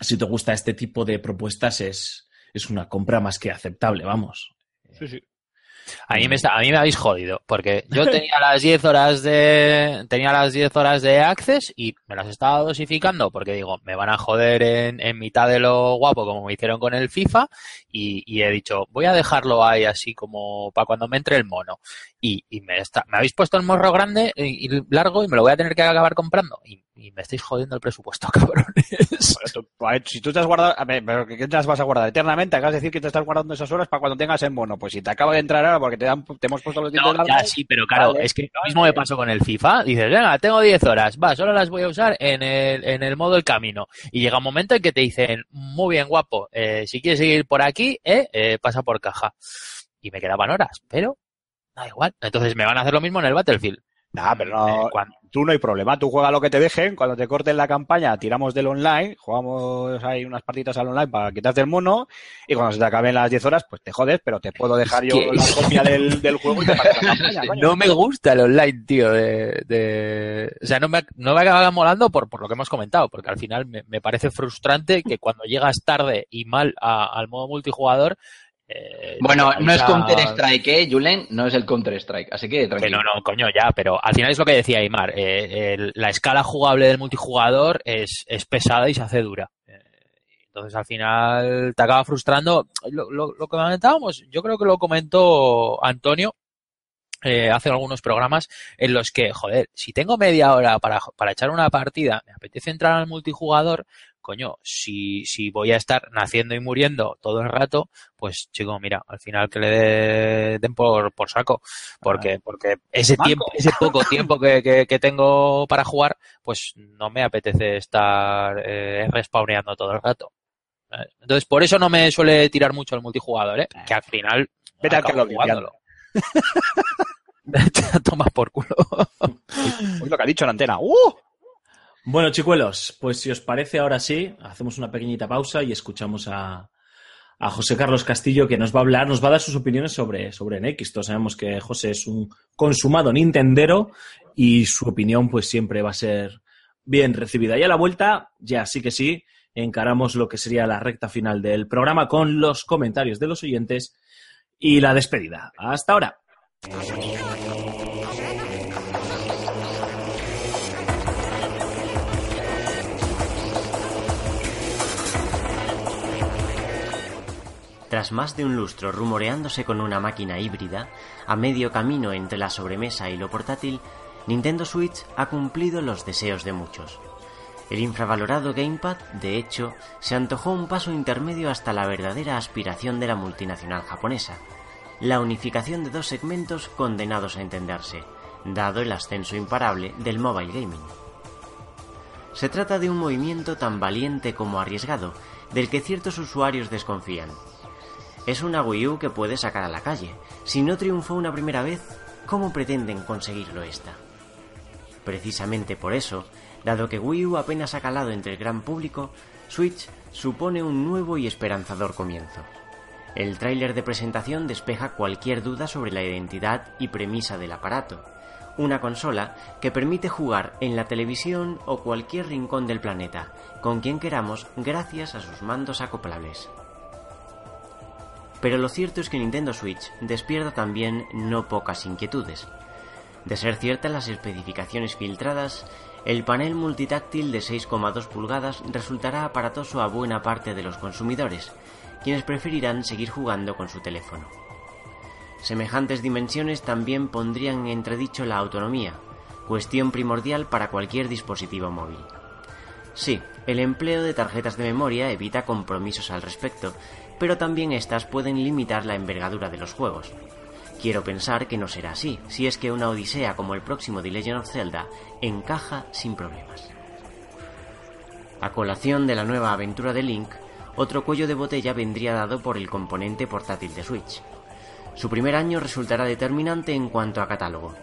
si te gusta este tipo de propuestas es, es una compra más que aceptable, vamos. Sí, sí. A mí, me está- a mí me habéis jodido, porque yo tenía las 10 horas de tenía las 10 horas de Access y me las estaba dosificando porque digo, me van a joder en, en mitad de lo guapo como me hicieron con el FIFA y, y he dicho, voy a dejarlo ahí así como para cuando me entre el mono. Y, y me, está, me habéis puesto el morro grande y, y largo y me lo voy a tener que acabar comprando. Y, y me estáis jodiendo el presupuesto, cabrones. Tú- ver, si tú te has guardado, a ver, pero ¿qué te las vas a guardar eternamente? Acabas de decir que te estás guardando esas horas para cuando tengas el mono. Pues si te acaba de entrar ahora porque te, han- te hemos puesto los dientes No, largos, ya sí, pero claro, Vale. es que lo mismo me pasó con el FIFA. Dices, venga, tengo 10 horas, va, solo las voy a usar en el, en el modo el camino. Y llega un momento en que te dicen, muy bien, guapo, eh, si quieres seguir por aquí, eh, eh, pasa por caja. Y me quedaban horas, pero da igual. Entonces me van a hacer lo mismo en el Battlefield. Nah, pero no, Eh, cuando- tú no hay problema. Tú juega lo que te dejen. Cuando te corten la campaña, tiramos del online. Jugamos ahí unas partidas al online para quitarte el mono. Y cuando se te acaben las 10 horas, pues te jodes, pero te puedo dejar yo la copia del, del juego y te la campaña, coño. No me gusta el online, tío. De, de... O sea, no me, no me acaba molando por, por lo que hemos comentado, porque al final me, me parece frustrante que cuando llegas tarde y mal a- al modo multijugador. Eh, Bueno, no es avisas- Counter Strike, ¿eh, Julen? No es el Counter Strike, así que Que tranquilo. no, no, coño, ya, pero al final es lo que decía Aymar. eh, el- la escala jugable del multijugador es, es pesada y se hace dura. Eh, Entonces al final te acaba frustrando. Lo, lo, lo que comentábamos, yo creo que lo comentó Antonio eh, hace algunos programas en los que, joder, si tengo media hora para, para echar una partida, me apetece entrar al multijugador, coño, si, si voy a estar naciendo y muriendo todo el rato, pues chico, mira, al final que le den por, por saco, porque, porque ese tiempo, ese poco tiempo que, que, que tengo para jugar, pues no me apetece estar eh, respawneando todo el rato. Entonces, por eso no me suele tirar mucho el multijugador, ¿eh? Que al final. Vete al jugándolo. Toma por culo. Es lo que ha dicho en antena. ¡Uh! Bueno, chicuelos, pues si os parece ahora sí, hacemos una pequeñita pausa y escuchamos a, José Carlos Castillo que nos va a hablar, nos va a dar sus opiniones sobre, sobre NX. Todos sabemos que José es un consumado nintendero y su opinión pues siempre va a ser bien recibida. Y a la vuelta, ya sí que sí, encaramos lo que sería la recta final del programa con los comentarios de los oyentes y la despedida. Hasta ahora. Tras más de un lustro rumoreándose con una máquina híbrida, a medio camino entre la sobremesa y lo portátil, Nintendo Switch ha cumplido los deseos de muchos. El infravalorado Gamepad, de hecho, se antojó un paso intermedio hasta la verdadera aspiración de la multinacional japonesa, la unificación de dos segmentos condenados a entenderse, dado el ascenso imparable del mobile gaming. Se trata de un movimiento tan valiente como arriesgado, del que ciertos usuarios desconfían. Es una Wii U que puede sacar a la calle. Si no triunfó una primera vez, ¿cómo pretenden conseguirlo esta? Precisamente por eso, dado que Wii U apenas ha calado entre el gran público, Switch supone un nuevo y esperanzador comienzo. El tráiler de presentación despeja cualquier duda sobre la identidad y premisa del aparato. Una consola que permite jugar en la televisión o cualquier rincón del planeta, con quien queramos, gracias a sus mandos acoplables. Pero lo cierto es que Nintendo Switch despierta también no pocas inquietudes. De ser ciertas las especificaciones filtradas, el panel multitáctil de 6,2 pulgadas resultará aparatoso a buena parte de los consumidores, quienes preferirán seguir jugando con su teléfono. Semejantes dimensiones también pondrían en entredicho la autonomía, cuestión primordial para cualquier dispositivo móvil. Sí, el empleo de tarjetas de memoria evita compromisos al respecto, pero también estas pueden limitar la envergadura de los juegos. Quiero pensar que no será así, si es que una odisea como el próximo The Legend of Zelda encaja sin problemas. A colación de la nueva aventura de Link, otro cuello de botella vendría dado por el componente portátil de Switch. Su primer año resultará determinante en cuanto a catálogo.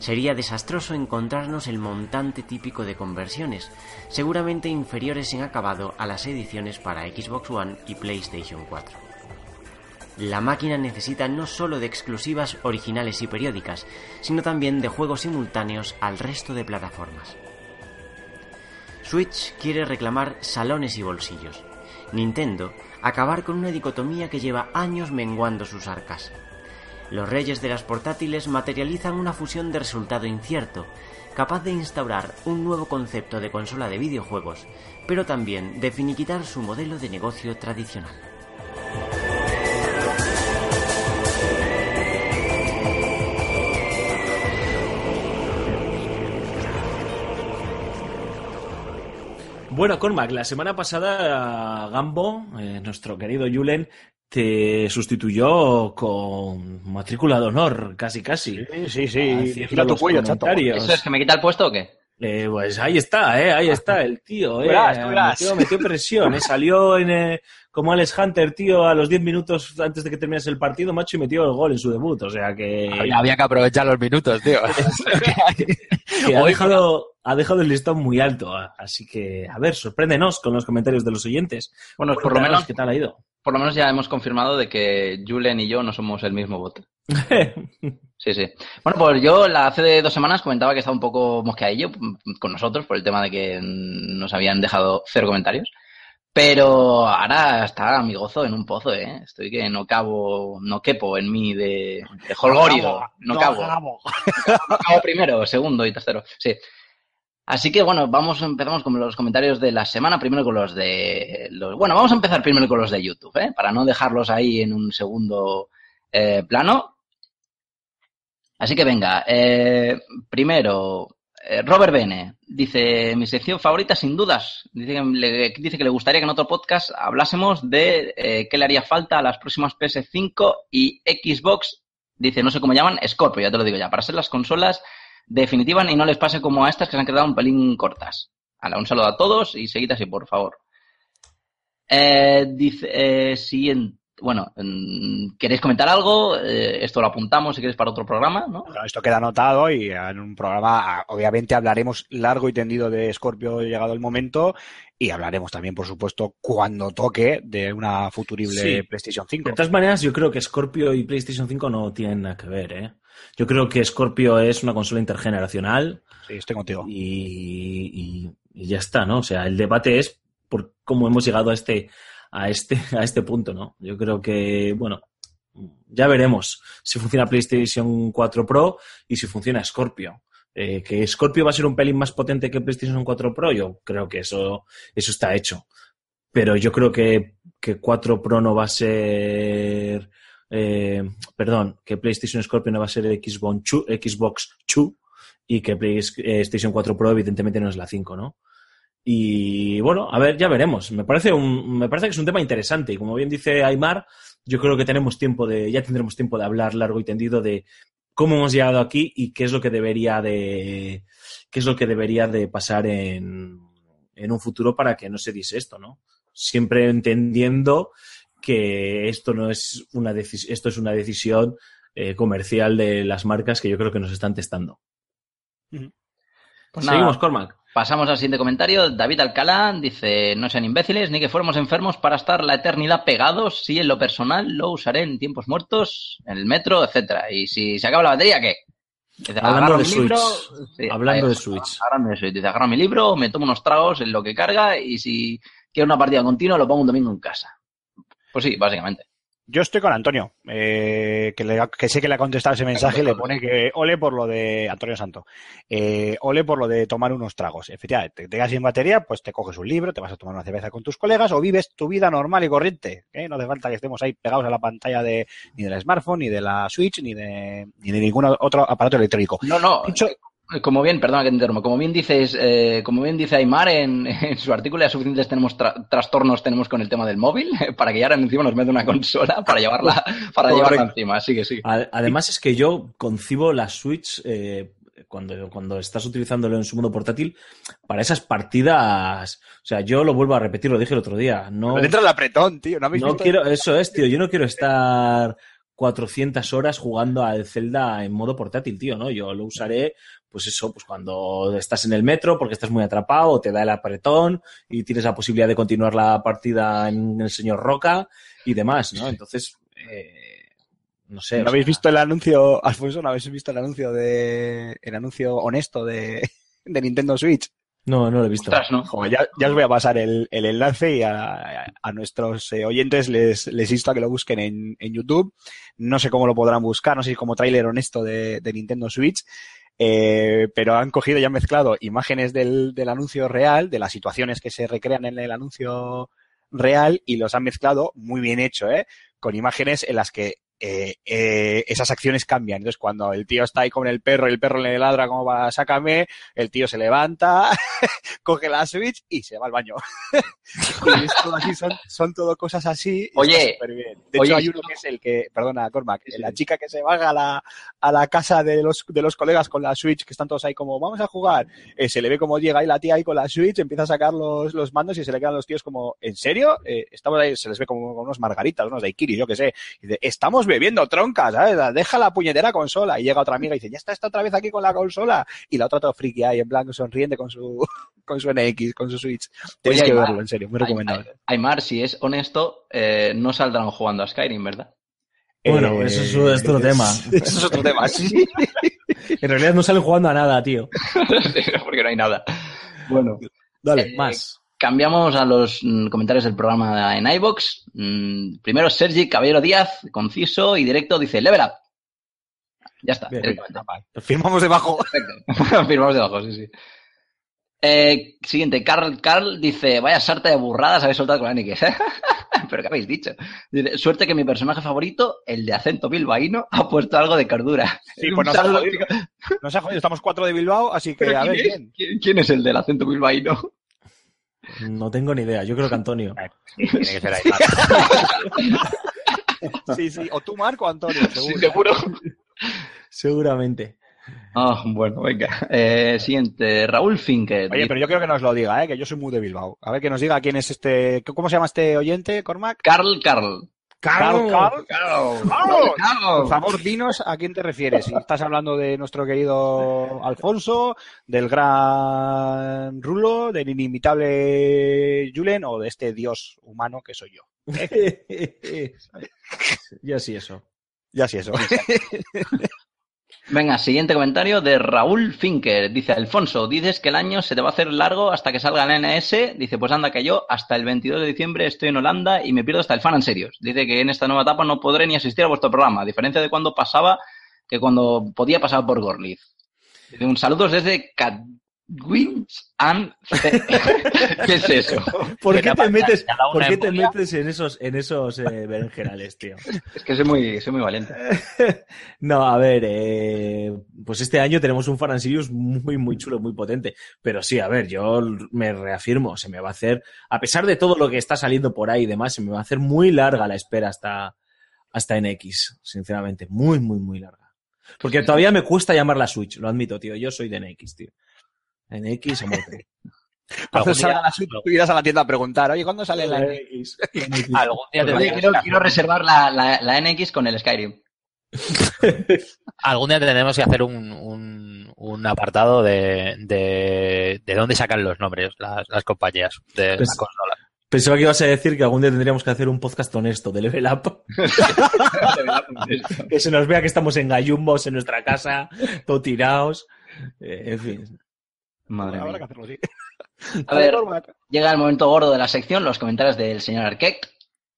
Sería desastroso encontrarnos el montante típico de conversiones, seguramente inferiores en acabado a las ediciones para Xbox One y PlayStation 4. La máquina necesita no solo de exclusivas originales y periódicas, sino también de juegos simultáneos al resto de plataformas. Switch quiere reclamar salones y bolsillos. Nintendo acabar con una dicotomía que lleva años menguando sus arcas. Los reyes de las portátiles materializan una fusión de resultado incierto, capaz de instaurar un nuevo concepto de consola de videojuegos, pero también de finiquitar su modelo de negocio tradicional. Bueno, Cormac, la semana pasada Gambo, eh, nuestro querido Julen, te sustituyó con matrícula de honor, casi casi. Sí, sí, sí. Tu cuello, chato. ¿Eso es que me quita el puesto o qué? Eh, pues ahí está, eh, ahí está el tío, eh. Verás, tú verás. Metió, metió presión, eh. Salió en, eh, como Alex Hunter, tío, a los 10 minutos antes de que terminase el partido, macho, y metió el gol en su debut. O sea que, Había, había que aprovechar los minutos, tío. que ha, dejado, ha dejado el listón muy alto. ah. Así que, a ver, sorpréndenos con los comentarios de los oyentes. Bueno, por lo menos, ¿Qué tal ha ido? Por lo menos ya hemos confirmado de que Julen y yo no somos el mismo bot. Sí, sí. Bueno, pues yo la, hace dos semanas comentaba que estaba un poco mosqueadillo con nosotros por el tema de que nos habían dejado cero comentarios. Pero ahora está a mi gozo en un pozo, ¿eh? Estoy que no cabo, no quepo en mí de, de holgorio. No cabo. No cabo primero, segundo y tercero. Sí. Así que bueno, vamos, empezamos con los comentarios de la semana, primero con los de... Bueno, vamos a empezar primero con los de YouTube, ¿eh? Para no dejarlos ahí en un segundo eh, plano. Así que venga, eh, primero, eh, Robert Bene dice, mi sección favorita sin dudas. Dice que, le, dice que le gustaría que en otro podcast hablásemos de qué le haría falta a las próximas PS5 y Xbox. Dice, no sé cómo llaman, Scorpio, ya te lo digo ya, para ser las consolas definitivas y no les pase como a estas que se han quedado un pelín cortas. Hala, un saludo a todos y seguid así, por favor. Eh, dice, eh, siguiente. Bueno, mm, ¿queréis comentar algo? Eh, esto lo apuntamos si queréis para otro programa, ¿no? Bueno, esto queda anotado y en un programa ah, obviamente hablaremos largo y tendido de Scorpio llegado el momento y hablaremos también, por supuesto, cuando toque de una futurible Sí. PlayStation 5. De todas maneras, yo creo que Scorpio y PlayStation 5 no tienen nada que ver, ¿eh? Yo creo que Scorpio es una consola intergeneracional Sí, estoy contigo. y, y- y ya está, ¿no? O sea, el debate es por cómo hemos llegado a este, a este, a este punto, ¿no? Yo creo que, bueno, ya veremos si funciona PlayStation 4 Pro y si funciona Scorpio. Eh, que Scorpio va a ser un pelín más potente que PlayStation 4 Pro, yo creo que eso, eso está hecho. Pero yo creo que, que 4 Pro no va a ser. Eh, perdón, que PlayStation Scorpio no va a ser Xbox 2, Xbox 2 y que PlayStation 4 Pro evidentemente no es la 5, ¿no? Y bueno, a ver, ya veremos. Me parece me parece que es un tema interesante y como bien dice Aymar, yo creo que tenemos tiempo de, ya tendremos tiempo de hablar largo y tendido de cómo hemos llegado aquí y qué es lo que debería de, qué es lo que debería de pasar en, en un futuro para que no se diese esto, ¿no? Siempre entendiendo que esto no es una decisión, esto es una decisión eh, comercial de las marcas que yo creo que nos están testando. Pues Seguimos, nada, Cormac. Pasamos al siguiente comentario. David Alcalá dice, no sean imbéciles ni que fuéramos enfermos para estar la eternidad pegados. Si en lo personal lo usaré en tiempos muertos, en el metro, etcétera. Y si se acaba la batería, ¿qué? Dice, Hablando de libro, Switch. sí, Hablando ahí, de Switch. Hablando de Switch. Dice, agarro mi libro, me tomo unos tragos en lo que carga y si quiero una partida continua lo pongo un domingo en casa. Pues sí, básicamente. Yo estoy con Antonio, eh, que, le- que sé que le ha contestado ese mensaje y le pone que ole por lo de Antonio Santo, eh, ole por lo de tomar unos tragos. Efectivamente, te quedas sin batería, pues te coges un libro, te vas a tomar una cerveza con tus colegas o vives tu vida normal y corriente. ¿eh? No hace falta que estemos ahí pegados a la pantalla de ni del smartphone, ni de la Switch, ni de, ni de ningún otro aparato electrónico. No, no. Dicho- Como bien, perdona que te interrumpa, como bien dices, eh, como bien dice Aymar en, en su artículo, ya suficientes tenemos tra- trastornos tenemos con el tema del móvil, para que ya ahora encima nos mete una consola para llevarla, para llevarla encima. Sigue, sigue. A- Además es que yo concibo la Switch eh, cuando, cuando estás utilizándolo en su modo portátil para esas partidas. O sea, yo lo vuelvo a repetir, lo dije el otro día. No, Pero entra el apretón, tío. No, no visto? quiero, eso es, tío. Yo no quiero estar 400 horas jugando al Zelda en modo portátil, tío, ¿no? Yo lo usaré, pues eso, pues cuando estás en el metro porque estás muy atrapado, o te da el apretón y tienes la posibilidad de continuar la partida en el señor Roca y demás, ¿no? Entonces, eh, no sé. ¿No habéis sea, visto el anuncio, Alfonso? ¿No habéis visto el anuncio de, el anuncio honesto de, de Nintendo Switch? No, no lo he visto. Ostras, ¿no? Joder, ya, ya os voy a pasar el, el enlace y a, a nuestros eh, oyentes les, les insto a que lo busquen en, en YouTube. No sé cómo lo podrán buscar, no sé si como tráiler honesto de, de Nintendo Switch. Eh, pero han cogido y han mezclado imágenes del, del anuncio real, de las situaciones que se recrean en el anuncio real y los han mezclado muy bien hecho, ¿eh? Con imágenes en las que eh, eh, esas acciones cambian. Entonces, cuando el tío está ahí con el perro y el perro le ladra como va, sácame, el tío se levanta, coge la Switch y se va al baño. y así, son, son todo cosas así. y Oye, está superbién. De oye, hecho, hay uno que es el que, perdona, Cormac, Sí, sí. la chica que se baja a la, a la casa de los, de los colegas con la Switch, que están todos ahí como, vamos a jugar. Eh, se le ve como llega ahí la tía ahí con la Switch, empieza a sacar los, los mandos y se le quedan los tíos como, ¿en serio? Eh, estamos ahí, se les ve como unos margaritas, unos daiquiris, yo qué sé. Y dice, estamos bebiendo tronca, ¿sabes? Deja la puñetera consola. Y llega otra amiga y dice, ya está esta otra vez aquí con la consola. Y la otra todo friki ahí, en blanco, sonriente con su, con su NX, con su Switch. Tenéis Oye, que Aymar, verlo, en serio, muy recomendable. Ay- Aymar, si es honesto, eh, no saldrán jugando a Skyrim, ¿verdad? Bueno, eso es otro tema. Eso es otro tema, sí. En realidad no salen jugando a nada, tío. Porque no hay nada. Bueno, Dale, Eh, más. Cambiamos a los mm, comentarios del programa en iBox. Mm, primero Sergi Caballero Díaz, conciso y directo, dice level up. Ya está, Bien, directamente. Firmamos debajo. Perfecto. Firmamos debajo, sí, sí. Eh, siguiente, Carl Carl dice, vaya sarta de burradas habéis soltado con Anique. Pero ¿qué habéis dicho? Dice, suerte que mi personaje favorito, el de acento bilbaíno, ha puesto algo de cordura. Sí, pues nos ha jodido. chico. Nos ha jodido, estamos cuatro de Bilbao, así que ¿Pero a quién, ver es? quién. ¿Quién- quién es el del acento bilbaíno? No tengo ni idea. Yo creo que Antonio. Tiene que ser ahí. Sí, sí, o tú, Marco, o Antonio, seguro. Sí, seguro. Seguramente. Ah, bueno, venga. Eh, siguiente, Raúl Finker. Oye, pero yo creo que nos lo diga, ¿eh? que yo soy muy de Bilbao. A ver que nos diga quién es este. ¿Cómo se llama este oyente, Cormac? Carl Carl. Carl, Carl. Carl. Por favor, dinos a quién te refieres. Si estás hablando de nuestro querido Alfonso, del gran Rulo, del inimitable Julen o de este dios humano que soy yo. Yo sí, eso. Ya sí, eso. Venga, siguiente comentario de Raúl Finker. Dice, Alfonso, dices que el año se te va a hacer largo hasta que salga el NS. Dice, pues anda que yo hasta el 22 de diciembre estoy en Holanda y me pierdo hasta el fan en serios. Dice que en esta nueva etapa no podré ni asistir a vuestro programa, a diferencia de cuando pasaba, que cuando podía pasar por Gorlitz. Un saludos desde Wins and. ¿Qué es eso? ¿Por qué te metes, ¿por qué te metes en esos, en esos eh, berenjenales, tío? Es que soy muy, soy muy valiente. No, a ver, eh, pues este año tenemos un Fan Sirius muy, muy chulo, muy potente. Pero sí, a ver, yo me reafirmo, se me va a hacer, a pesar de todo lo que está saliendo por ahí y demás, se me va a hacer muy larga la espera hasta, hasta NX, sinceramente. Muy, muy, muy larga. Porque todavía me cuesta llamar la Switch, lo admito, tío. Yo soy de NX, tío. NX a muerte. Cuando Algún salga la tú irás a la tienda a preguntar, oye, ¿cuándo sale la NX. Algún día quiero, quiero reservar la, la, la NX con el Skyrim. algún día tendremos que hacer un, un, un apartado de, de, de dónde sacan los nombres las, las compañías de Pues- la consola. Pensaba que ibas a decir que algún día tendríamos que hacer un podcast honesto de Level Up. que se nos vea que estamos en gallumbos en nuestra casa, todo tirados. Eh, en fin. Madre Habrá mía. que hacerlo así. A ver, llega el momento gordo de la sección, los comentarios del señor Arquette.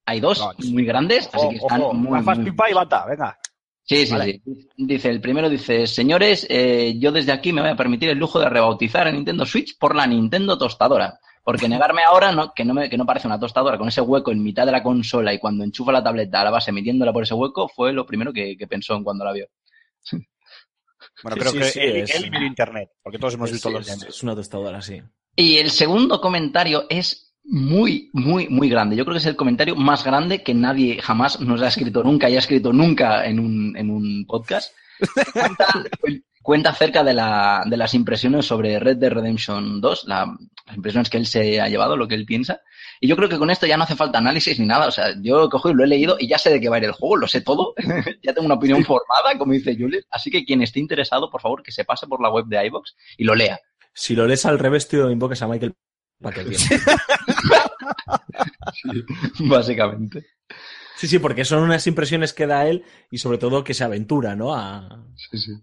Hay dos No, muy grandes, así que están Ojo, muy, gafas muy- pipa y bata, venga. Sí, sí, Vale. sí. Dice, el primero dice, señores, eh, yo desde aquí me voy a permitir el lujo de rebautizar a Nintendo Switch por la Nintendo Tostadora. Porque negarme ahora no, que, no me, que no parece una tostadora con ese hueco en mitad de la consola y cuando enchufa la tableta a la base metiéndola por ese hueco fue lo primero que, que pensó en cuando la vio. Bueno, Sí, creo sí, que sí, él, es- él y internet, porque todos hemos visto Sí, los es, memes. es una tostadora, sí. Y el segundo comentario es muy, muy, muy grande. Yo creo que es el comentario más grande que nadie jamás nos ha escrito nunca y ha escrito nunca en un, en un podcast. Cuenta, cuenta acerca de, la, de las impresiones sobre Red Dead Redemption 2, la- las impresiones que él se ha llevado, lo que él piensa. Y yo creo que con esto ya no hace falta análisis ni nada. O sea, yo lo cojo y lo he leído y ya sé de qué va a ir el juego, lo sé todo. ya tengo una opinión formada, como dice Julius. Así que quien esté interesado, por favor, que se pase por la web de iVox y lo lea. Si lo lees al revés, tío, invocas a Michael para que entienda. Básicamente. Sí, sí, porque son unas impresiones que da él y sobre todo que se aventura, ¿no? A,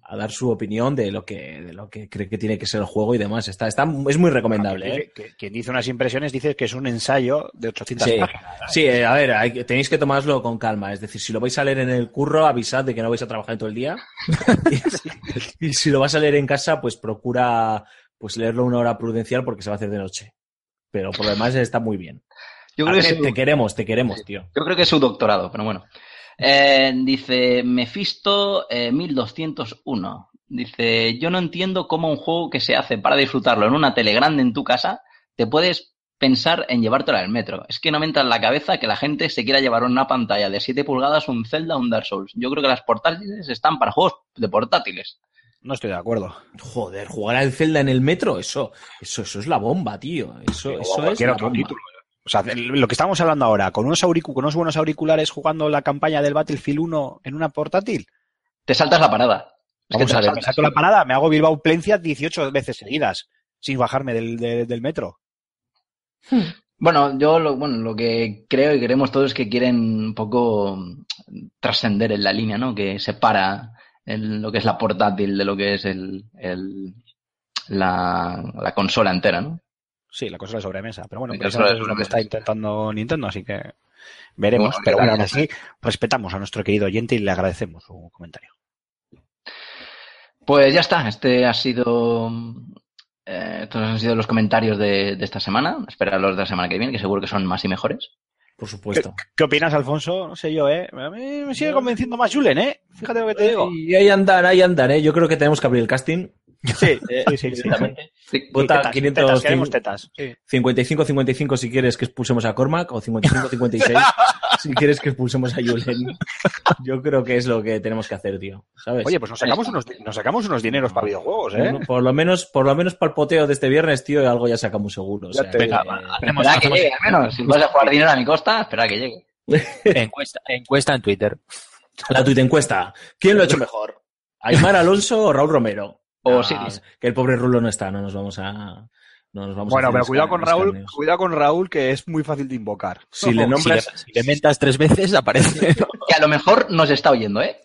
a dar su opinión de lo que de lo que cree que tiene que ser el juego y demás. Está, está, es muy recomendable, ¿eh? Que- que- Quien dice unas impresiones dice que es un ensayo de 800 Sí, páginas. sí eh, a ver, hay que- tenéis que tomarlo con calma. Es decir, si lo vais a leer en el curro, avisad de que no vais a trabajar todo el día. y, y si lo vas a leer en casa, pues procura pues leerlo una hora prudencial porque se va a hacer de noche. Pero por lo demás está muy bien. Yo creo, que ver, es su, te queremos, te queremos, tío. yo creo que es su doctorado, pero bueno. Eh, dice Mephisto eh, 1201. Dice, yo no entiendo cómo un juego que se hace para disfrutarlo en una tele grande en tu casa, te puedes pensar en llevártelo al metro. Es que no me entra en la cabeza que la gente se quiera llevar una pantalla de 7 pulgadas, un Zelda, un Dark Souls. Yo creo que las portátiles están para juegos de portátiles. No estoy de acuerdo. Joder, jugar al Zelda en el metro, eso, eso, eso es la bomba, tío. Eso, es cualquier la bomba. título. O sea, lo que estamos hablando ahora, con unos, con unos buenos auriculares jugando la campaña del Battlefield 1 en una portátil. Te saltas la parada. Es que Vamos te a la ver, me salto la parada, me hago Bilbao Plencia 18 veces seguidas, sin bajarme del, de- del metro. Bueno, yo lo, bueno, lo que creo y queremos todos es que quieren un poco trascender en la línea, ¿no? Que separa el- lo que es la portátil de lo que es el, el- la, la consola entera, ¿no? Sí, la cosa de sobremesa. Pero bueno, consola de es lo que está intentando Nintendo, así que veremos. Bueno, pero bueno, aún así, respetamos a nuestro querido oyente y le agradecemos su comentario. Pues ya está, este ha sido. eh, estos han sido los comentarios de, de esta semana. Esperar los de la semana que viene, que seguro que son más y mejores. Por supuesto. ¿Qué opinas, Alfonso? No sé yo, ¿eh? A mí me sigue convenciendo más Julen, ¿eh? Fíjate lo que te digo. Y ahí andan, ahí andan, ¿eh? Yo creo que tenemos que abrir el casting. Sí, eh, sí, sí, sí. Sí. Vota tetas, 500, tetas, queremos tetas. Sí. 55-55 si quieres que expulsemos a Cormac o 55-56 si quieres que expulsemos a Julen. Yo creo que es lo que tenemos que hacer, tío. ¿Sabes? Oye, pues nos sacamos unos, nos sacamos unos dineros para videojuegos, ¿eh? Por- por lo menos, por lo menos para el poteo de este viernes, tío, algo ya sacamos seguro. o sea, que- Venga, hacemos, Espera que llegue, al menos. Si vas a jugar dinero a mi costa, espera que llegue. encuesta, encuesta en Twitter. La tuita encuesta. ¿Quién lo ha hecho mejor? ¿Aymar Alonso o Raúl Romero? O Ah, Siris. Que el pobre Rulo no está, no nos vamos a. No nos vamos a Bueno, hacer pero cuidado con Raúl, cuidado con Raúl, que es muy fácil de invocar. Si le Si le, nombras. si le mentas tres veces, aparece. Que a lo mejor nos está oyendo, ¿eh?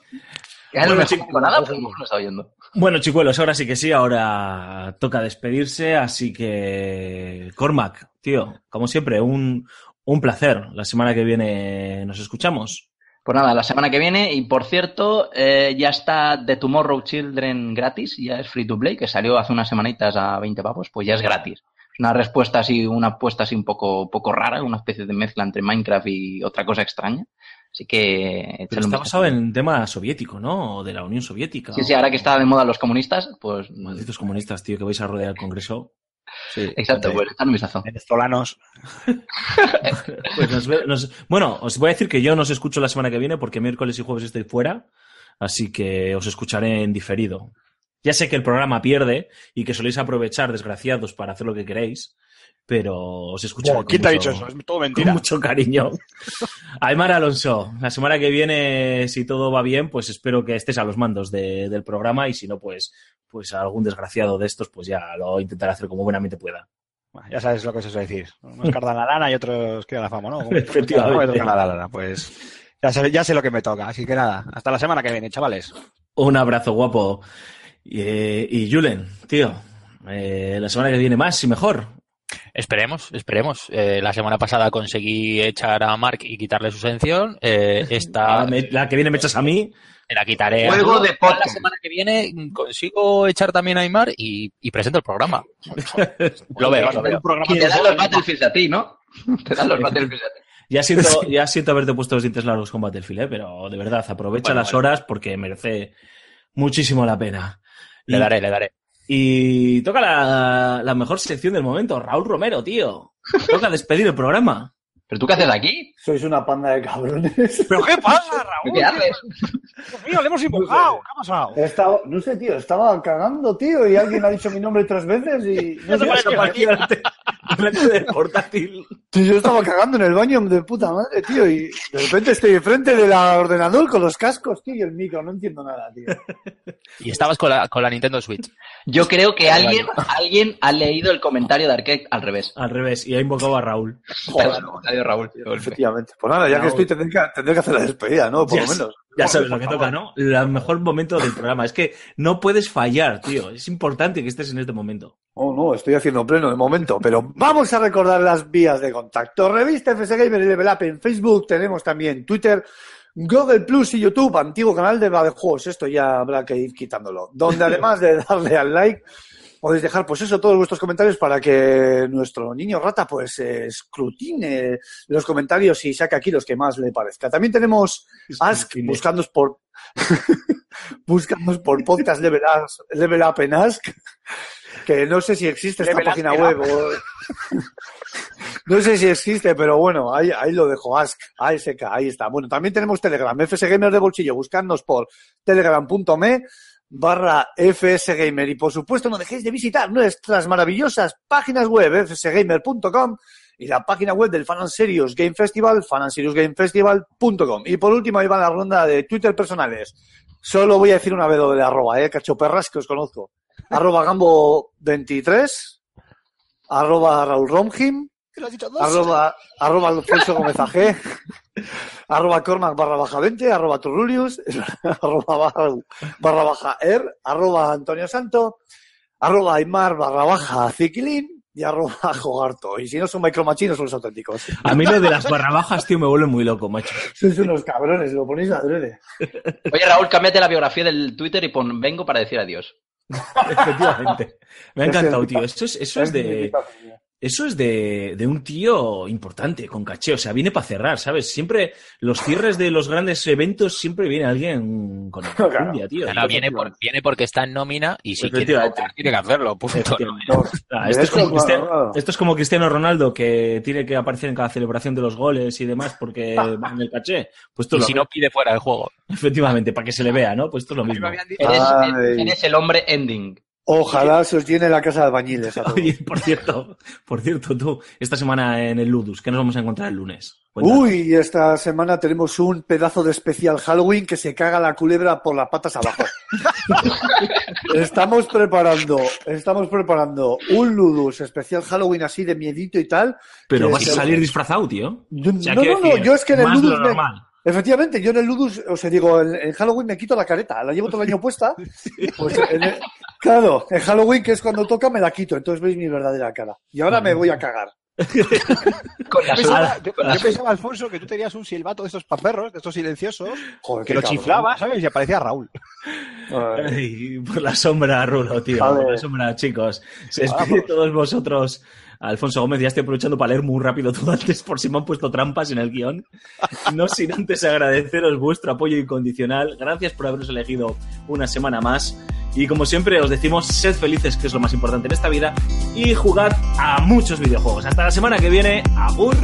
Que a lo Bueno, mejor no digo nada, pero a lo mejor nos está oyendo. Bueno, chicuelos, ahora sí que sí, ahora toca despedirse, así que. Cormac, tío, como siempre, un, un placer. La semana que viene nos escuchamos. Pues nada, la semana que viene, y por cierto, eh, ya está The Tomorrow Children gratis, ya es free to play, que salió hace unas semanitas a 20 pavos, pues ya es gratis. Es una respuesta así, una apuesta así un poco, poco rara, una especie de mezcla entre Minecraft y otra cosa extraña. Así que Pero está basado en tema soviético, ¿no? O de la Unión Soviética. Sí, sí, ahora que está de moda los comunistas, pues... Malditos comunistas, tío, que vais a rodear el Congreso. Sí. Exacto, pues echale un vistazo. Venezolanos. Pues nos ve- nos- Bueno, os voy a decir que yo no os escucho la semana que viene porque miércoles y jueves estoy fuera, así que os escucharé en diferido. Ya sé que el programa pierde y que soléis aprovechar, desgraciados, para hacer lo que queréis, pero os escucharé. Buah, ¿Quién con te ha mucho- dicho eso? Es todo Con mucho cariño. Aymar Alonso, la semana que viene, si todo va bien, pues espero que estés a los mandos de- del programa y si no, pues, pues algún desgraciado de estos, pues ya lo intentaré hacer como buenamente pueda. Bueno, Ya sabes lo que es eso decir. Unos cardan la lana y otros quieren la fama, ¿no? Efectivamente. La lana. Pues ya sé, ya sé lo que me toca. Así que nada, hasta la semana que viene, chavales. Un abrazo guapo. Y, eh, y Julen, tío, eh, la semana que viene más y mejor. Esperemos, esperemos. Eh, la semana pasada conseguí echar a Mark y quitarle su sanción. Eh, esta me- la que viene me echas a mí. me la quitaré. Juego La semana que viene consigo echar también a Aymar y, y presento el programa. Lo veo, lo veo. Y te dan los Battlefields a ti, ¿no? Te dan los Battlefields a ti. Ya siento, ya siento haberte puesto los dientes largos con Battlefield, ¿eh? pero de verdad, aprovecha Bueno, las bueno. horas porque merece muchísimo la pena. Le Y- daré, le daré. Y toca la, la mejor sección del momento, Raúl Romero, tío. Toca despedir el programa. ¿Pero tú qué haces aquí? Sois una panda de cabrones. ¿Pero qué pasa, Raúl? ¿Qué haces? Dios mío, le hemos invocado. ¿Qué ha pasado? He estado- no sé, tío, estaba cagando, tío, y alguien ha dicho mi nombre tres veces y... No sé, Desapareció delante- del portátil. Tío, yo estaba cagando en el baño de puta madre, tío, y de repente estoy enfrente del ordenador con los cascos, tío, y el micro, no entiendo nada, tío. Y estabas con la, con la Nintendo Switch. Yo creo que alguien, alguien ha leído el comentario de Arcade al revés. Al revés, y ha invocado a Raúl. Pero el comentario de Raúl. Efectivamente. Pues nada, ya que estoy, tendré que, tendré que hacer la despedida, ¿no? Por Ya lo menos. Ya sabes lo que toca, ¿no? El mejor momento del programa. Es que no puedes fallar, tío. Es importante que estés en este momento. Oh, no, estoy haciendo pleno de momento, pero vamos a recordar las vías de contacto. Revista FS Gamer y Level Up en Facebook, tenemos también Twitter, Google Plus y YouTube, antiguo canal de Juegos. Esto ya habrá que ir quitándolo. Donde además de darle al like, podéis dejar, pues eso, todos vuestros comentarios para que nuestro niño rata, pues, escrutine los comentarios y saque aquí los que más le parezca. También tenemos Ask, buscándonos por, buscándonos por podcast Level Up, Level Up en Ask, que no sé si existe esta página web o... No sé si existe, pero bueno, ahí, ahí lo dejo. Ask, ASK, ahí está. Bueno, también tenemos Telegram, FS Gamer de bolsillo. Buscadnos por telegram.me barra FS Gamer. Y por supuesto, no dejéis de visitar nuestras maravillosas páginas web, fsgamer.com y la página web del Fan Serious Game Festival, fanandserious.gamefestival.com. Y por último, ahí va la ronda de Twitter personales. Solo voy a decir una vez lo de la arroba, eh, cachoperras que os conozco. Arroba Gambo23, arroba Raúl Romjim, arroba, arroba Alfonso Gómez AG, arroba Cormac barra baja 20, arroba Turrulius, arroba barra, barra baja Er, arroba Antonio Santo, arroba Aymar barra baja Ziquilín y arroba Jogarto. Y si no son micromachinos, son los auténticos. A mí lo de las barra bajas, tío, me vuelve muy loco, macho. Sois unos cabrones, lo ponéis adrede. Oye, Raúl, cámbiate la biografía del Twitter y pon vengo para decir adiós. Efectivamente. Me ha encantado, tío. Eso es, eso es de. Eso es de, de un tío importante, con caché. O sea, viene para cerrar, ¿sabes? Siempre, los cierres de los grandes eventos, siempre viene alguien con enjundia, tío. No, viene, por- viene porque está en nómina y si quiere tiene que hacerlo. punto. No, esto, es como claro, Cristiano, claro. esto es como Cristiano Ronaldo, que tiene que aparecer en cada celebración de los goles y demás porque va en el caché. Pues Y si no pide fuera del juego. Efectivamente, para que se le vea, ¿no? Pues esto es lo mismo. Eres, eres el hombre ending. Ojalá se os llene la casa de albañiles. a todos. Oye, por cierto, por cierto, tú, esta semana en el Ludus, ¿qué nos vamos a encontrar el lunes? Cuéntanos. Uy, esta semana tenemos un pedazo de especial Halloween que se caga la culebra por las patas abajo. estamos preparando, estamos preparando un Ludus especial Halloween así de miedito y tal. Pero vas a salir disfrazado, tío. Yo- O sea, no, no, no, yo es que en el Ludus me-. Efectivamente, yo en el Ludus, o sea, digo, en Halloween me quito la careta, la llevo todo el año puesta. Pues en el- claro, en Halloween, que es cuando toca, me la quito, entonces veis mi verdadera cara. Y ahora me voy a cagar. Con la Yo pensaba, yo- con la yo pensaba, Alfonso, que tú tenías un silbato de estos paperros, de estos silenciosos, Joder, que lo cabrón. chiflaba, ¿sabes? Y aparecía Raúl. Ay, por la sombra, Rulo, tío. Por la sombra, chicos. Se despide todos vosotros. Alfonso Gómez, ya estoy aprovechando para leer muy rápido todo antes por si me han puesto trampas en el guion. No sin antes agradeceros vuestro apoyo incondicional. Gracias por haberos elegido una semana más. Y como siempre os decimos, sed felices, que es lo más importante en esta vida, y jugad a muchos videojuegos. Hasta la semana que viene. ¡Agur!